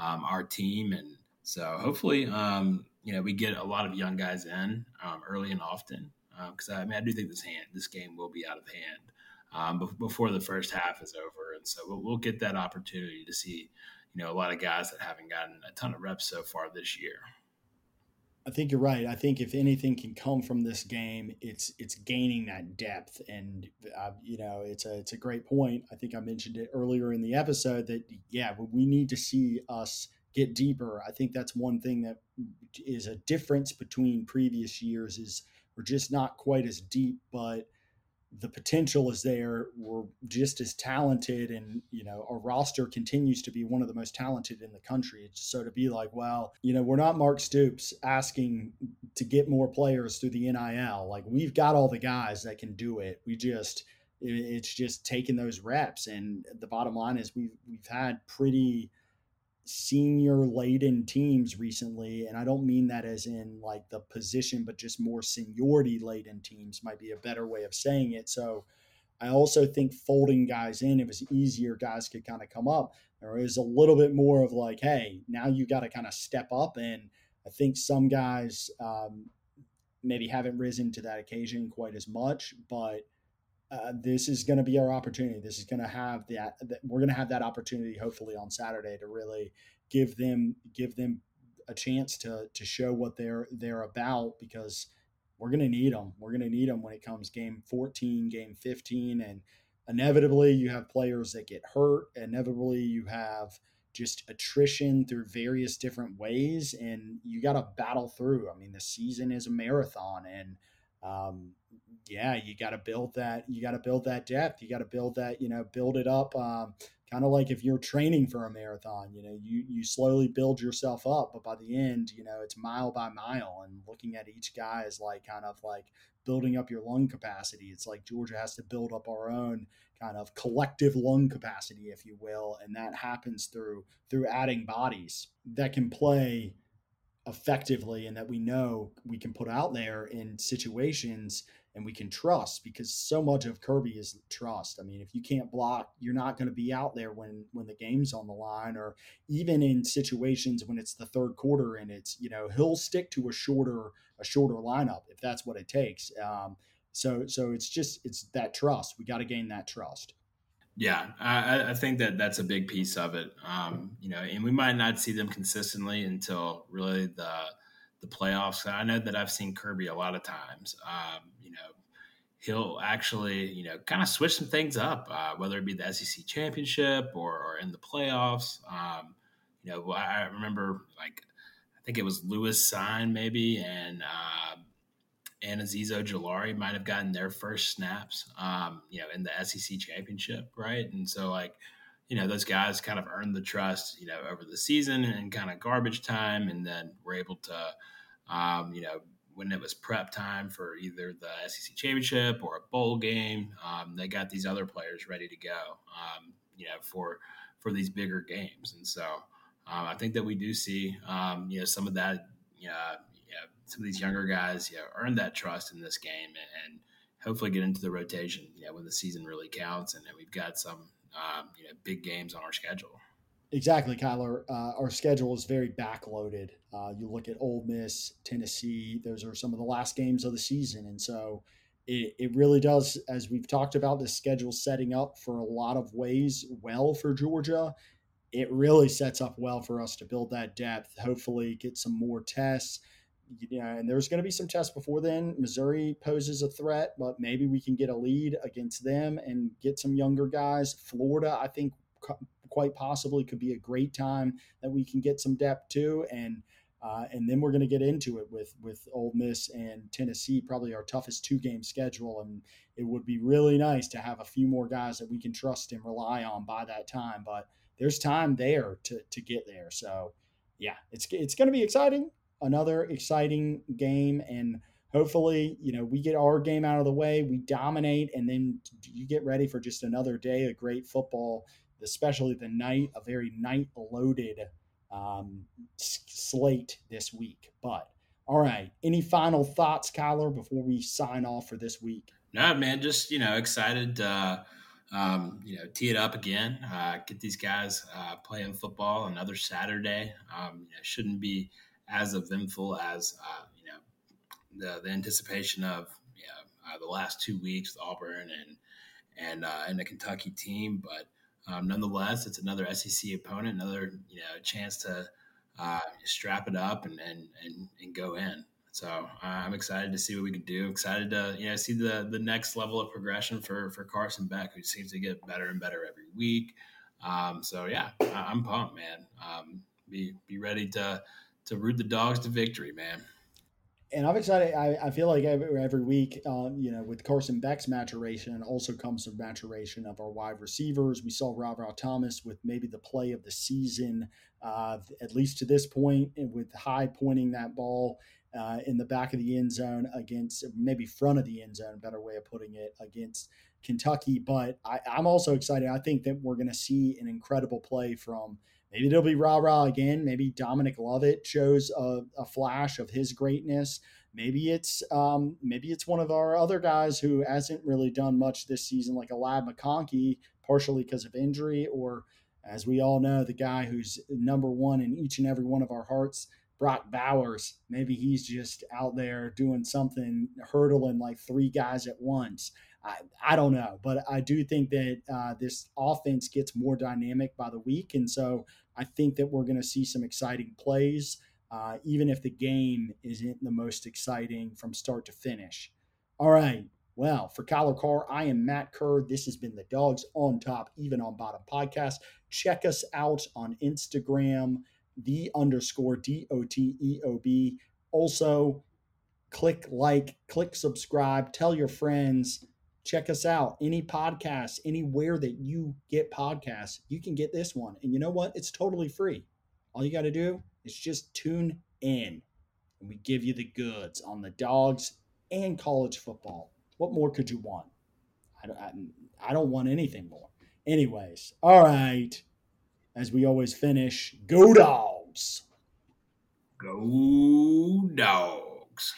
um, our team, and so hopefully, um, you know, we get a lot of young guys in um, early and often because um, I mean I do think this hand this game will be out of hand. Um, before the first half is over, and so we'll, we'll get that opportunity to see you know a lot of guys that haven't gotten a ton of reps so far this year. I think you're right. I think if anything can come from this game, it's it's gaining that depth, and uh, you know it's a it's a great point. I think I mentioned it earlier in the episode that yeah, we need to see us get deeper. I think that's one thing that is a difference between previous years is we're just not quite as deep, but the potential is there. We're just as talented, and you know our roster continues to be one of the most talented in the country. So to be like, well, you know, we're not Mark Stoops asking to get more players through the NIL. Like we've got all the guys that can do it. We just it's just taking those reps, and the bottom line is we've we've had pretty senior laden teams recently and i don't mean that as in like the position but just more seniority laden teams might be a better way of saying it. So i also think folding guys in it was easier guys could kind of come up. There is a little bit more of like hey now you got to kind of step up and i think some guys um, maybe haven't risen to that occasion quite as much but uh, this is going to be our opportunity. This is going to have that, that we're going to have that opportunity hopefully on Saturday to really give them give them a chance to to show what they're they're about because we're going to need them. We're going to need them when it comes game 14, game 15 and inevitably you have players that get hurt, inevitably you have just attrition through various different ways and you got to battle through. I mean, the season is a marathon and um, yeah, you got to build that. You got to build that depth. You got to build that. You know, build it up. Um, kind of like if you're training for a marathon. You know, you you slowly build yourself up, but by the end, you know, it's mile by mile. And looking at each guy is like kind of like building up your lung capacity. It's like Georgia has to build up our own kind of collective lung capacity, if you will, and that happens through through adding bodies that can play effectively and that we know we can put out there in situations and we can trust because so much of Kirby is trust. I mean, if you can't block, you're not going to be out there when when the game's on the line or even in situations when it's the third quarter and it's, you know, he'll stick to a shorter a shorter lineup if that's what it takes. Um, so so it's just it's that trust. We got to gain that trust. Yeah, I, I, think that that's a big piece of it. Um, you know, and we might not see them consistently until really the the playoffs. I know that I've seen Kirby a lot of times. Um, he'll actually you know kind of switch some things up, uh, whether it be the SEC championship or, or in the playoffs. Um, you know, I remember like I think it was Lewis Cine maybe and. Uh, and Azeez Ojulari might have gotten their first snaps, um, you know, in the SEC championship, right? And so, like, you know, those guys kind of earned the trust, you know, over the season and kind of garbage time, and then were able to, um, you know, when it was prep time for either the SEC championship or a bowl game, um, they got these other players ready to go, um, you know, for for these bigger games, and so um, I think that we do see, um, you know, some of that, you know, some of these younger guys, you know, earn that trust in this game and, and hopefully get into the rotation, you know, when the season really counts and, and we've got some, um, you know, big games on our schedule. Exactly, Kyler. Uh, our schedule is very backloaded. Uh, you look at Ole Miss, Tennessee; those are some of the last games of the season, and so it, it really does, as we've talked about, the schedule setting up for a lot of ways well for Georgia. It really sets up well for us to build that depth. Hopefully, get some more tests. Yeah, and there's going to be some tests before then. Missouri poses a threat, but maybe we can get a lead against them and get some younger guys. Florida, I think, quite possibly could be a great time that we can get some depth too. And uh, and then we're going to get into it with with Ole Miss and Tennessee, probably our toughest two game schedule. And it would be really nice to have a few more guys that we can trust and rely on by that time. But there's time there to to get there. So yeah, it's it's going to be exciting. Another exciting game, and hopefully, you know, we get our game out of the way, we dominate, and then you get ready for just another day of great football especially the night, a very night loaded um, slate this week. But all right, any final thoughts, Kyler, before we sign off for this week? No, man, just you know, excited. Uh, um, you know, tee it up again. Uh, get these guys uh, playing football another Saturday. Um, you know, shouldn't be as eventful as uh, you know the the anticipation of you know, uh, the last two weeks with Auburn and and uh, and the Kentucky team, but um, nonetheless, it's another SEC opponent, another you know chance to uh, strap it up and, and and and go in. So uh, I'm excited to see what we can do. Excited to you know see the the next level of progression for for Carson Beck, who seems to get better and better every week. Um, so yeah, I'm pumped, man. Um, be be ready to to root the dogs to victory, man and I'm excited. I, I feel like every, every week, um, you know, with Carson Beck's maturation, also comes the maturation of our wide receivers. We saw Rara Thomas with maybe the play of the season, uh, at least to this point, with high pointing that ball uh, in the back of the end zone against maybe front of the end zone, better way of putting it, against Kentucky. But I, I'm also excited. I think that we're going to see an incredible play from Maybe it'll be Rara again. Maybe Dominic Lovett shows a, a flash of his greatness. Maybe it's um, maybe it's one of our other guys who hasn't really done much this season, like a Ladd McConkey, partially because of injury, or as we all know, the guy who's number one in each and every one of our hearts, Brock Bowers. Maybe he's just out there doing something, hurdling like three guys at once. I, I don't know, but I do think that uh, this offense gets more dynamic by the week. And so I think that we're going to see some exciting plays, uh, even if the game isn't the most exciting from start to finish. All right. Well, for Kyler Carr, I am Matt Kerr. This has been the Dogs on Top, Even on Bottom podcast. Check us out on Instagram, the underscore D O T E O B. Also, click like, click subscribe, tell your friends check us out. Any podcasts, anywhere that you get podcasts, you can get this one. And you know what? It's totally free. All you got to do is just tune in, and we give you the goods on the dogs and college football. What more could you want? I don't, I, I don't want anything more. Anyways, all right. As we always finish, go dogs. Go dogs.